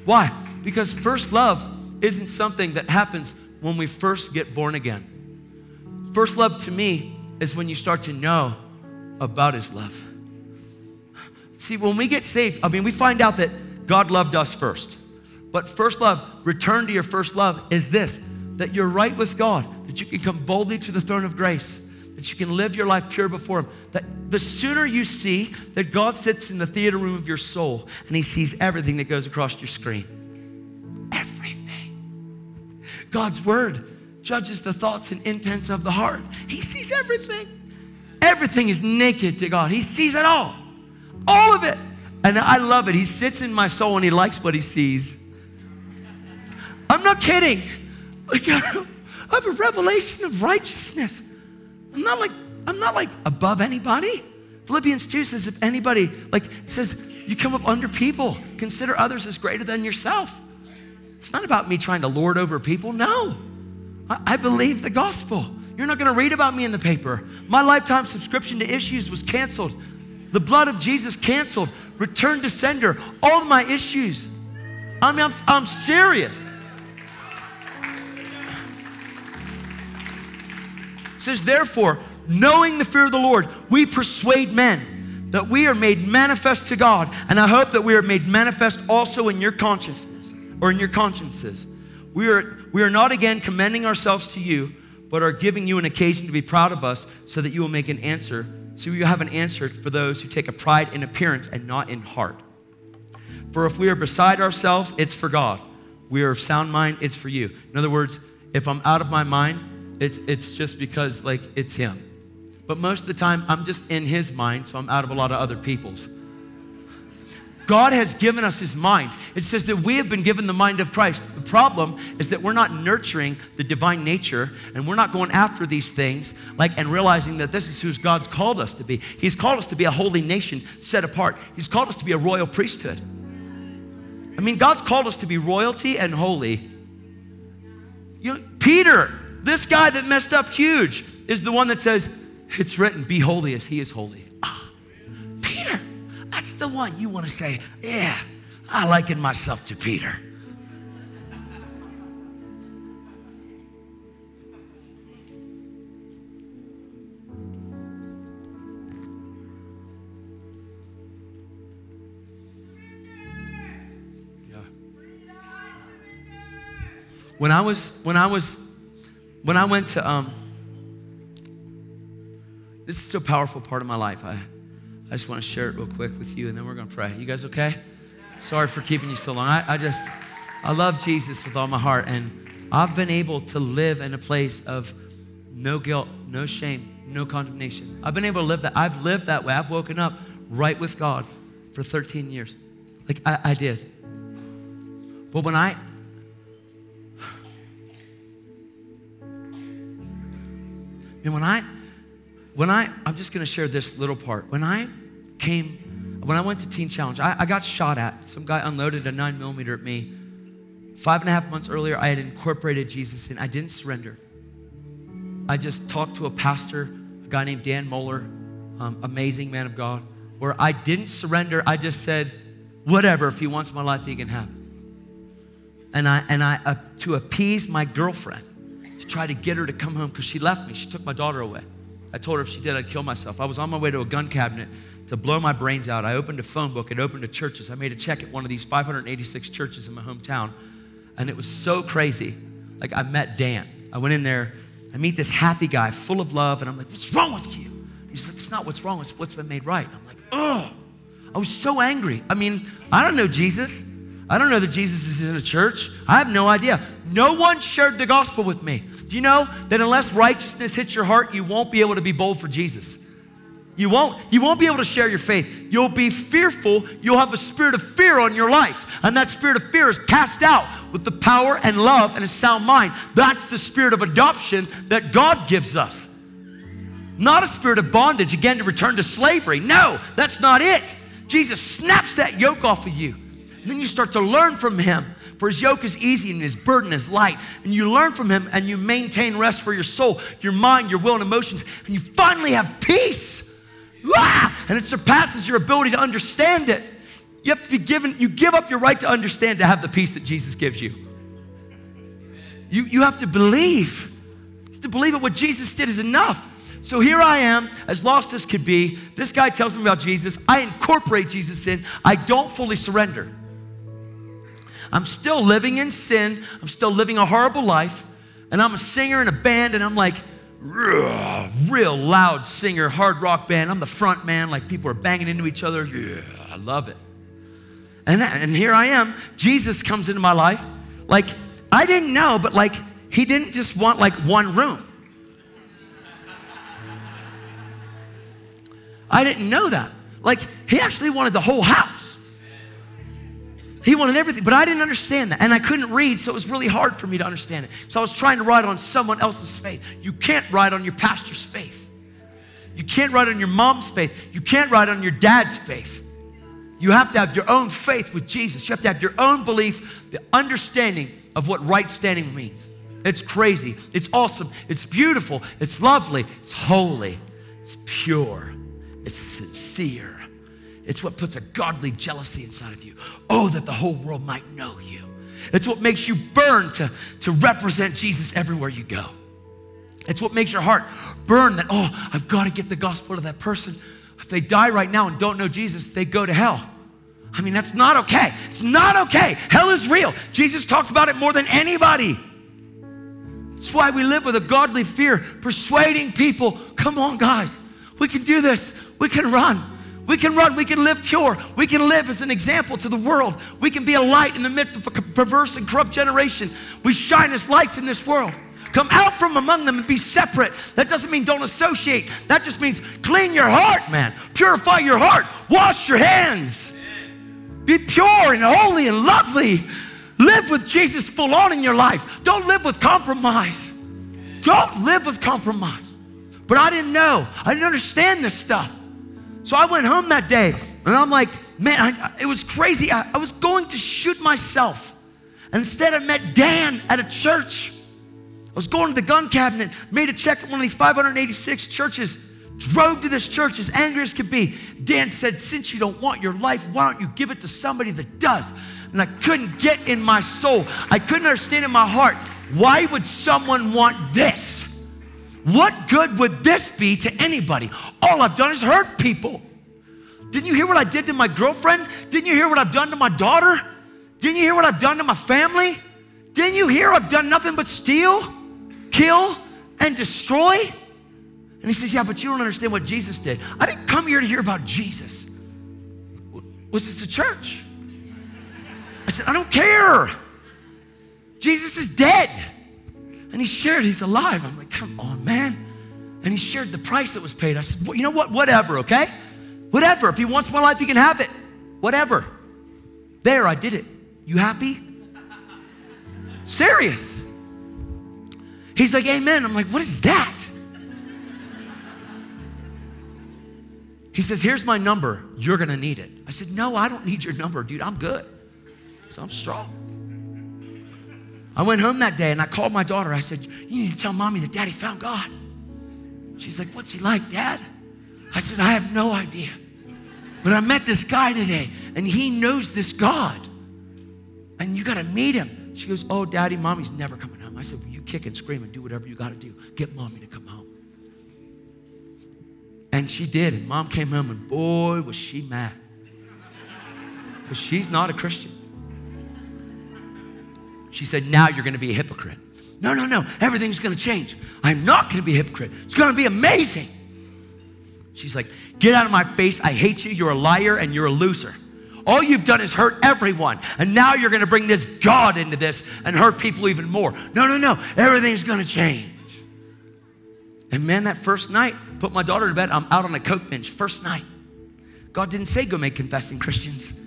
Why? Because first love isn't something that happens when we first get born again. First love to me is when you start to know about his love. See, when we get saved, I mean, we find out that God loved us first. But first love, return to your first love, is this that you're right with God, that you can come boldly to the throne of grace, that you can live your life pure before Him. That the sooner you see that God sits in the theater room of your soul and He sees everything that goes across your screen, everything. God's Word judges the thoughts and intents of the heart, He sees everything. Everything is naked to God. He sees it all, all of it. And I love it. He sits in my soul and he likes what he sees. I'm not kidding. Like I have a revelation of righteousness. I'm not like I'm not like above anybody. Philippians 2 says if anybody like says you come up under people, consider others as greater than yourself. It's not about me trying to lord over people. No. I, I believe the gospel. You're not going to read about me in the paper. My lifetime subscription to issues was canceled. The blood of Jesus canceled. Return to sender. All my issues. I mean, I'm, I'm serious. It says, therefore, knowing the fear of the Lord, we persuade men that we are made manifest to God. And I hope that we are made manifest also in your consciousness or in your consciences. We are, we are not again commending ourselves to you, but are giving you an occasion to be proud of us so that you will make an answer. So you have an answer for those who take a pride in appearance and not in heart. For if we are beside ourselves, it's for God. We are of sound mind, it's for you. In other words, if I'm out of my mind, it's, it's just because like it's him. But most of the time, I'm just in his mind, so I'm out of a lot of other people's. God has given us his mind. It says that we have been given the mind of Christ. The problem is that we're not nurturing the divine nature and we're not going after these things like and realizing that this is who God's called us to be. He's called us to be a holy nation set apart. He's called us to be a royal priesthood. I mean, God's called us to be royalty and holy. You know, Peter, this guy that messed up huge, is the one that says, It's written, be holy as he is holy. Ah. Peter, that's the one you want to say, yeah, I liken myself to Peter. Yeah. When I was, when I was, when I went to, um, this is a powerful part of my life. I, I just want to share it real quick with you, and then we're going to pray. You guys okay? Sorry for keeping you so long. I, I just, I love Jesus with all my heart, and I've been able to live in a place of no guilt, no shame, no condemnation. I've been able to live that. I've lived that way. I've woken up right with God for 13 years. Like I, I did. But when I, and when I, when I, I'm just gonna share this little part. When I came, when I went to Teen Challenge, I, I got shot at. Some guy unloaded a nine millimeter at me. Five and a half months earlier, I had incorporated Jesus and I didn't surrender. I just talked to a pastor, a guy named Dan Moeller, um, amazing man of God, where I didn't surrender. I just said, whatever, if he wants my life, he can have it. And I, and I, uh, to appease my girlfriend, to try to get her to come home because she left me. She took my daughter away. I told her if she did, I'd kill myself. I was on my way to a gun cabinet to blow my brains out. I opened a phone book and opened to churches. I made a check at one of these 586 churches in my hometown, and it was so crazy. Like I met Dan. I went in there I meet this happy guy full of love, and I'm like, What's wrong with you? He's like, It's not what's wrong, it's what's been made right. I'm like, Oh, I was so angry. I mean, I don't know Jesus. I don't know that Jesus is in a church. I have no idea. No one shared the gospel with me. Do you know that unless righteousness hits your heart, you won't be able to be bold for Jesus? You won't, you won't be able to share your faith. You'll be fearful. You'll have a spirit of fear on your life. And that spirit of fear is cast out with the power and love and a sound mind. That's the spirit of adoption that God gives us. Not a spirit of bondage, again, to return to slavery. No, that's not it. Jesus snaps that yoke off of you. Then you start to learn from him. For his yoke is easy and his burden is light. And you learn from him and you maintain rest for your soul, your mind, your will, and emotions. And you finally have peace. Ah! And it surpasses your ability to understand it. You have to be given, you give up your right to understand to have the peace that Jesus gives you. You, you have to believe. Have to believe that what Jesus did is enough. So here I am, as lost as could be. This guy tells me about Jesus. I incorporate Jesus in. I don't fully surrender. I'm still living in sin. I'm still living a horrible life. And I'm a singer in a band, and I'm like, real loud singer, hard rock band. I'm the front man, like people are banging into each other. Yeah, I love it. And, and here I am. Jesus comes into my life. Like, I didn't know, but like, he didn't just want like one room. I didn't know that. Like, he actually wanted the whole house. He wanted everything, but I didn't understand that. And I couldn't read, so it was really hard for me to understand it. So I was trying to ride on someone else's faith. You can't ride on your pastor's faith. You can't ride on your mom's faith. You can't ride on your dad's faith. You have to have your own faith with Jesus. You have to have your own belief, the understanding of what right standing means. It's crazy. It's awesome. It's beautiful. It's lovely. It's holy. It's pure. It's sincere. It's what puts a godly jealousy inside of you. Oh, that the whole world might know you. It's what makes you burn to, to represent Jesus everywhere you go. It's what makes your heart burn that, oh, I've got to get the gospel to that person. If they die right now and don't know Jesus, they go to hell. I mean, that's not okay. It's not okay. Hell is real. Jesus talked about it more than anybody. That's why we live with a godly fear, persuading people come on, guys, we can do this. We can run. We can run, we can live pure, we can live as an example to the world. We can be a light in the midst of a perverse and corrupt generation. We shine as lights in this world. Come out from among them and be separate. That doesn't mean don't associate. That just means clean your heart, man. Purify your heart. Wash your hands. Be pure and holy and lovely. Live with Jesus full on in your life. Don't live with compromise. Don't live with compromise. But I didn't know. I didn't understand this stuff. So I went home that day and I'm like, man, I, it was crazy. I, I was going to shoot myself. Instead, I met Dan at a church. I was going to the gun cabinet, made a check at one of these 586 churches, drove to this church as angry as could be. Dan said, Since you don't want your life, why don't you give it to somebody that does? And I couldn't get in my soul, I couldn't understand in my heart, why would someone want this? What good would this be to anybody? All I've done is hurt people. Didn't you hear what I did to my girlfriend? Didn't you hear what I've done to my daughter? Didn't you hear what I've done to my family? Didn't you hear I've done nothing but steal, kill, and destroy? And he says, Yeah, but you don't understand what Jesus did. I didn't come here to hear about Jesus. Was this a church? I said, I don't care. Jesus is dead. And he shared he's alive. I'm like, come on, man. And he shared the price that was paid. I said, well, you know what? Whatever, okay? Whatever. If he wants my life, he can have it. Whatever. There, I did it. You happy? Serious. He's like, Amen. I'm like, what is that? He says, Here's my number. You're going to need it. I said, No, I don't need your number, dude. I'm good. So I'm strong. I went home that day and I called my daughter. I said, You need to tell mommy that daddy found God. She's like, What's he like, dad? I said, I have no idea. But I met this guy today and he knows this God. And you got to meet him. She goes, Oh, daddy, mommy's never coming home. I said, well, You kick and scream and do whatever you got to do. Get mommy to come home. And she did. And mom came home and boy, was she mad. Because she's not a Christian. She said, Now you're going to be a hypocrite. No, no, no. Everything's going to change. I'm not going to be a hypocrite. It's going to be amazing. She's like, Get out of my face. I hate you. You're a liar and you're a loser. All you've done is hurt everyone. And now you're going to bring this God into this and hurt people even more. No, no, no. Everything's going to change. And man, that first night, put my daughter to bed. I'm out on a coke bench. First night. God didn't say go make confessing Christians.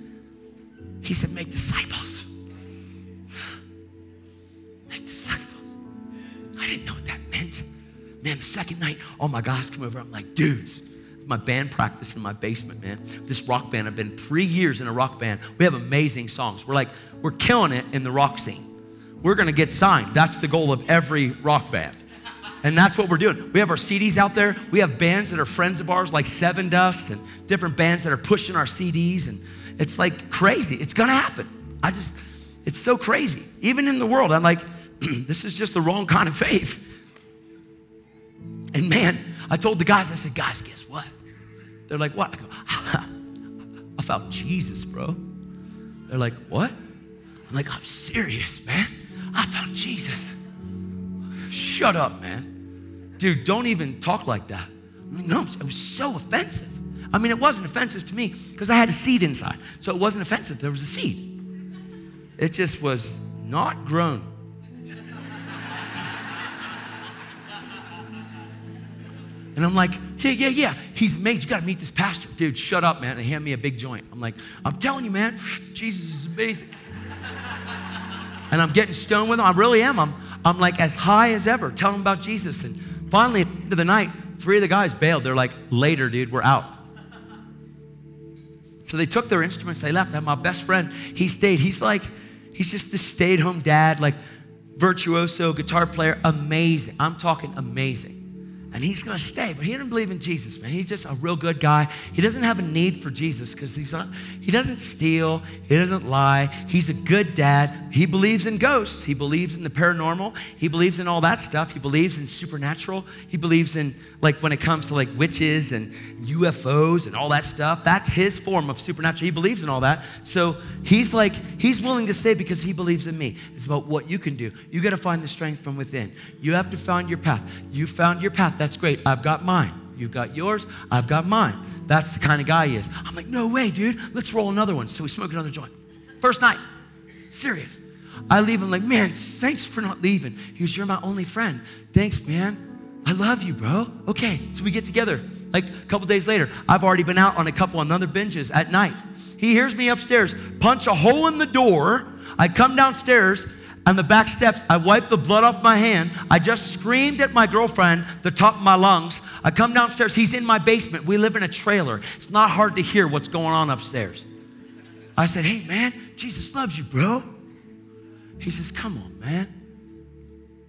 He said make disciples. Man, the second night, all my guys come over. I'm like, dudes, my band practice in my basement, man. This rock band, I've been three years in a rock band. We have amazing songs. We're like, we're killing it in the rock scene. We're gonna get signed. That's the goal of every rock band. And that's what we're doing. We have our CDs out there. We have bands that are friends of ours, like Sevendust, and different bands that are pushing our CDs. And it's like crazy. It's gonna happen. I just, it's so crazy. Even in the world, I'm like, this is just the wrong kind of faith. And man, I told the guys, I said, guys, guess what? They're like, what? I go, I found Jesus, bro. They're like, what? I'm like, I'm serious, man. I found Jesus. Shut up, man. Dude, don't even talk like that. No, it was so offensive. I mean, it wasn't offensive to me because I had a seed inside. So it wasn't offensive. There was a seed. It just was not grown. And I'm like, yeah, yeah, yeah. He's amazing. You got to meet this pastor. Dude, shut up, man. And hand me a big joint. I'm like, I'm telling you, man, Jesus is amazing. and I'm getting stoned with him. I really am. I'm, I'm like as high as ever, telling him about Jesus. And finally, at the end of the night, three of the guys bailed. They're like, later, dude, we're out. So they took their instruments, they left. Have my best friend, he stayed. He's like, he's just this stay at home dad, like virtuoso guitar player, amazing. I'm talking amazing and he's going to stay. But he didn't believe in Jesus, man. He's just a real good guy. He doesn't have a need for Jesus because he's not. He doesn't steal. He doesn't lie. He's a good dad. He believes in ghosts. He believes in the paranormal. He believes in all that stuff. He believes in supernatural. He believes in like when it comes to like witches and UFOs and all that stuff. That's his form of supernatural. He believes in all that. So he's like he's willing to stay because he believes in me. It's about what you can do. You got to find the strength from within. You have to find your path. You found your path that's great. I've got mine. You've got yours. I've got mine. That's the kind of guy he is. I'm like, no way, dude. Let's roll another one. So we smoke another joint. First night. Serious. I leave him like, man, thanks for not leaving. He goes, you're my only friend. Thanks, man. I love you, bro. Okay, so we get together. Like a couple days later, I've already been out on a couple of other binges at night. He hears me upstairs, punch a hole in the door. I come downstairs on the back steps. I wipe the blood off my hand. I just screamed at my girlfriend, the top of my lungs. I come downstairs. He's in my basement. We live in a trailer. It's not hard to hear what's going on upstairs. I said, Hey, man, Jesus loves you, bro. He says, Come on, man.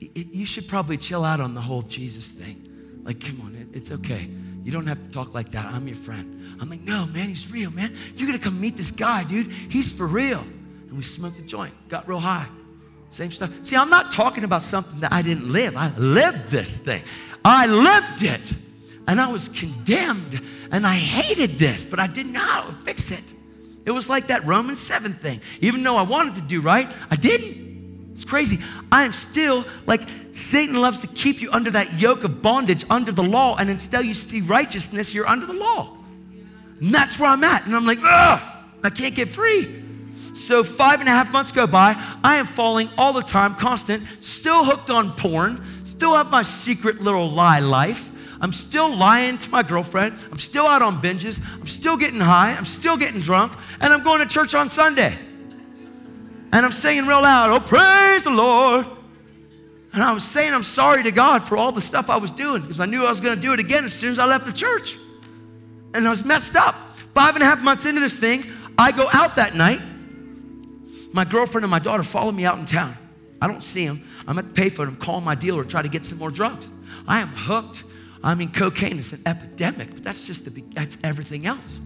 You should probably chill out on the whole Jesus thing. Like, come on, it's okay. You don't have to talk like that. I'm your friend. I'm like, no, man, he's real, man. You gotta come meet this guy, dude. He's for real. And we smoked a joint, got real high. Same stuff. See, I'm not talking about something that I didn't live. I lived this thing. I lived it. And I was condemned and I hated this, but I didn't know how to fix it. It was like that Romans 7 thing. Even though I wanted to do right, I didn't. It's crazy. I am still like Satan loves to keep you under that yoke of bondage, under the law, and instead you see righteousness, you're under the law. And that's where I'm at. And I'm like, ugh, I can't get free. So five and a half months go by. I am falling all the time, constant, still hooked on porn, still have my secret little lie life. I'm still lying to my girlfriend. I'm still out on binges. I'm still getting high. I'm still getting drunk. And I'm going to church on Sunday. And I'm saying real loud, oh, praise the Lord. And I was saying I'm sorry to God for all the stuff I was doing because I knew I was going to do it again as soon as I left the church. And I was messed up. Five and a half months into this thing, I go out that night my girlfriend and my daughter follow me out in town. I don't see them. I'm at the payphone. I'm calling my dealer try to get some more drugs. I am hooked. I mean, cocaine is an epidemic, but that's just the that's everything else.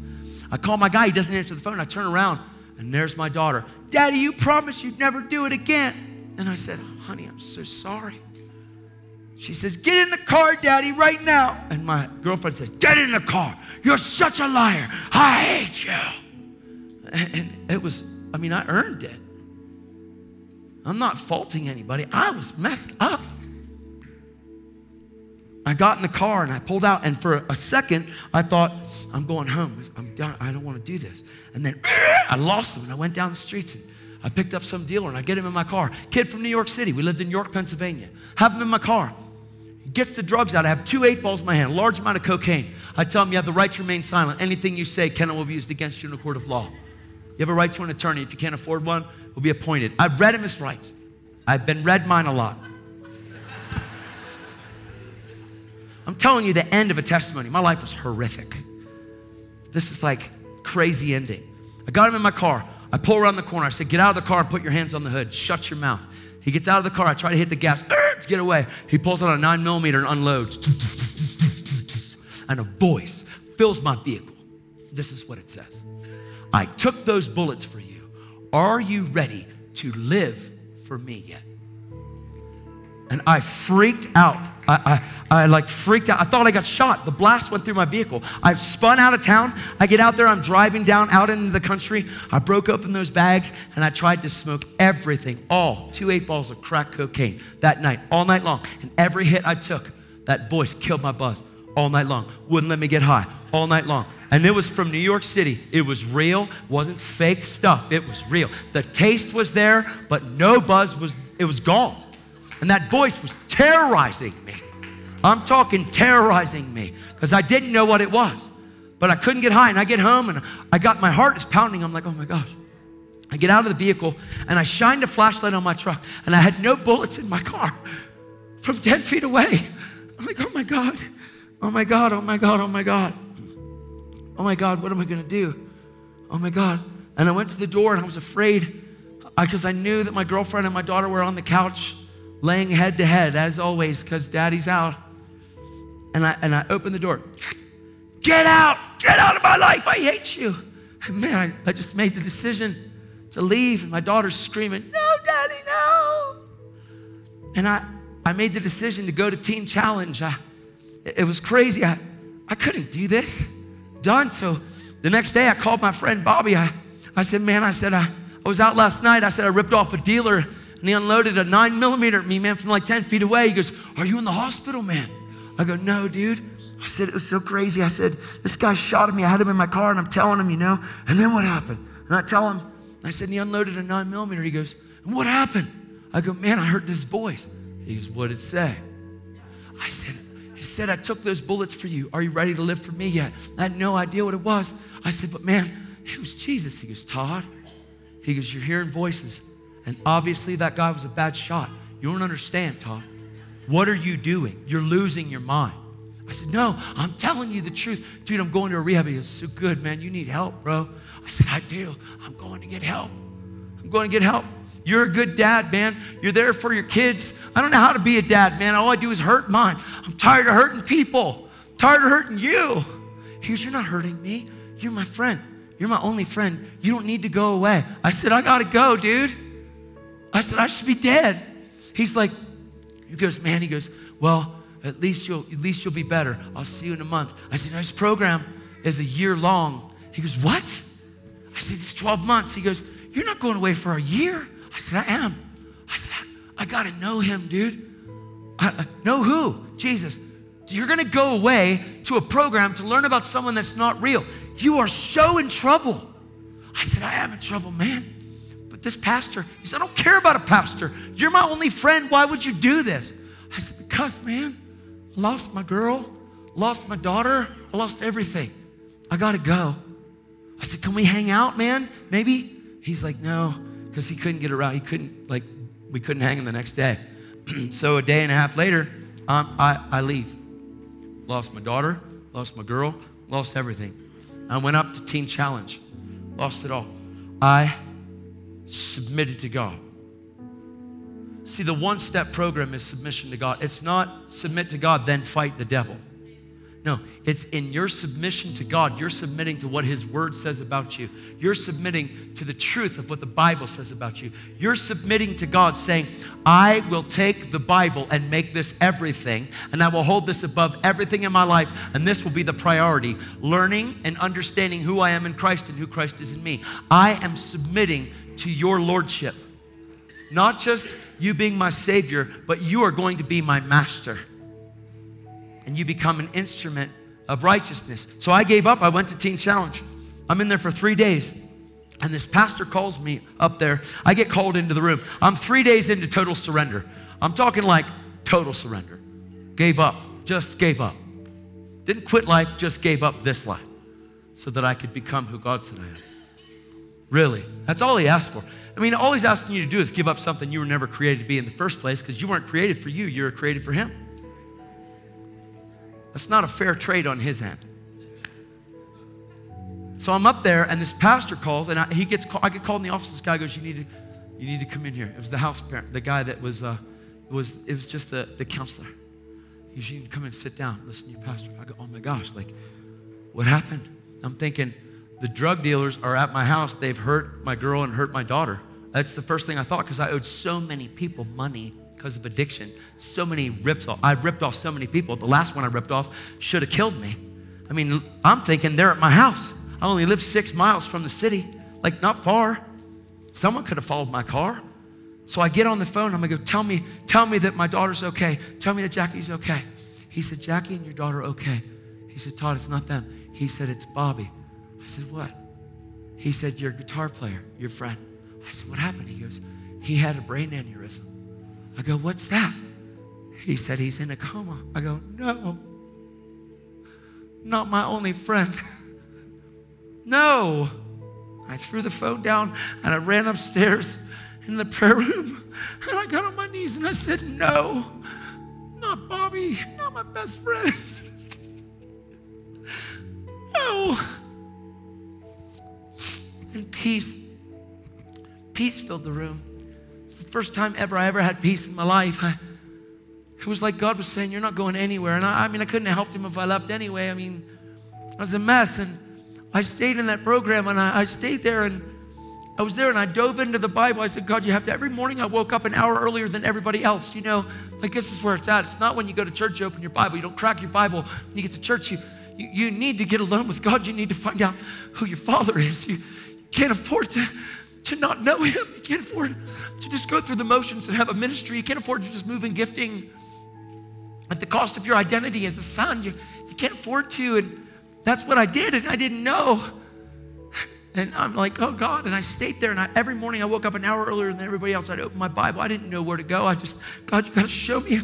I call my guy. He doesn't answer the phone. I turn around, and there's my daughter. Daddy, you promised you'd never do it again. And I said, Honey, I'm so sorry. She says, Get in the car, Daddy, right now. And my girlfriend says, Get in the car. You're such a liar. I hate you. And it was I mean, I earned it. I'm not faulting anybody. I was messed up. I got in the car and I pulled out, and for a second, I thought, I'm going home. I'm done. I don't want to do this. And then I lost him and I went down the streets and I picked up some dealer and I get him in my car. Kid from New York City. We lived in York, Pennsylvania. Have him in my car. He gets the drugs out. I have two eight balls in my hand, a large amount of cocaine. I tell him, You have the right to remain silent. Anything you say can and will be used against you in a court of law. You have a right to an attorney. If you can't afford one, we'll be appointed. I've read him his rights. I've been read mine a lot. I'm telling you the end of a testimony. My life was horrific. This is like crazy ending. I got him in my car. I pull around the corner. I said, Get out of the car and put your hands on the hood. Shut your mouth. He gets out of the car. I try to hit the gas to get away. He pulls out a nine millimeter and unloads. And a voice fills my vehicle. This is what it says I took those bullets for you. Are you ready to live for me yet? And I freaked out. I, I, I like freaked out. I thought I got shot. The blast went through my vehicle. I spun out of town. I get out there. I'm driving down out into the country. I broke open those bags and I tried to smoke everything, all two eight balls of crack cocaine that night, all night long. And every hit I took, that voice killed my buzz all night long. Wouldn't let me get high all night long. And it was from New York City. It was real, wasn't fake stuff. It was real. The taste was there, but no buzz was, it was gone. And that voice was terrorizing me. I'm talking terrorizing me because I didn't know what it was. But I couldn't get high. And I get home and I got my heart is pounding. I'm like, oh my gosh. I get out of the vehicle and I shined a flashlight on my truck and I had no bullets in my car from 10 feet away. I'm like, oh my God, oh my God, oh my God, oh my God. Oh my God, what am I gonna do? Oh my God. And I went to the door and I was afraid uh, because I, I knew that my girlfriend and my daughter were on the couch laying head to head, as always, because daddy's out. And I, and I opened the door. Get out! Get out of my life! I hate you. And man, I, I just made the decision to leave, and my daughter's screaming, No, daddy, no. And I, I made the decision to go to Teen Challenge. I, it was crazy. I, I couldn't do this. Done. So the next day, I called my friend Bobby. I, I said, Man, I said, I, I was out last night. I said, I ripped off a dealer and he unloaded a nine millimeter at me, man, from like 10 feet away. He goes, Are you in the hospital, man? I go, No, dude. I said, It was so crazy. I said, This guy shot at me. I had him in my car and I'm telling him, you know. And then what happened? And I tell him, I said, He unloaded a nine millimeter. He goes, And what happened? I go, Man, I heard this voice. He goes, What did it say? I said, He said, I took those bullets for you. Are you ready to live for me yet? I had no idea what it was. I said, But man, it was Jesus. He goes, Todd. He goes, You're hearing voices. And obviously, that guy was a bad shot. You don't understand, Todd. What are you doing? You're losing your mind. I said, No, I'm telling you the truth. Dude, I'm going to a rehab. He goes, So good, man. You need help, bro. I said, I do. I'm going to get help. I'm going to get help. You're a good dad, man. You're there for your kids. I don't know how to be a dad, man. All I do is hurt mine. I'm tired of hurting people, I'm tired of hurting you. He goes, You're not hurting me. You're my friend. You're my only friend. You don't need to go away. I said, I got to go, dude. I said, I should be dead. He's like, he goes, man, he goes, well, at least you'll at least you'll be better. I'll see you in a month. I said, no, this program is a year long. He goes, what? I said, it's 12 months. He goes, you're not going away for a year. I said, I am. I said, I, got to know him, dude. I, know who? Jesus. You're going to go away to a program to learn about someone that's not real. You are so in trouble. I said, I am in trouble, man. But this pastor, he said, I don't care about a pastor. You're my only friend. Why would you do this? I said, Because, man, lost my girl, lost my daughter, I lost everything. I got to go. I said, Can we hang out, man? Maybe? He's like, No, because he couldn't get around. He couldn't, like, we couldn't hang him the next day. so a day and a half later, um, I, I leave. Lost my daughter, lost my girl, lost everything. I went up to Teen Challenge, lost it all. I submitted to God. See, the one step program is submission to God. It's not submit to God, then fight the devil. No, it's in your submission to God, you're submitting to what His Word says about you. You're submitting to the truth of what the Bible says about you. You're submitting to God, saying, I will take the Bible and make this everything, and I will hold this above everything in my life, and this will be the priority learning and understanding who I am in Christ and who Christ is in me. I am submitting to your lordship. not just you being my Savior, but you are going to be my master. And you become an instrument of righteousness. So I gave up. I went to Teen Challenge. I'm in there for three days. And this pastor calls me up there. I get called into the room. I'm three days into total surrender. I'm talking like total surrender. Gave up, just gave up. Didn't quit life, just gave up this life so that I could become who God said I am. Really, that's all He asked for. I mean, all He's asking you to do is give up something you were never created to be in the first place because you weren't created for you, you were created for Him. That's not a fair trade on His end. So I'm up there, and this pastor calls, and I, he gets call, I get called in the office. This guy goes, "You need to, you need to come in here." It was the house parent, the guy that was, uh, was it was just the, the counselor. He goes, "You need to come and sit down, listen to your pastor." I go, "Oh my gosh, like, what happened?" I'm thinking, the drug dealers are at my house. They've hurt my girl and hurt my daughter. That's the first thing I thought because I owed so many people money because of addiction. So many rips off. I've ripped off so many people. The last one I ripped off should have killed me. I mean, I'm thinking they're at my house. I only live six miles from the city, like not far. Someone could have followed my car. So I get on the phone. I'm gonna go, tell me, tell me that my daughter's okay. Tell me that Jackie's okay. He said, Jackie and your daughter okay. He said, Todd, it's not them. He said, it's Bobby. I said, what? He said, your guitar player, your friend. I said, what happened? He goes, he had a brain aneurysm. I go, what's that? He said, he's in a coma. I go, no, not my only friend. No. I threw the phone down and I ran upstairs in the prayer room and I got on my knees and I said, No, not Bobby, not my best friend. No. And peace, peace filled the room. It's the first time ever I ever had peace in my life. I, it was like God was saying, You're not going anywhere. And I, I mean, I couldn't have helped him if I left anyway. I mean, I was a mess. And I stayed in that program and I, I, stayed there and I was there and I dove into the Bible. I said, God, you have to. Every morning I woke up an hour earlier than everybody else. You know, like this is where it's at. It's not when you go to church, you open your Bible. You don't crack your Bible. When you get to church, you, you, you need to get alone with God. You need to find out who your Father is. You, you can't afford to, to not know Him. You can't afford to just go through the motions and have a ministry. You can't afford to just move in gifting at the cost of your identity as a son. You, you can't afford to. And that's what I did, and I didn't know. And I'm like, oh God. And I stayed there, and I, every morning I woke up an hour earlier than everybody else. I'd open my Bible. I didn't know where to go. I just, God, you got to show me.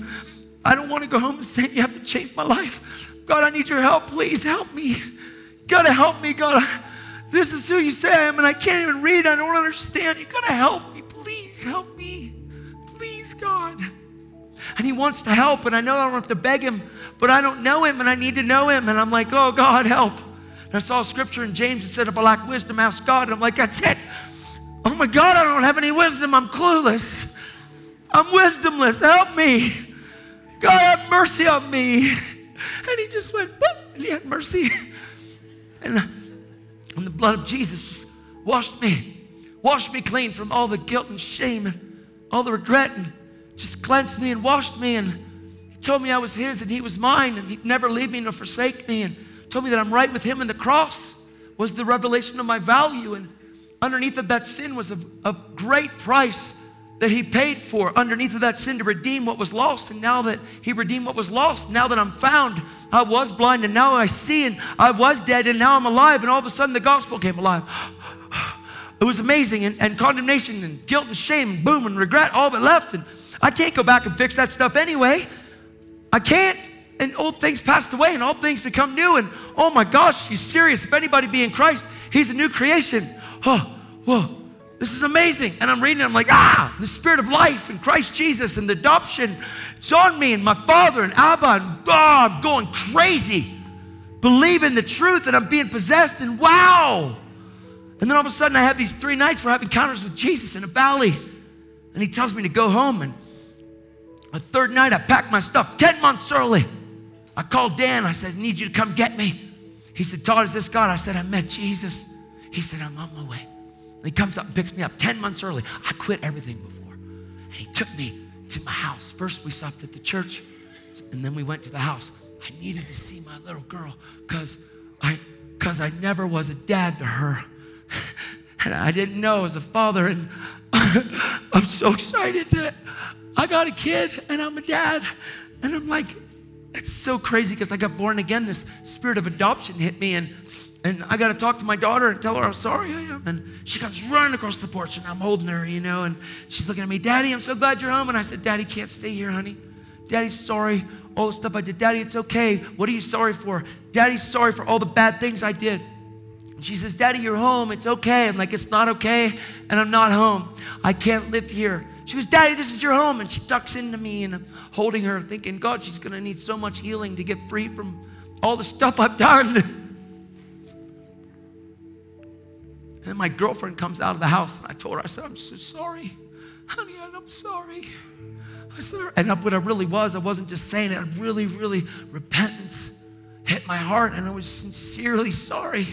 I don't want to go home and say, you have to change my life. God, I need your help. Please help me. You got to help me, God. This is who you say I am, and I can't even read. I don't understand. You got to help me. Please help me. Please, God. And He wants to help, and I know I don't have to beg Him but I don't know him and I need to know him. And I'm like, oh, God, help. And I saw scripture in James that said, if I lack wisdom, ask God. And I'm like, that's it. Oh my God, I don't have any wisdom. I'm clueless. I'm wisdomless. Help me. God, have mercy on me. And he just went, and he had mercy. And, and the blood of Jesus just washed me, washed me clean from all the guilt and shame and all the regret and just cleansed me and washed me and told me I was his and he was mine and he'd never leave me nor forsake me and told me that I'm right with him and the cross was the revelation of my value and underneath of that sin was a, a great price that he paid for underneath of that sin to redeem what was lost and now that he redeemed what was lost now that i'm found i was blind and now i see and i was dead and now i'm alive and all of a sudden the gospel came alive it was amazing and, and condemnation and guilt and shame and boom and regret all of it left and i can't go back and fix that stuff anyway I can't. And old things passed away and all things become new. And oh my gosh, he's serious. If anybody be in Christ, he's a new creation. Oh, whoa, this is amazing. And I'm reading it, I'm like, ah, the spirit of life in Christ Jesus and the adoption, it's on me and my father and Abba. And oh, I'm going crazy. Believing the truth and I'm being possessed. And wow. And then all of a sudden, I have these three nights where I have encounters with Jesus in a valley. And he tells me to go home and a third night, I packed my stuff 10 months early. I called Dan. I said, I need you to come get me. He said, Todd, is this God? I said, I met Jesus. He said, I'm on my way. He comes up and picks me up 10 months early. I quit everything before. And he took me to my house. First, we stopped at the church, and then we went to the house. I needed to see my little girl because I, cause I never was a dad to her. And I didn't know as a father. And I'm so excited that I got a kid and I'm a dad. And I'm like, it's so crazy because I got born again. This spirit of adoption hit me, and and I got to talk to my daughter and tell her how sorry I am. And she comes running across the porch, and I'm holding her, you know, and she's looking at me, Daddy, I'm so glad you're home. And I said, Daddy can't stay here, honey. Daddy's sorry, all the stuff I did. Daddy, it's okay. What are you sorry for? Daddy's sorry for all the bad things I did. And she says, Daddy, you're home. It's okay. I'm like, it's not okay, and I'm not home. I can't live here. She goes, Daddy, this is your home. And she ducks into me, and I'm holding her, thinking, God, she's going to need so much healing to get free from all the stuff I've done. And my girlfriend comes out of the house, and I told her, I said, I'm so sorry. Honey, I'm sorry. I said, and what I really was, I wasn't just saying it, I really, really, repentance hit my heart, and I was sincerely sorry.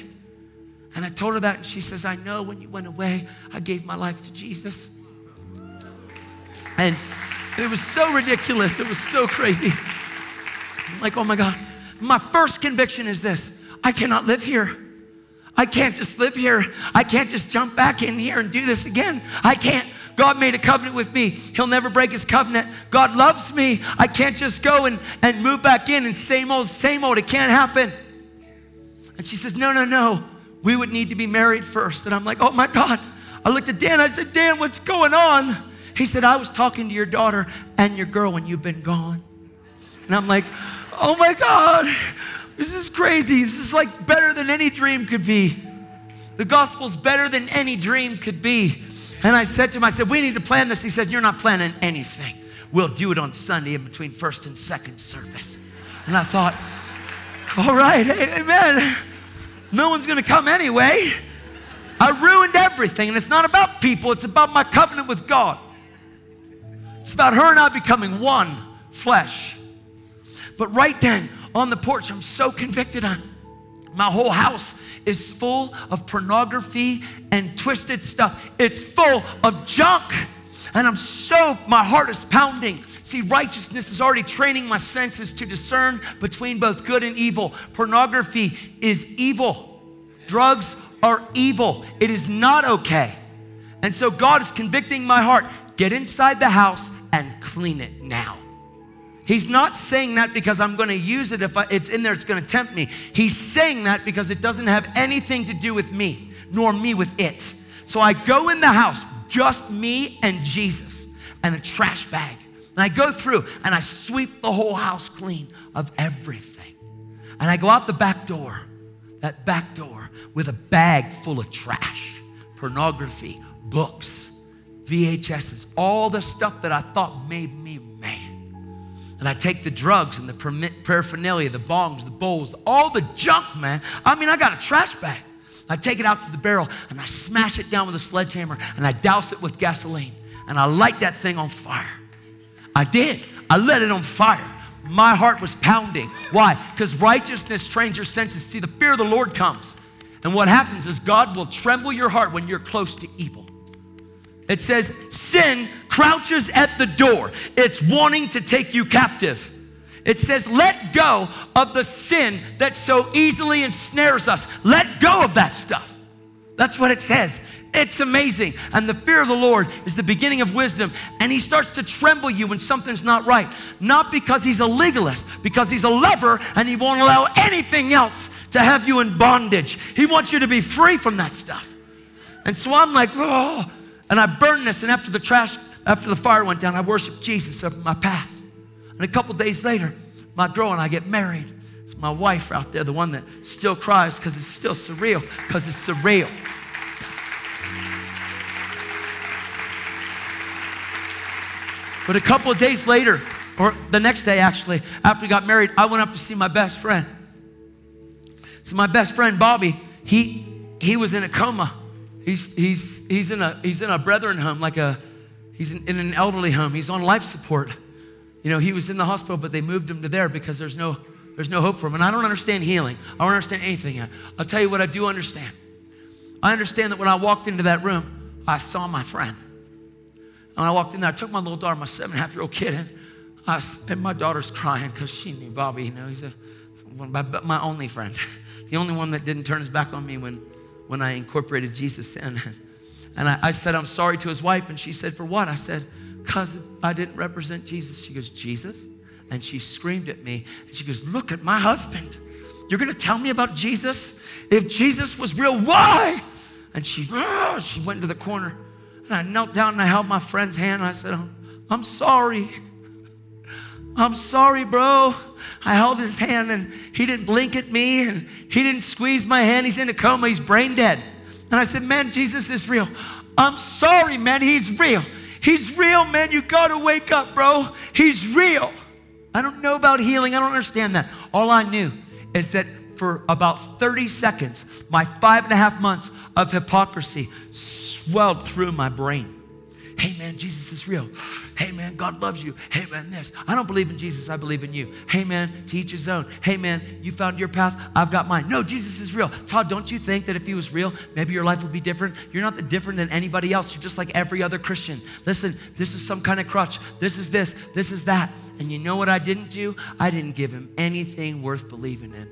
And I told her that, and she says, I know when you went away, I gave my life to Jesus. And it was so ridiculous, it was so crazy. I'm like, oh my God. My first conviction is this I cannot live here. I can't just live here. I can't just jump back in here and do this again. I can't. God made a covenant with me. He'll never break his covenant. God loves me. I can't just go and, and move back in and same old, same old. It can't happen. And she says, No, no, no. We would need to be married first. And I'm like, Oh my God. I looked at Dan. I said, Dan, what's going on? He said, I was talking to your daughter and your girl when you've been gone. And I'm like, Oh my God. This is crazy. This is like better than any dream could be. The gospel's better than any dream could be. And I said to him, I said, we need to plan this. He said, You're not planning anything. We'll do it on Sunday in between first and second service. And I thought, All right, amen. No one's gonna come anyway. I ruined everything. And it's not about people, it's about my covenant with God. It's about her and I becoming one flesh. But right then, on the porch. I'm so convicted on. My whole house is full of pornography and twisted stuff. It's full of junk. And I'm so, my heart is pounding. See, righteousness is already training my senses to discern between both good and evil. Pornography is evil, drugs are evil. It is not okay. And so God is convicting my heart get inside the house and clean it now. He's not saying that because I'm going to use it if I, it's in there, it's going to tempt me. He's saying that because it doesn't have anything to do with me, nor me with it. So I go in the house, just me and Jesus, and a trash bag. And I go through and I sweep the whole house clean of everything. And I go out the back door, that back door, with a bag full of trash, pornography, books, VHSs, all the stuff that I thought made me man. And I take the drugs and the paraphernalia, the bongs, the bowls, all the junk, man. I mean, I got a trash bag. I take it out to the barrel and I smash it down with a sledgehammer and I douse it with gasoline and I light that thing on fire. I did. I lit it on fire. My heart was pounding. Why? Because righteousness trains your senses. See, the fear of the Lord comes. And what happens is God will tremble your heart when you're close to evil. It says, Sin crouches at the door, it's wanting to take you captive. It says, Let go of the sin that so easily ensnares us. Let go of that stuff. That's what it says. It's amazing. And the fear of the Lord is the beginning of wisdom. And He starts to tremble you when something's not right. Not because He's a legalist, because He's a lover and He won't allow anything else to have you in bondage. He wants you to be free from that stuff. And so I'm like, oh, and I burn this, and after the trash, after the fire went down, I worshiped Jesus over my path. And a couple days later, my girl and I get married. It's my wife out there, the one that still cries because it's still surreal, because it's surreal. But a couple of days later, or the next day actually, after we got married, I went up to see my best friend. So my best friend Bobby, he he was in a coma He's, he's, he's, in a, he's in a brethren home, like a, he's in, in an elderly home. He's on life support. You know, he was in the hospital, but they moved him to there because there's no, there's no hope for him. And I don't understand healing. I don't understand anything yet. I'll tell you what I do understand. I understand that when I walked into that room, I saw my friend. And I walked in there, I took my little daughter, my seven and a half year old kid, and, I, and my daughter's crying because she knew Bobby. You know, he's a, my, my only friend, the only one that didn't turn his back on me when when I incorporated Jesus in. And I, I said, I'm sorry to his wife. And she said, For what? I said, Because I didn't represent Jesus. She goes, Jesus? And she screamed at me. And she goes, Look at my husband. You're going to tell me about Jesus? If Jesus was real, why? And she, uh, she went into the corner. And I knelt down and I held my friend's hand. And I said, I'm sorry. I'm sorry, bro. I held his hand and he didn't blink at me and he didn't squeeze my hand. He's in a coma, he's brain dead. And I said, Man, Jesus is real. I'm sorry, man, he's real. He's real, man. You gotta wake up, bro. He's real. I don't know about healing, I don't understand that. All I knew is that for about 30 seconds, my five and a half months of hypocrisy swelled through my brain. Hey man, Jesus is real. Hey man, God loves you. Hey man, this. I don't believe in Jesus, I believe in you. Hey man, to each his own. Hey man, you found your path, I've got mine. No, Jesus is real. Todd, don't you think that if he was real, maybe your life would be different? You're not different than anybody else. You're just like every other Christian. Listen, this is some kind of crutch. This is this, this is that. And you know what I didn't do? I didn't give him anything worth believing in.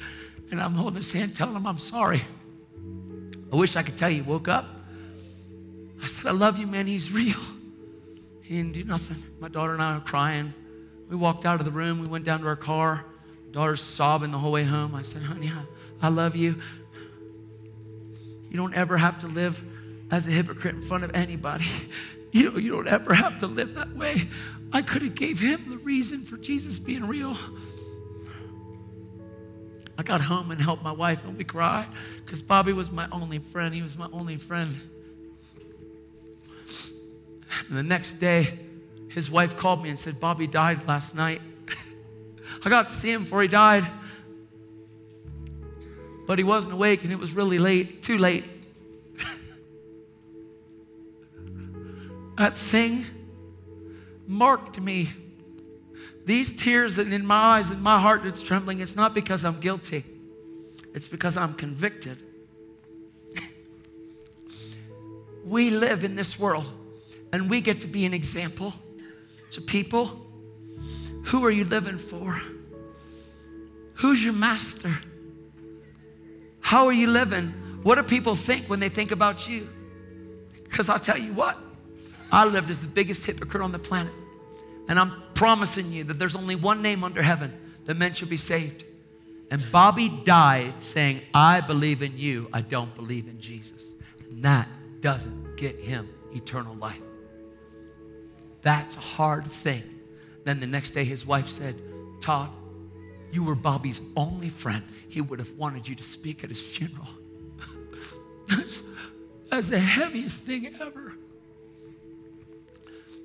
and I'm holding his hand, telling him I'm sorry. I wish I could tell you, he woke up. I said, I love you, man. He's real. He didn't do nothing. My daughter and I were crying. We walked out of the room. We went down to our car. Daughter's sobbing the whole way home. I said, honey, I, I love you. You don't ever have to live as a hypocrite in front of anybody. You, you don't ever have to live that way. I could have gave him the reason for Jesus being real. I got home and helped my wife, and we cried because Bobby was my only friend. He was my only friend. And the next day, his wife called me and said, Bobby died last night. I got to see him before he died. But he wasn't awake and it was really late, too late. that thing marked me. These tears that in my eyes and my heart that's trembling, it's not because I'm guilty. It's because I'm convicted. we live in this world and we get to be an example to people. Who are you living for? Who's your master? How are you living? What do people think when they think about you? Because I'll tell you what, I lived as the biggest hypocrite on the planet. And I'm promising you that there's only one name under heaven that men should be saved. And Bobby died saying, I believe in you, I don't believe in Jesus. And that doesn't get him eternal life. That's a hard thing. Then the next day, his wife said, Todd, you were Bobby's only friend. He would have wanted you to speak at his funeral. that's, that's the heaviest thing ever.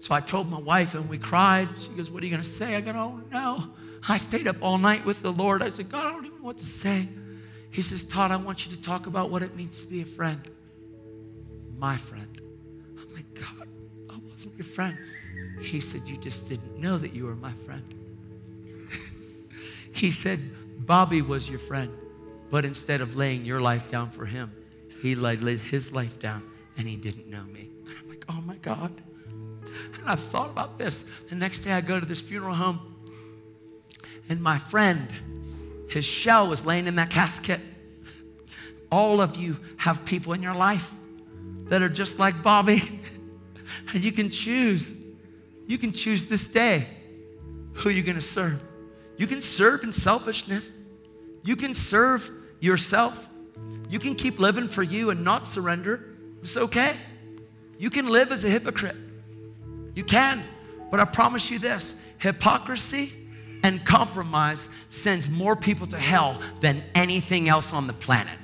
So I told my wife and we cried. She goes, What are you going to say? I go, Oh, no. I stayed up all night with the Lord. I said, God, I don't even know what to say. He says, Todd, I want you to talk about what it means to be a friend. My friend. I'm like, God, I wasn't your friend. He said, You just didn't know that you were my friend. he said, Bobby was your friend, but instead of laying your life down for him, he laid his life down and he didn't know me. And I'm like, Oh my God. I thought about this. The next day I go to this funeral home, and my friend, his shell was laying in that casket. All of you have people in your life that are just like Bobby, and you can choose. You can choose this day who you're going to serve. You can serve in selfishness. You can serve yourself. You can keep living for you and not surrender. It's okay. You can live as a hypocrite. You can. But I promise you this hypocrisy and compromise sends more people to hell than anything else on the planet.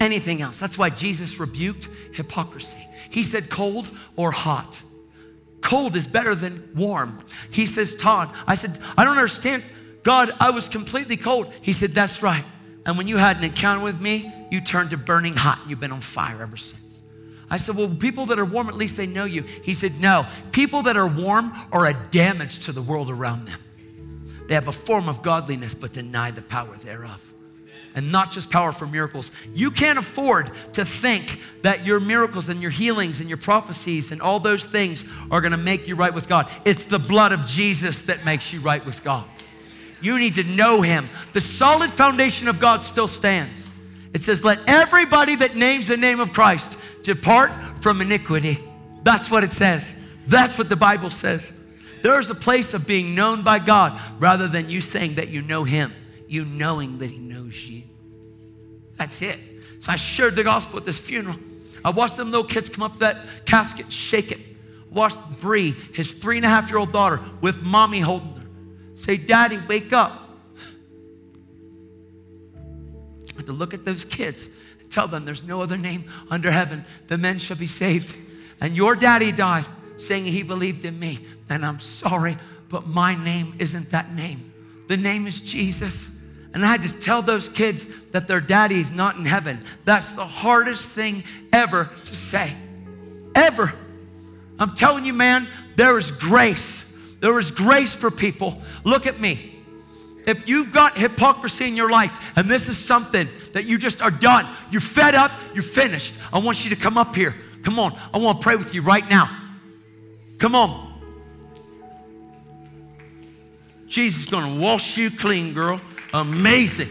Anything else. That's why Jesus rebuked hypocrisy. He said cold or hot. Cold is better than warm. He says, Todd, I said, I don't understand. God, I was completely cold. He said, That's right. And when you had an encounter with me, you turned to burning hot and you've been on fire ever since. I said, Well, people that are warm, at least they know you. He said, No, people that are warm are a damage to the world around them. They have a form of godliness, but deny the power thereof and not just power for miracles. You can't afford to think that your miracles and your healings and your prophecies and all those things are to make you right with God. It's the blood of Jesus that makes you right with God. You need to know Him. The solid foundation of God still stands. It says, Let everybody that names the name of Christ depart from iniquity. That's what it says. That's what the Bible says. There's a place of being known by God rather than you saying that you know Him, you knowing that He knows you. That's it. So I shared the gospel at this funeral. I watched them little kids come up that casket, shake it. Watched Bree, his three and a half year old daughter, with mommy holding her, say, Daddy, wake up. Had to look at those kids tell them there's no other name under heaven The men shall be saved. And your daddy died saying he believed in me. And I'm sorry, but my name isn't that name. The name is Jesus. And I had to tell those kids that their daddy is not in heaven. That's the hardest thing ever to say. Ever. I'm telling you, man, there is grace. There is grace for people. Look at me. If you've got hypocrisy in your life and this is something that you just are done, you're fed up, you're finished, I want you to come up here. Come on, I want to pray with you right now. Come on. Jesus is going to wash you clean, girl. Amazing.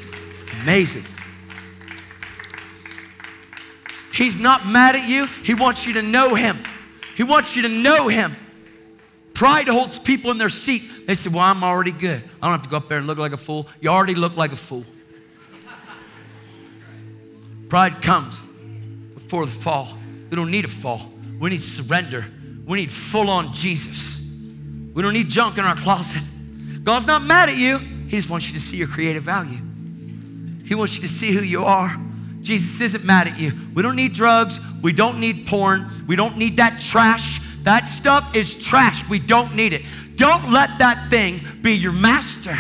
Amazing. He's not mad at you. He wants you to know him. He wants you to know him. Pride holds people in their seat. They say, Well, I'm already good. I don't have to go up there and look like a fool. You already look like a fool. Pride comes before the fall. We don't need a fall. We need surrender. We need full on Jesus. We don't need junk in our closet. God's not mad at you. He just wants you to see your creative value. He wants you to see who you are. Jesus isn't mad at you. We don't need drugs. We don't need porn. We don't need that trash. That stuff is trash. We don't need it. Don't let that thing be your master.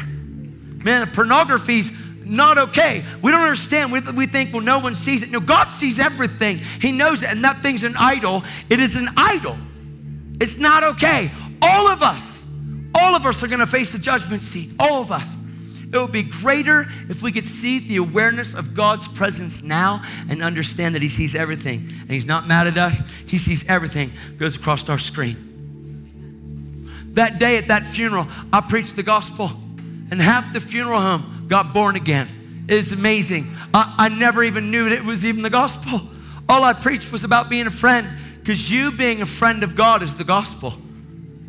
Man, pornography's not okay. We don't understand. We, we think, well, no one sees it. No, God sees everything. He knows it, and that thing's an idol. It is an idol. It's not okay. All of us, all of us are going to face the judgment seat. All of us. It would be greater if we could see the awareness of God's presence now and understand that He sees everything. And He's not mad at us, He sees everything goes across our screen. That day at that funeral, I preached the gospel, and half the funeral home got born again. It is amazing. I, I never even knew it was even the gospel. All I preached was about being a friend, because you being a friend of God is the gospel.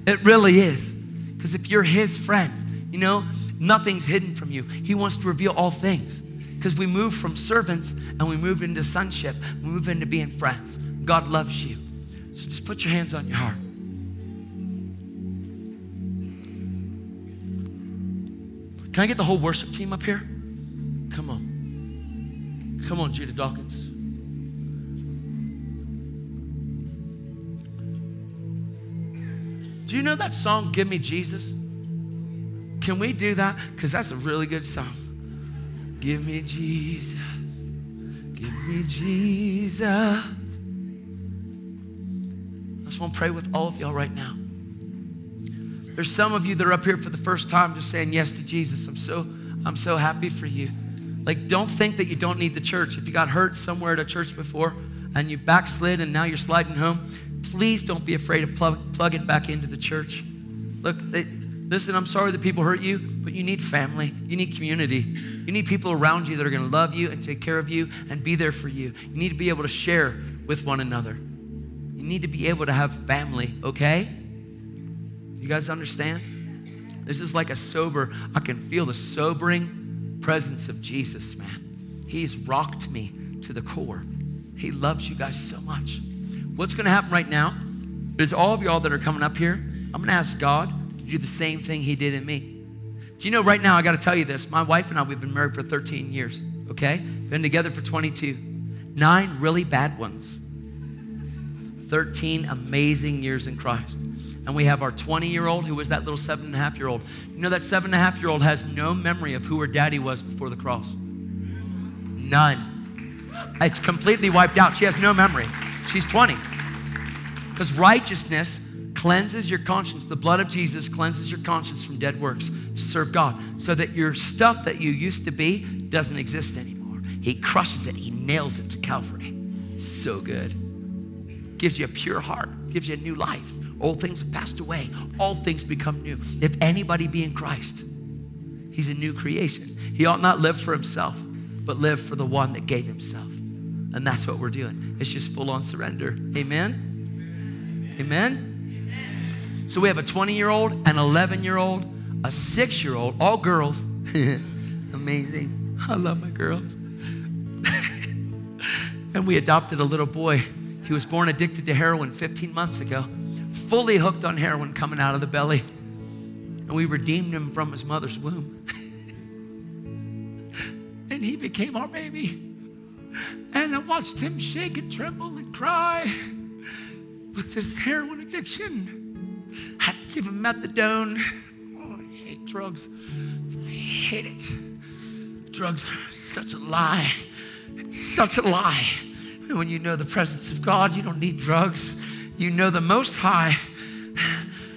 It really is. Because if you're His friend, you know, Nothing's hidden from you. He wants to reveal all things because we move from servants and we move into sonship. We move into being friends. God loves you. So just put your hands on your heart. Can I get the whole worship team up here? Come on. Come on, Judah Dawkins. Do you know that song, Give Me Jesus? Can we do that? Because that's a really good song. Give me Jesus. Give me Jesus. I just want to pray with all of y'all right now. There's some of you that are up here for the first time just saying yes to Jesus. I'm so, I'm so happy for you. Like, don't think that you don't need the church. If you got hurt somewhere at a church before and you backslid and now you're sliding home, please don't be afraid of plug, plugging back into the church. Look, Listen, I'm sorry that people hurt you, but you need family. You need community. You need people around you that are going to love you and take care of you and be there for you. You need to be able to share with one another. You need to be able to have family, okay? You guys understand? This is like a sober, I can feel the sobering presence of Jesus, man. He's rocked me to the core. He loves you guys so much. What's going to happen right now is all of y'all that are coming up here, I'm going to ask God do the same thing he did in me. Do you know right now, I got to tell you this. My wife and I, we've been married for 13 years, okay? Been together for 22. Nine really bad ones. 13 amazing years in Christ. And we have our 20 year old who was that little seven and a half year old. You know, that seven and a half year old has no memory of who her daddy was before the cross. None. It's completely wiped out. She has no memory. She's 20. Because righteousness cleanses your conscience. The blood of Jesus cleanses your conscience from dead works to serve God so that your stuff that you used to be doesn't exist anymore. He crushes it, He nails it to Calvary. So good. Gives you a pure heart, gives you a new life. Old things have passed away, all things become new. If anybody be in Christ, He's a new creation. He ought not live for himself, but live for the one that gave himself. And that's what we're doing. It's just full on surrender. Amen? Amen? So we have a 20 year old, an 11 year old, a six year old, all girls. Amazing. I love my girls. and we adopted a little boy. He was born addicted to heroin 15 months ago, fully hooked on heroin coming out of the belly. And we redeemed him from his mother's womb. and he became our baby. And I watched him shake and tremble and cry with this heroin addiction. I give him methadone. Oh, I hate drugs. I hate it. Drugs are such a lie. Such a lie. When you know the presence of God, you don't need drugs. You know the Most High.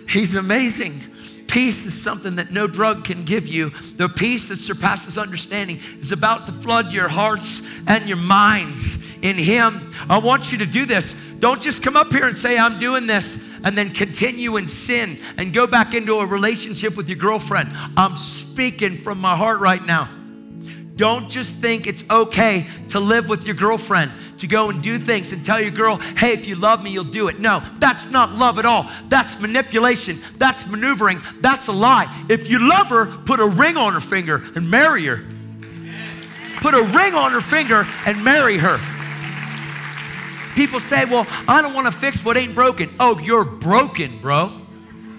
He's amazing. Peace is something that no drug can give you. The peace that surpasses understanding is about to flood your hearts and your minds in Him. I want you to do this. Don't just come up here and say, I'm doing this, and then continue in sin and go back into a relationship with your girlfriend. I'm speaking from my heart right now. Don't just think it's okay to live with your girlfriend, to go and do things and tell your girl, hey, if you love me, you'll do it. No, that's not love at all. That's manipulation. That's maneuvering. That's a lie. If you love her, put a ring on her finger and marry her. Put a ring on her finger and marry her. People say, well, I don't want to fix what ain't broken. Oh, you're broken, bro.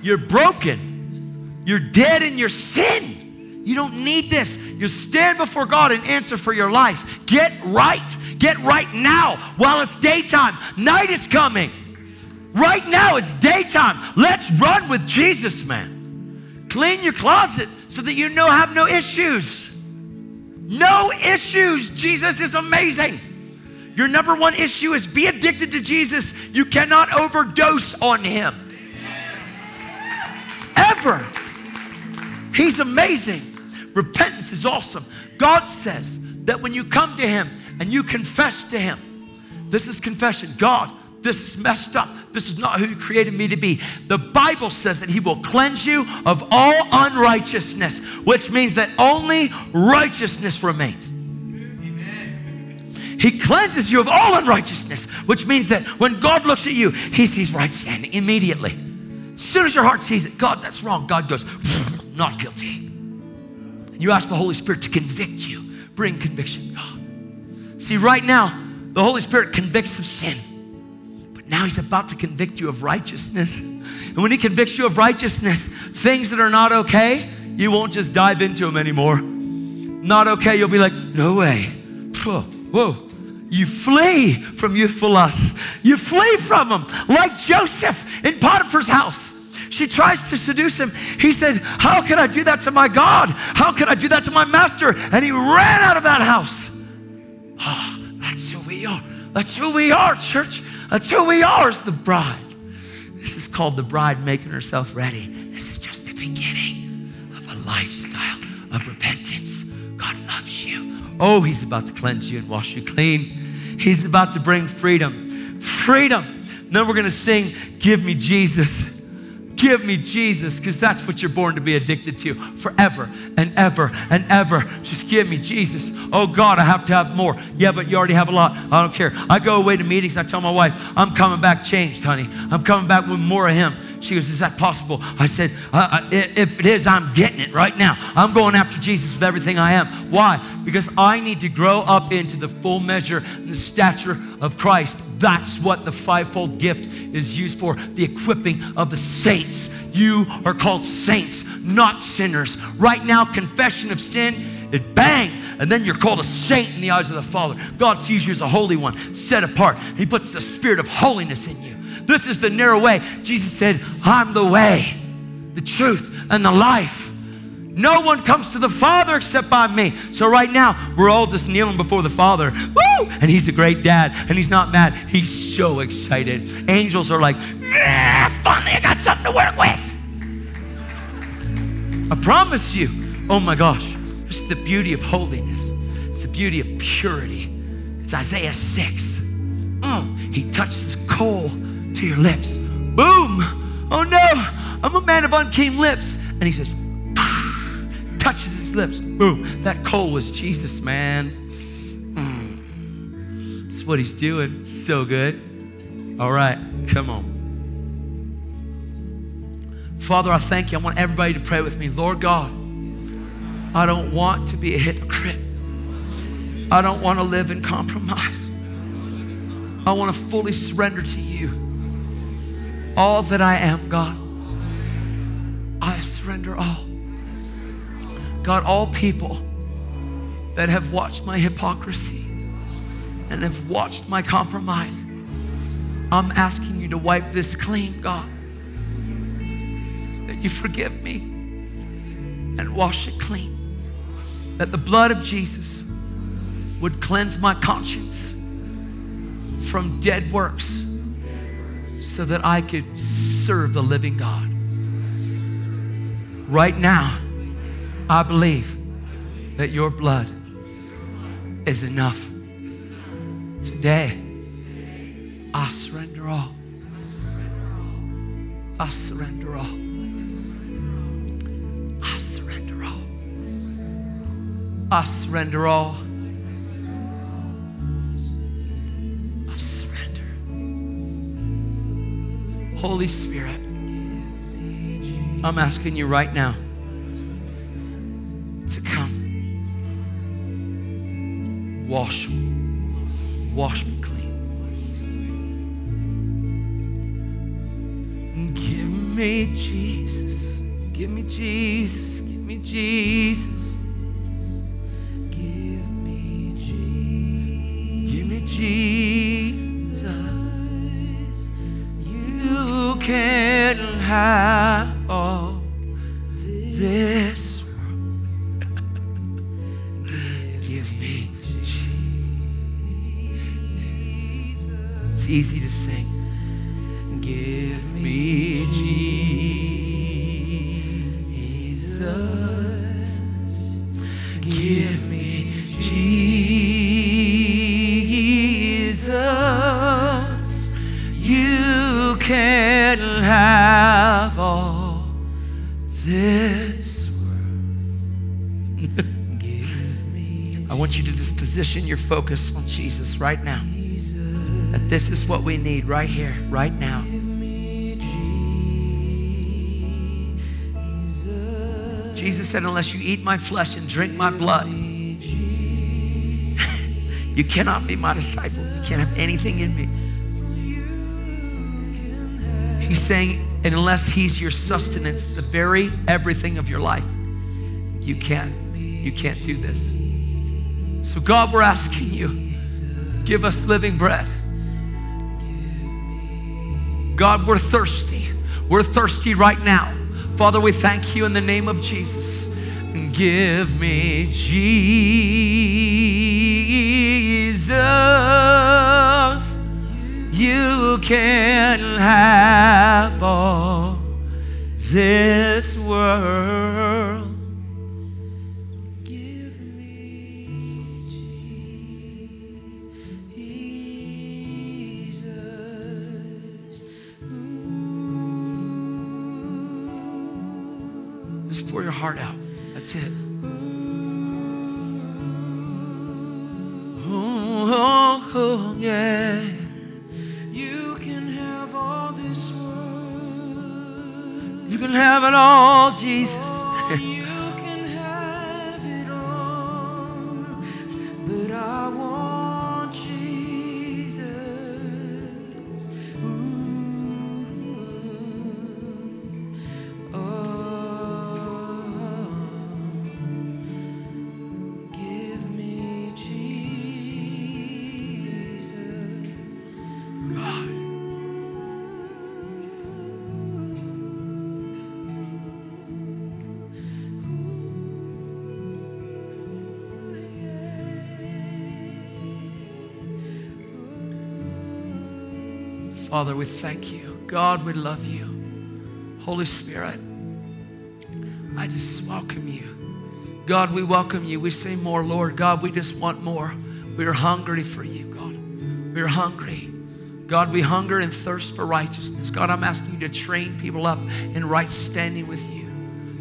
You're broken. You're dead in your sin. You don't need this. You stand before God and answer for your life. Get right. Get right now while it's daytime. Night is coming. Right now it's daytime. Let's run with Jesus, man. Clean your closet so that you know have no issues. No issues. Jesus is amazing. Your number one issue is be addicted to Jesus. You cannot overdose on him. Ever. He's amazing. Repentance is awesome. God says that when you come to Him and you confess to Him, this is confession. God, this is messed up. This is not who you created me to be. The Bible says that He will cleanse you of all unrighteousness, which means that only righteousness remains. He cleanses you of all unrighteousness, which means that when God looks at you, He sees right standing immediately. As soon as your heart sees it, God, that's wrong, God goes, not guilty. You ask the Holy Spirit to convict you, bring conviction, God. See, right now, the Holy Spirit convicts of sin, but now He's about to convict you of righteousness. And when He convicts you of righteousness, things that are not okay, you won't just dive into them anymore. Not okay, you'll be like, no way. Whoa. You flee from youthful lusts. You flee from them, like Joseph in Potiphar's house. She tries to seduce him. He said, How can I do that to my God? How can I do that to my master? And he ran out of that house. Oh, that's who we are. That's who we are, church. That's who we are as the bride. This is called the bride making herself ready. This is just the beginning of a lifestyle of repentance. God loves you. Oh, He's about to cleanse you and wash you clean. He's about to bring freedom. Freedom. then we're going to sing, Give Me Jesus. Give me Jesus, because that's what you're born to be addicted to forever and ever and ever. Just give me Jesus. Oh God, I have to have more. Yeah, but you already have a lot. I don't care. I go away to meetings. I tell my wife, I'm coming back changed, honey. I'm coming back with more of Him. She goes, Is that possible? I said, uh, uh If it is, I'm getting it right now. I'm going after Jesus with everything I am. Why? Because I need to grow up into the full measure and the stature of Christ. That's what the fivefold gift is used for the equipping of the saints. You are called saints, not sinners. Right now, confession of sin it bang, and then you're called a saint in the eyes of the Father. God sees you as a holy one, set apart. He puts the spirit of holiness in you. This is the narrow way. Jesus said, I'm the way, the truth, and the life. No one comes to the Father except by me. So right now, we're all just kneeling before the Father. Woo! And He's a great dad, and He's not mad. He's so excited. Angels are like, yeah, finally, I got something to work with. I promise you. Oh my gosh, it's the beauty of holiness. It's the beauty of purity. It's Isaiah 6. Mm, he touches the coal to your lips. Boom! Oh no, I'm a man of unclean lips. And he says, touches his lips. Boom. That coal was Jesus, man. Hmm. That's what he's doing. So good. All right, come on. Father, I thank you. I want everybody to pray with me. Lord God, I don't want to be a hypocrite. I don't want to live in compromise. I want to fully surrender to you. All that I am, God, I surrender all. God, all people that have watched my hypocrisy and have watched my compromise, I'm asking you to wipe this clean, God. That you forgive me and wash it clean. That the blood of Jesus would cleanse my conscience from dead works so that I could serve the living God. Right now, I believe that your blood is enough. Today, I surrender all. I surrender all. I surrender all. I surrender all. Holy Spirit, I'm asking you right now to come. Wash, wash me clean. Give me Jesus. Give me Jesus. Give me Jesus. Give me Jesus. Give me Jesus. Can have all this. Give me Jesus. It's easy to sing. Position your focus on Jesus right now. That this is what we need right here, right now. Jesus said, Unless you eat my flesh and drink my blood, you cannot be my disciple. You can't have anything in me. He's saying, unless He's your sustenance, the very everything of your life, you can't, you can't do this. So, God, we're asking you, give us living bread. God, we're thirsty. We're thirsty right now. Father, we thank you in the name of Jesus. Give me Jesus. You can have all this world. Father, we thank you. God, we love you. Holy Spirit, I just welcome you. God, we welcome you. We say more, Lord. God, we just want more. We are hungry for you, God. We are hungry. God, we hunger and thirst for righteousness. God, I'm asking you to train people up in right standing with you.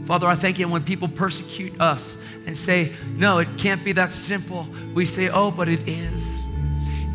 Father, I thank you when people persecute us and say, no, it can't be that simple, we say, oh, but it is.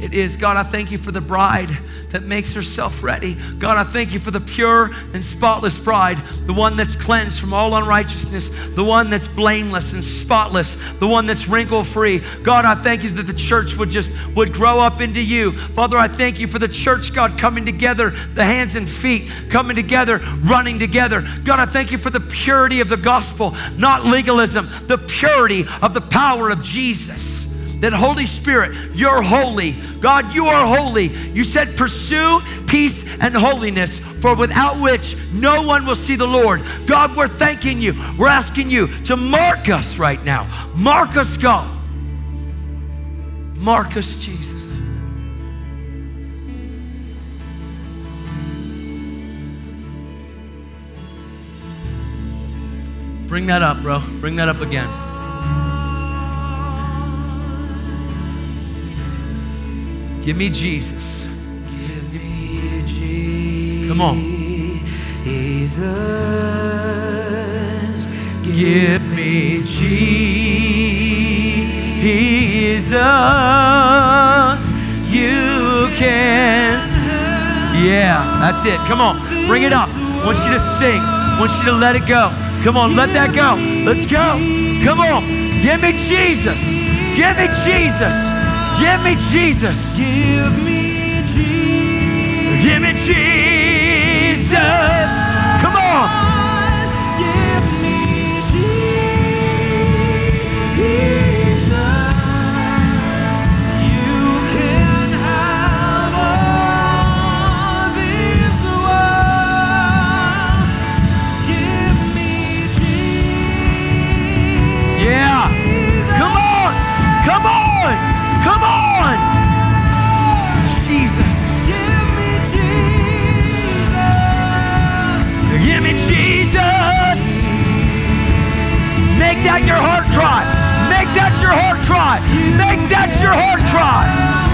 it is. God, I thank you for the bride that makes herself ready. God, I thank you for the pure and spotless bride, the one that's cleansed from all unrighteousness, the one that's blameless and spotless, the one that's wrinkle free. God, I thank you that the church would just would grow up into you. Father, I thank you for the church, God, coming together, the hands and feet coming together, running together. God, I thank you for the purity of the gospel, not legalism, the purity of the power of Jesus that Holy Spirit, you're holy. God, you are holy. You said, pursue peace and holiness, for without which no one will see the Lord. God, we're thanking you. We're asking you to mark us right now. Mark us, God. Mark us, Jesus. Bring that up, bro. Bring that up again. Give me Jesus. Give me Jesus. Come on. Give me Jesus. You can. Yeah, that's it. Come on. Bring it up. I want you to sing. I want you to let it go. Come on, let that go. Let's go. Come on. Give me Jesus. Give me Jesus. Give me Jesus. Give me Jesus. Give me Jesus. Give me Jesus. Make that your heart cry. Make that your heart cry. Make that your heart cry.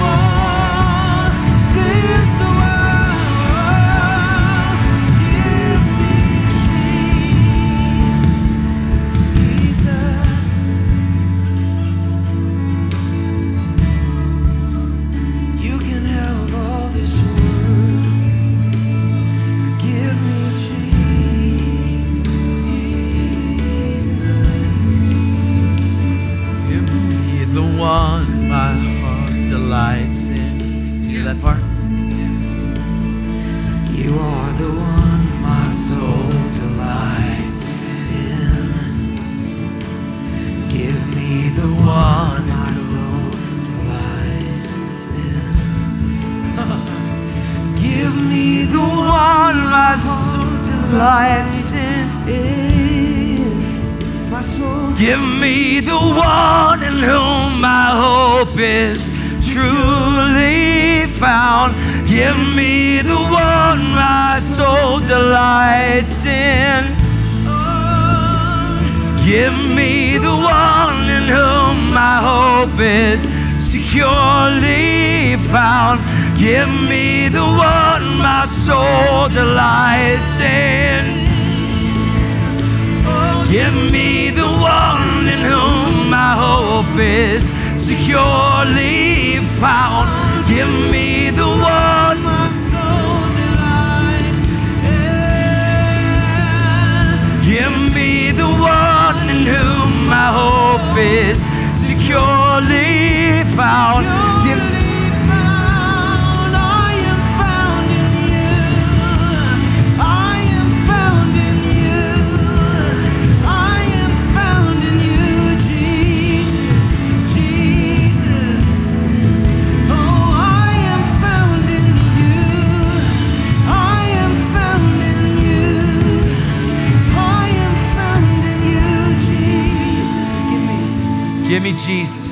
Me. Jesus.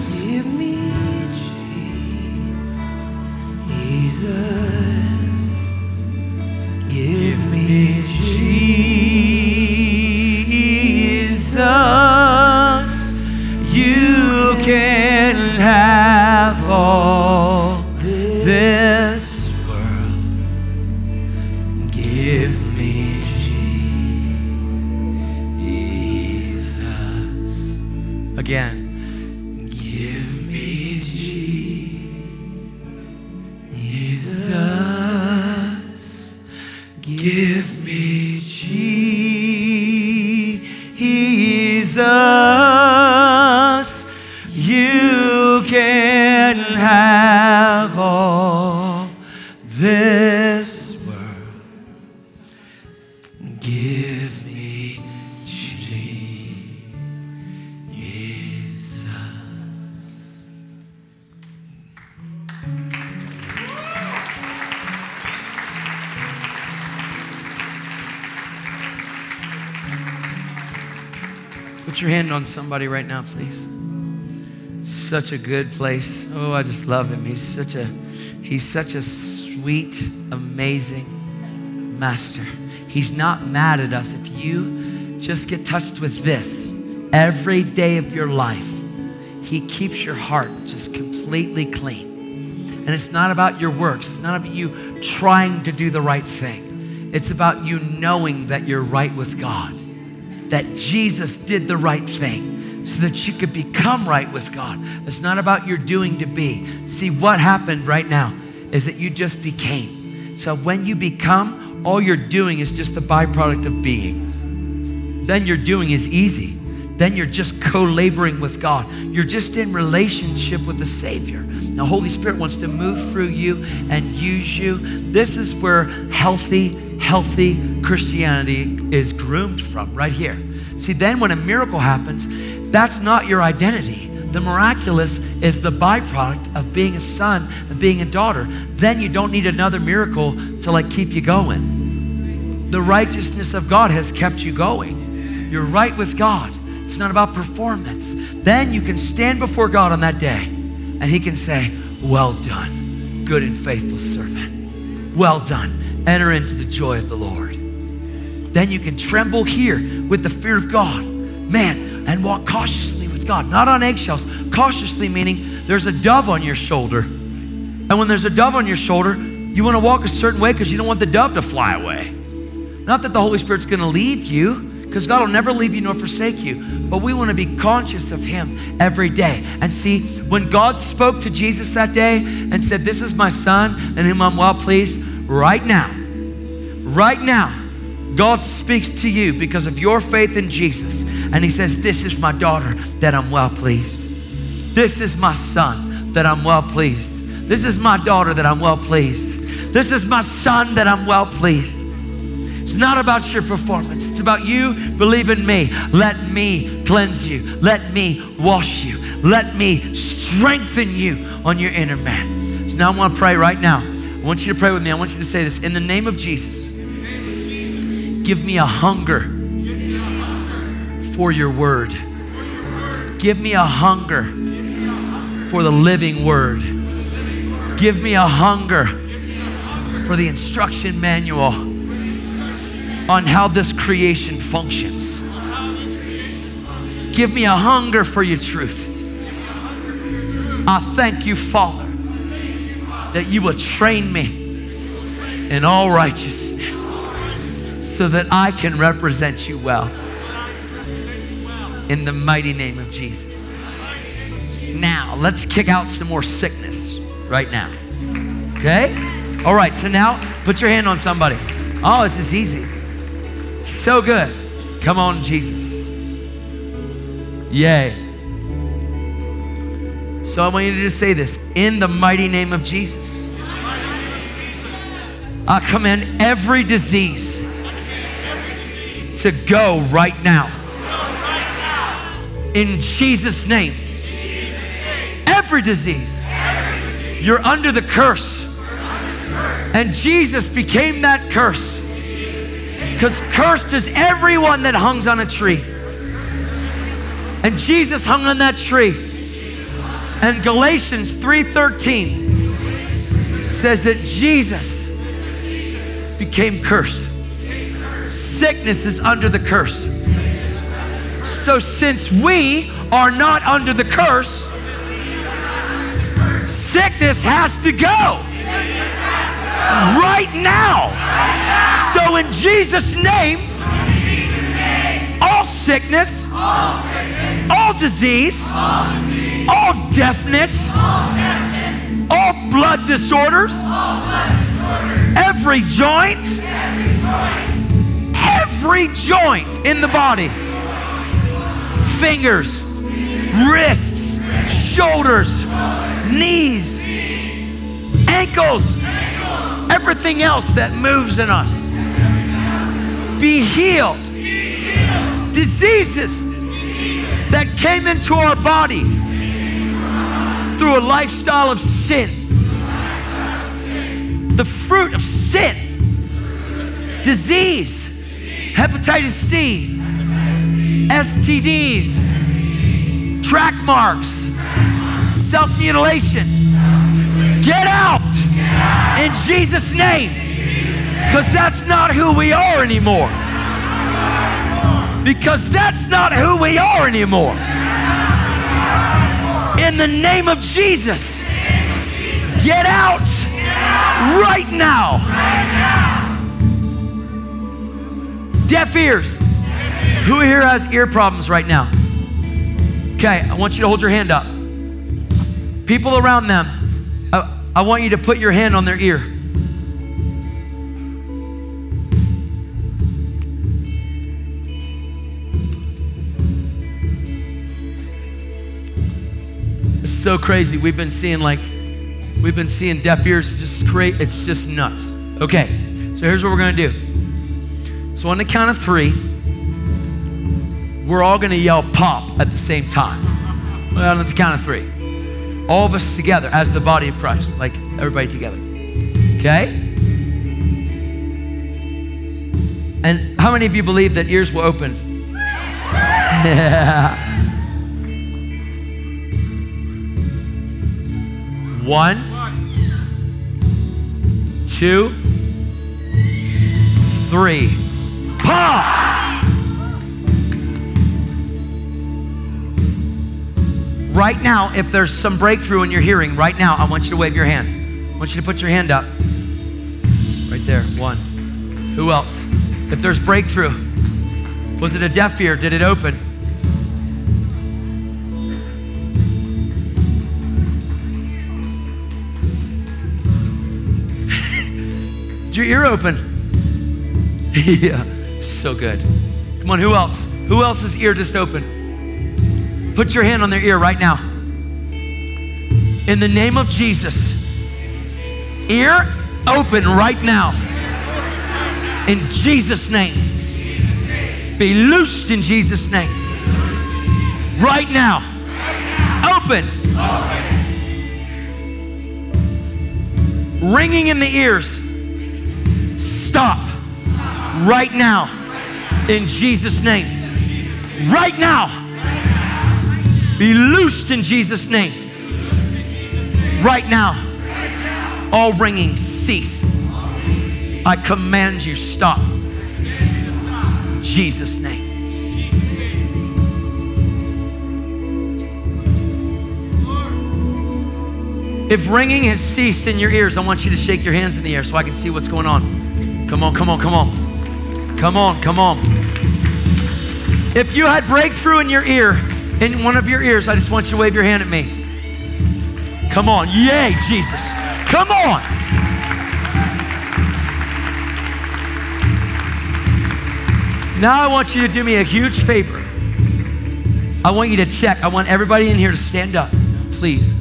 Hand on somebody right now, please. Such a good place. Oh, I just love him. He's such a he's such a sweet, amazing master. He's not mad at us if you just get touched with this every day of your life. He keeps your heart just completely clean. And it's not about your works. It's not about you trying to do the right thing. It's about you knowing that you're right with God that Jesus did the right thing so that you could become right with God. It's not about your doing to be. See, what happened right now is that you just became. So when you become, all you're doing is just the byproduct of being. Then your doing is easy. Then you're just co laboring with God. You're just in relationship with the Savior. Now, Holy Spirit wants to move through you and use you. This is where healthy, healthy Christianity is groomed from, right here. See, then when a miracle happens, that's not your identity. The miraculous is the byproduct of being a son and being a daughter. Then you don't need another miracle to like keep you going. The righteousness of God has kept you going. You're right with God. It's not about performance. Then you can stand before God on that day and He can say, Well done, good and faithful servant. Well done. Enter into the joy of the Lord. Then you can tremble here with the fear of God, man, and walk cautiously with God, not on eggshells. Cautiously meaning there's a dove on your shoulder. And when there's a dove on your shoulder, you want to walk a certain way because you don't want the dove to fly away. Not that the Holy Spirit's going to leave you, because God will never leave you nor forsake you. But we want to be conscious of Him every day. And see, when God spoke to Jesus that day and said, This is my son in whom I'm well pleased, right now, right now, God speaks to you because of your faith in Jesus. And He says, This is my daughter that I'm well pleased. This is my son that I'm well pleased. This is my daughter that I'm well pleased. This is my son that I'm well pleased. It's not about your performance. It's about you believe in me. Let me cleanse you. Let me wash you. Let me strengthen you on your inner man. So now I want to pray right now. I want you to pray with me. I want you to say this in the name of Jesus. Give me a hunger for your word. Give me a hunger for the living word. Give me a hunger for the instruction manual on how this creation functions. Give me a hunger for your truth. I thank you, Father, that you will train me in all righteousness so that I can represent you well. In the mighty name of Jesus. Now, let's kick out some more sickness right now. Okay? All right, so now put your hand on somebody. Oh, this is easy. So good. Come on, Jesus. Yay. So I want you to just say this in the mighty name of Jesus. I command every disease to go right now. In Jesus' name. Every disease. You're under the curse. And Jesus became that curse. Because cursed is everyone that hangs on a tree. And Jesus hung on that tree. And Galatians 3:13 says that Jesus became cursed. Sickness is under the curse. So since we are not under the curse, sickness has to go. Right now. So in Jesus' name, all sickness, all disease, all deafness, all blood disorders, every joint, every joint in the body fingers, wrists, shoulders, knees, ankles, everything else that moves in us. Be healed. Diseases that came into our body through a lifestyle of sin. The fruit of sin, disease, hepatitis C, STDs, track marks, self mutilation. Get out in Jesus' name because that's not who we are anymore. Because that's not who we are anymore. In the name of Jesus, get out right now. Deaf ears. Who here has ear problems right now? Okay, I want you to hold your hand up. People around them, I, want you to put your hand on their ear. It's so crazy. We've been seeing like, we've been seeing deaf ears just create, it's just nuts. Okay, so here's what we're gonna do. So on the count of three, we're all gonna yell pop at the same time. On the count of three. All of us together as the body of Christ, like everybody together. Okay? And how many of you believe that ears will open? Yeah. One, two, three. Pop! Right now, if there's some breakthrough in your hearing, right now, I want you to wave your hand. I want you to put your hand up. Right there, one. Who else? If there's breakthrough, was it a deaf ear? Did it open? Did your ear open? yeah, so good. Come on, who else? Who else's ear just open? Put your hand on their ear right now. In the name of Jesus, ear open right now. In Jesus' name. Be loosed in Jesus' name. Right now. Open. Ringing in the ears. Stop. Right now. In Jesus' name. Right now. Be loosed in Jesus' name. Right now. All ringing cease. I command you, stop. Jesus' name. If ringing has ceased in your ears, I want you to shake your hands in the air so I can see what's going on. Come on, come on, come on. Come on, come on. If you had breakthrough in your ear, in one of your ears, I just want you to wave your hand at me. Come on. Yay, Jesus. Come on. Now I want you to do me a huge favor. I want you to check. I want everybody in here to stand up, please.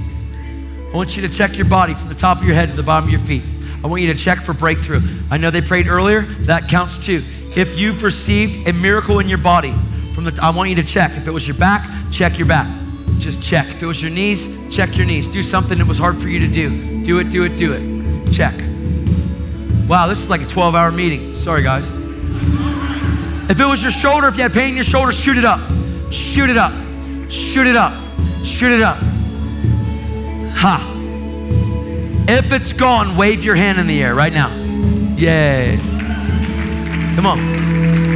I want you to check your body from the top of your head to the bottom of your feet. I want you to check for breakthrough. I know they prayed earlier, that counts too. If you've received a miracle in your body, from the I want you to check. If it was your back, check your back. Just check. If it was your knees, check your knees. Do something that was hard for you to do. Do it, do it, do it. Check. Wow, this is like a 12 hour meeting. Sorry, guys. If it was your shoulder, if you had pain in your shoulder, shoot it up. Shoot it up. Shoot it up. Shoot it up. Ha. If it's gone, wave your hand in the air right now. Yay. Come on.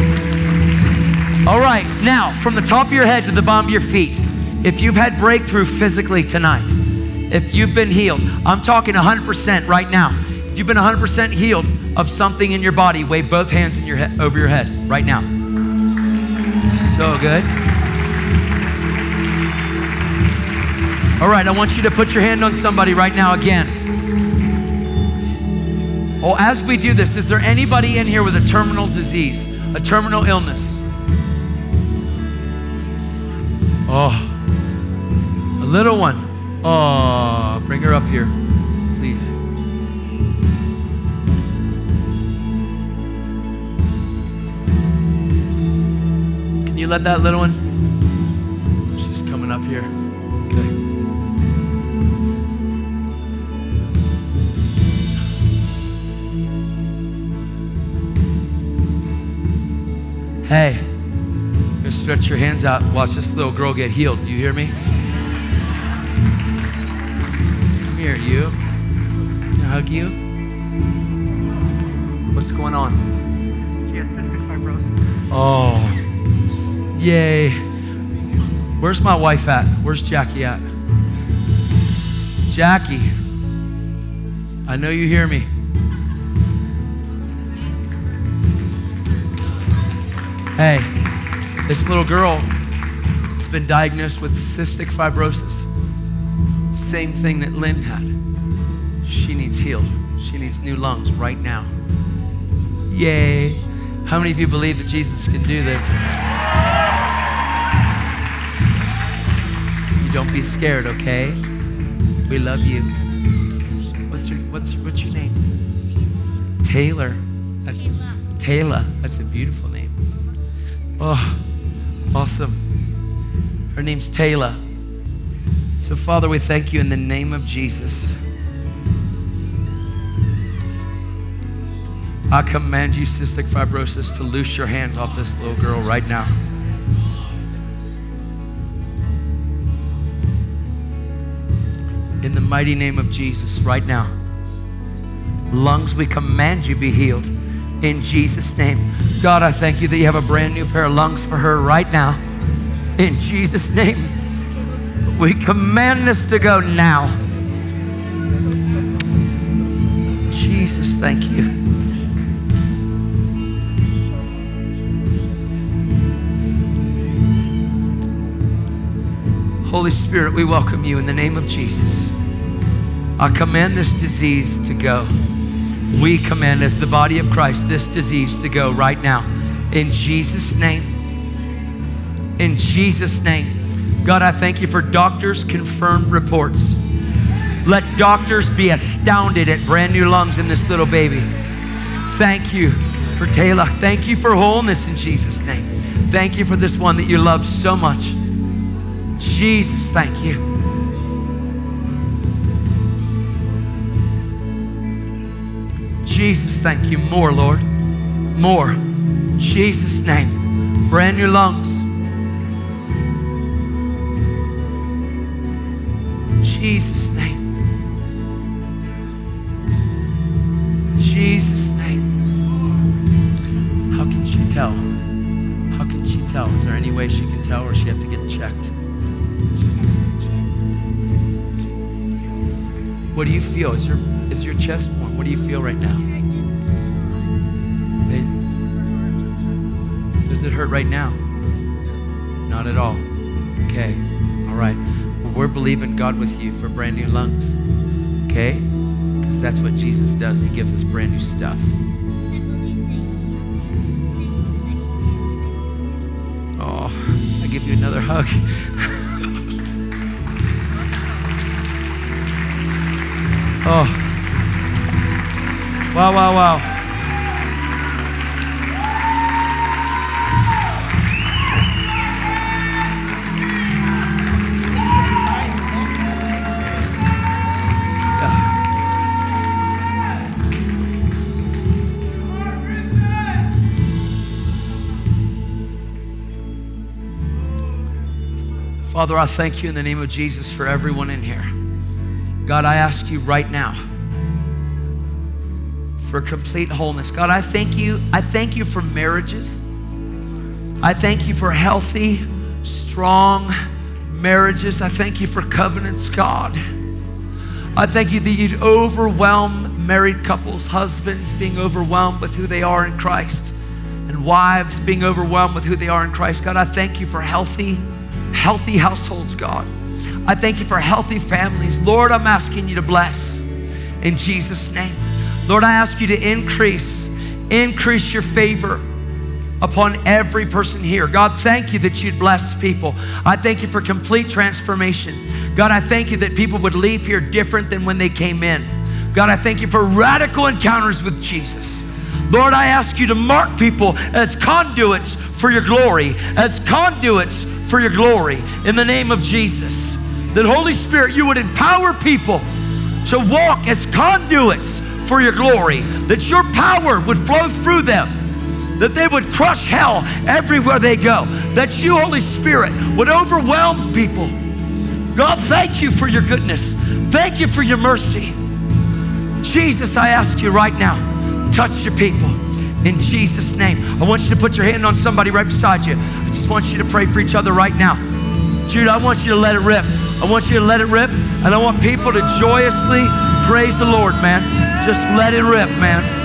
All right, now from the top of your head to the bottom of your feet, if you've had breakthrough physically tonight, if you've been healed, I'm talking 100% right now. If you've been 100% healed of something in your body, wave both hands in your head, over your head right now. So good. All right, I want you to put your hand on somebody right now again. Oh, as we do this, is there anybody in here with a terminal disease, a terminal illness? Oh, a little one. Oh, bring her up here, please. Can you let that little one? She's coming up here. Okay. Hey, stretch your hands out. Watch this little girl get healed. Do you hear me? Come here, you. Can I hug you? What's going on? She has cystic fibrosis. Oh, yay. Where's my wife at? Where's Jackie at? Jackie, I know you hear me. Hey, this little girl has been diagnosed with cystic fibrosis. Same thing that Lynn had. She needs healed. She needs new lungs right now. Yay. How many of you believe that Jesus can do this? You don't be scared, okay? We love you. What's your what's what's your name? Taylor. That's Taylor. That's a beautiful name. Oh, awesome. Her name's Taylor. So, Father, we thank you in the name of Jesus. I command you, cystic fibrosis, to loose your hand off this little girl right now. In the mighty name of Jesus, right now. Lungs, we command you be healed in Jesus' name. God, I thank you that you have a brand new pair of lungs for her right now. In Jesus' name, we command this to go now. Jesus, thank you. Holy Spirit, we welcome you in the name of Jesus. I command this disease to go. We command, as the body of Christ, this disease to go right now. In Jesus' name. In Jesus' name. God, I thank you for doctors' confirmed reports. Let doctors be astounded at brand new lungs in this little baby. Thank you for Taylor. Thank you for wholeness in Jesus' name. Thank you for this one that you love so much. Jesus, thank you. Jesus, thank you. More, Lord. More. Jesus' name. Brand new lungs. Jesus' name. Jesus' name. How can she tell? How can she tell? Is there any way she can tell or she have to get checked? What do you feel? Is your is your chest warm? What do you feel right now? Right now? Not at all. Okay. All right. Well, we're believing God with you for brand new lungs. Okay? Because that's what Jesus does. He gives us brand new stuff. Oh, I give you another hug. oh. Wow, wow, wow. Father, I thank you in the name of Jesus for everyone in here. God, I ask you right now for complete wholeness. God, I thank you. I thank you for marriages. I thank you for healthy, strong marriages. I thank you for covenants, God. I thank you that you'd overwhelm married couples, husbands being overwhelmed with who they are in Christ, and wives being overwhelmed with who they are in Christ. God, I thank you for healthy, healthy households, God. I thank you for healthy families. Lord, I'm asking you to bless in Jesus' name. Lord, I ask you to increase, increase your favor upon every person here. God, thank you that you'd bless people. I thank you for complete transformation. God, I thank you that people would leave here different than when they came in. God, I thank you for radical encounters with Jesus. Lord, I ask you to mark people as conduits for your glory, as conduits for your glory in the name of Jesus. That Holy Spirit, you would empower people to walk as conduits for your glory, that your power would flow through them that they would crush hell everywhere they go, that you, Holy Spirit, would overwhelm people. God, thank you for your goodness. Thank you for your mercy. Jesus, I ask you right now, touch your people in Jesus' name. I want you to put your hand on somebody right beside you. I just want you to pray for each other right now. Jude, I want you to let it rip. I want you to let it rip, and I want people to joyously praise the Lord, man. Just let it rip, man.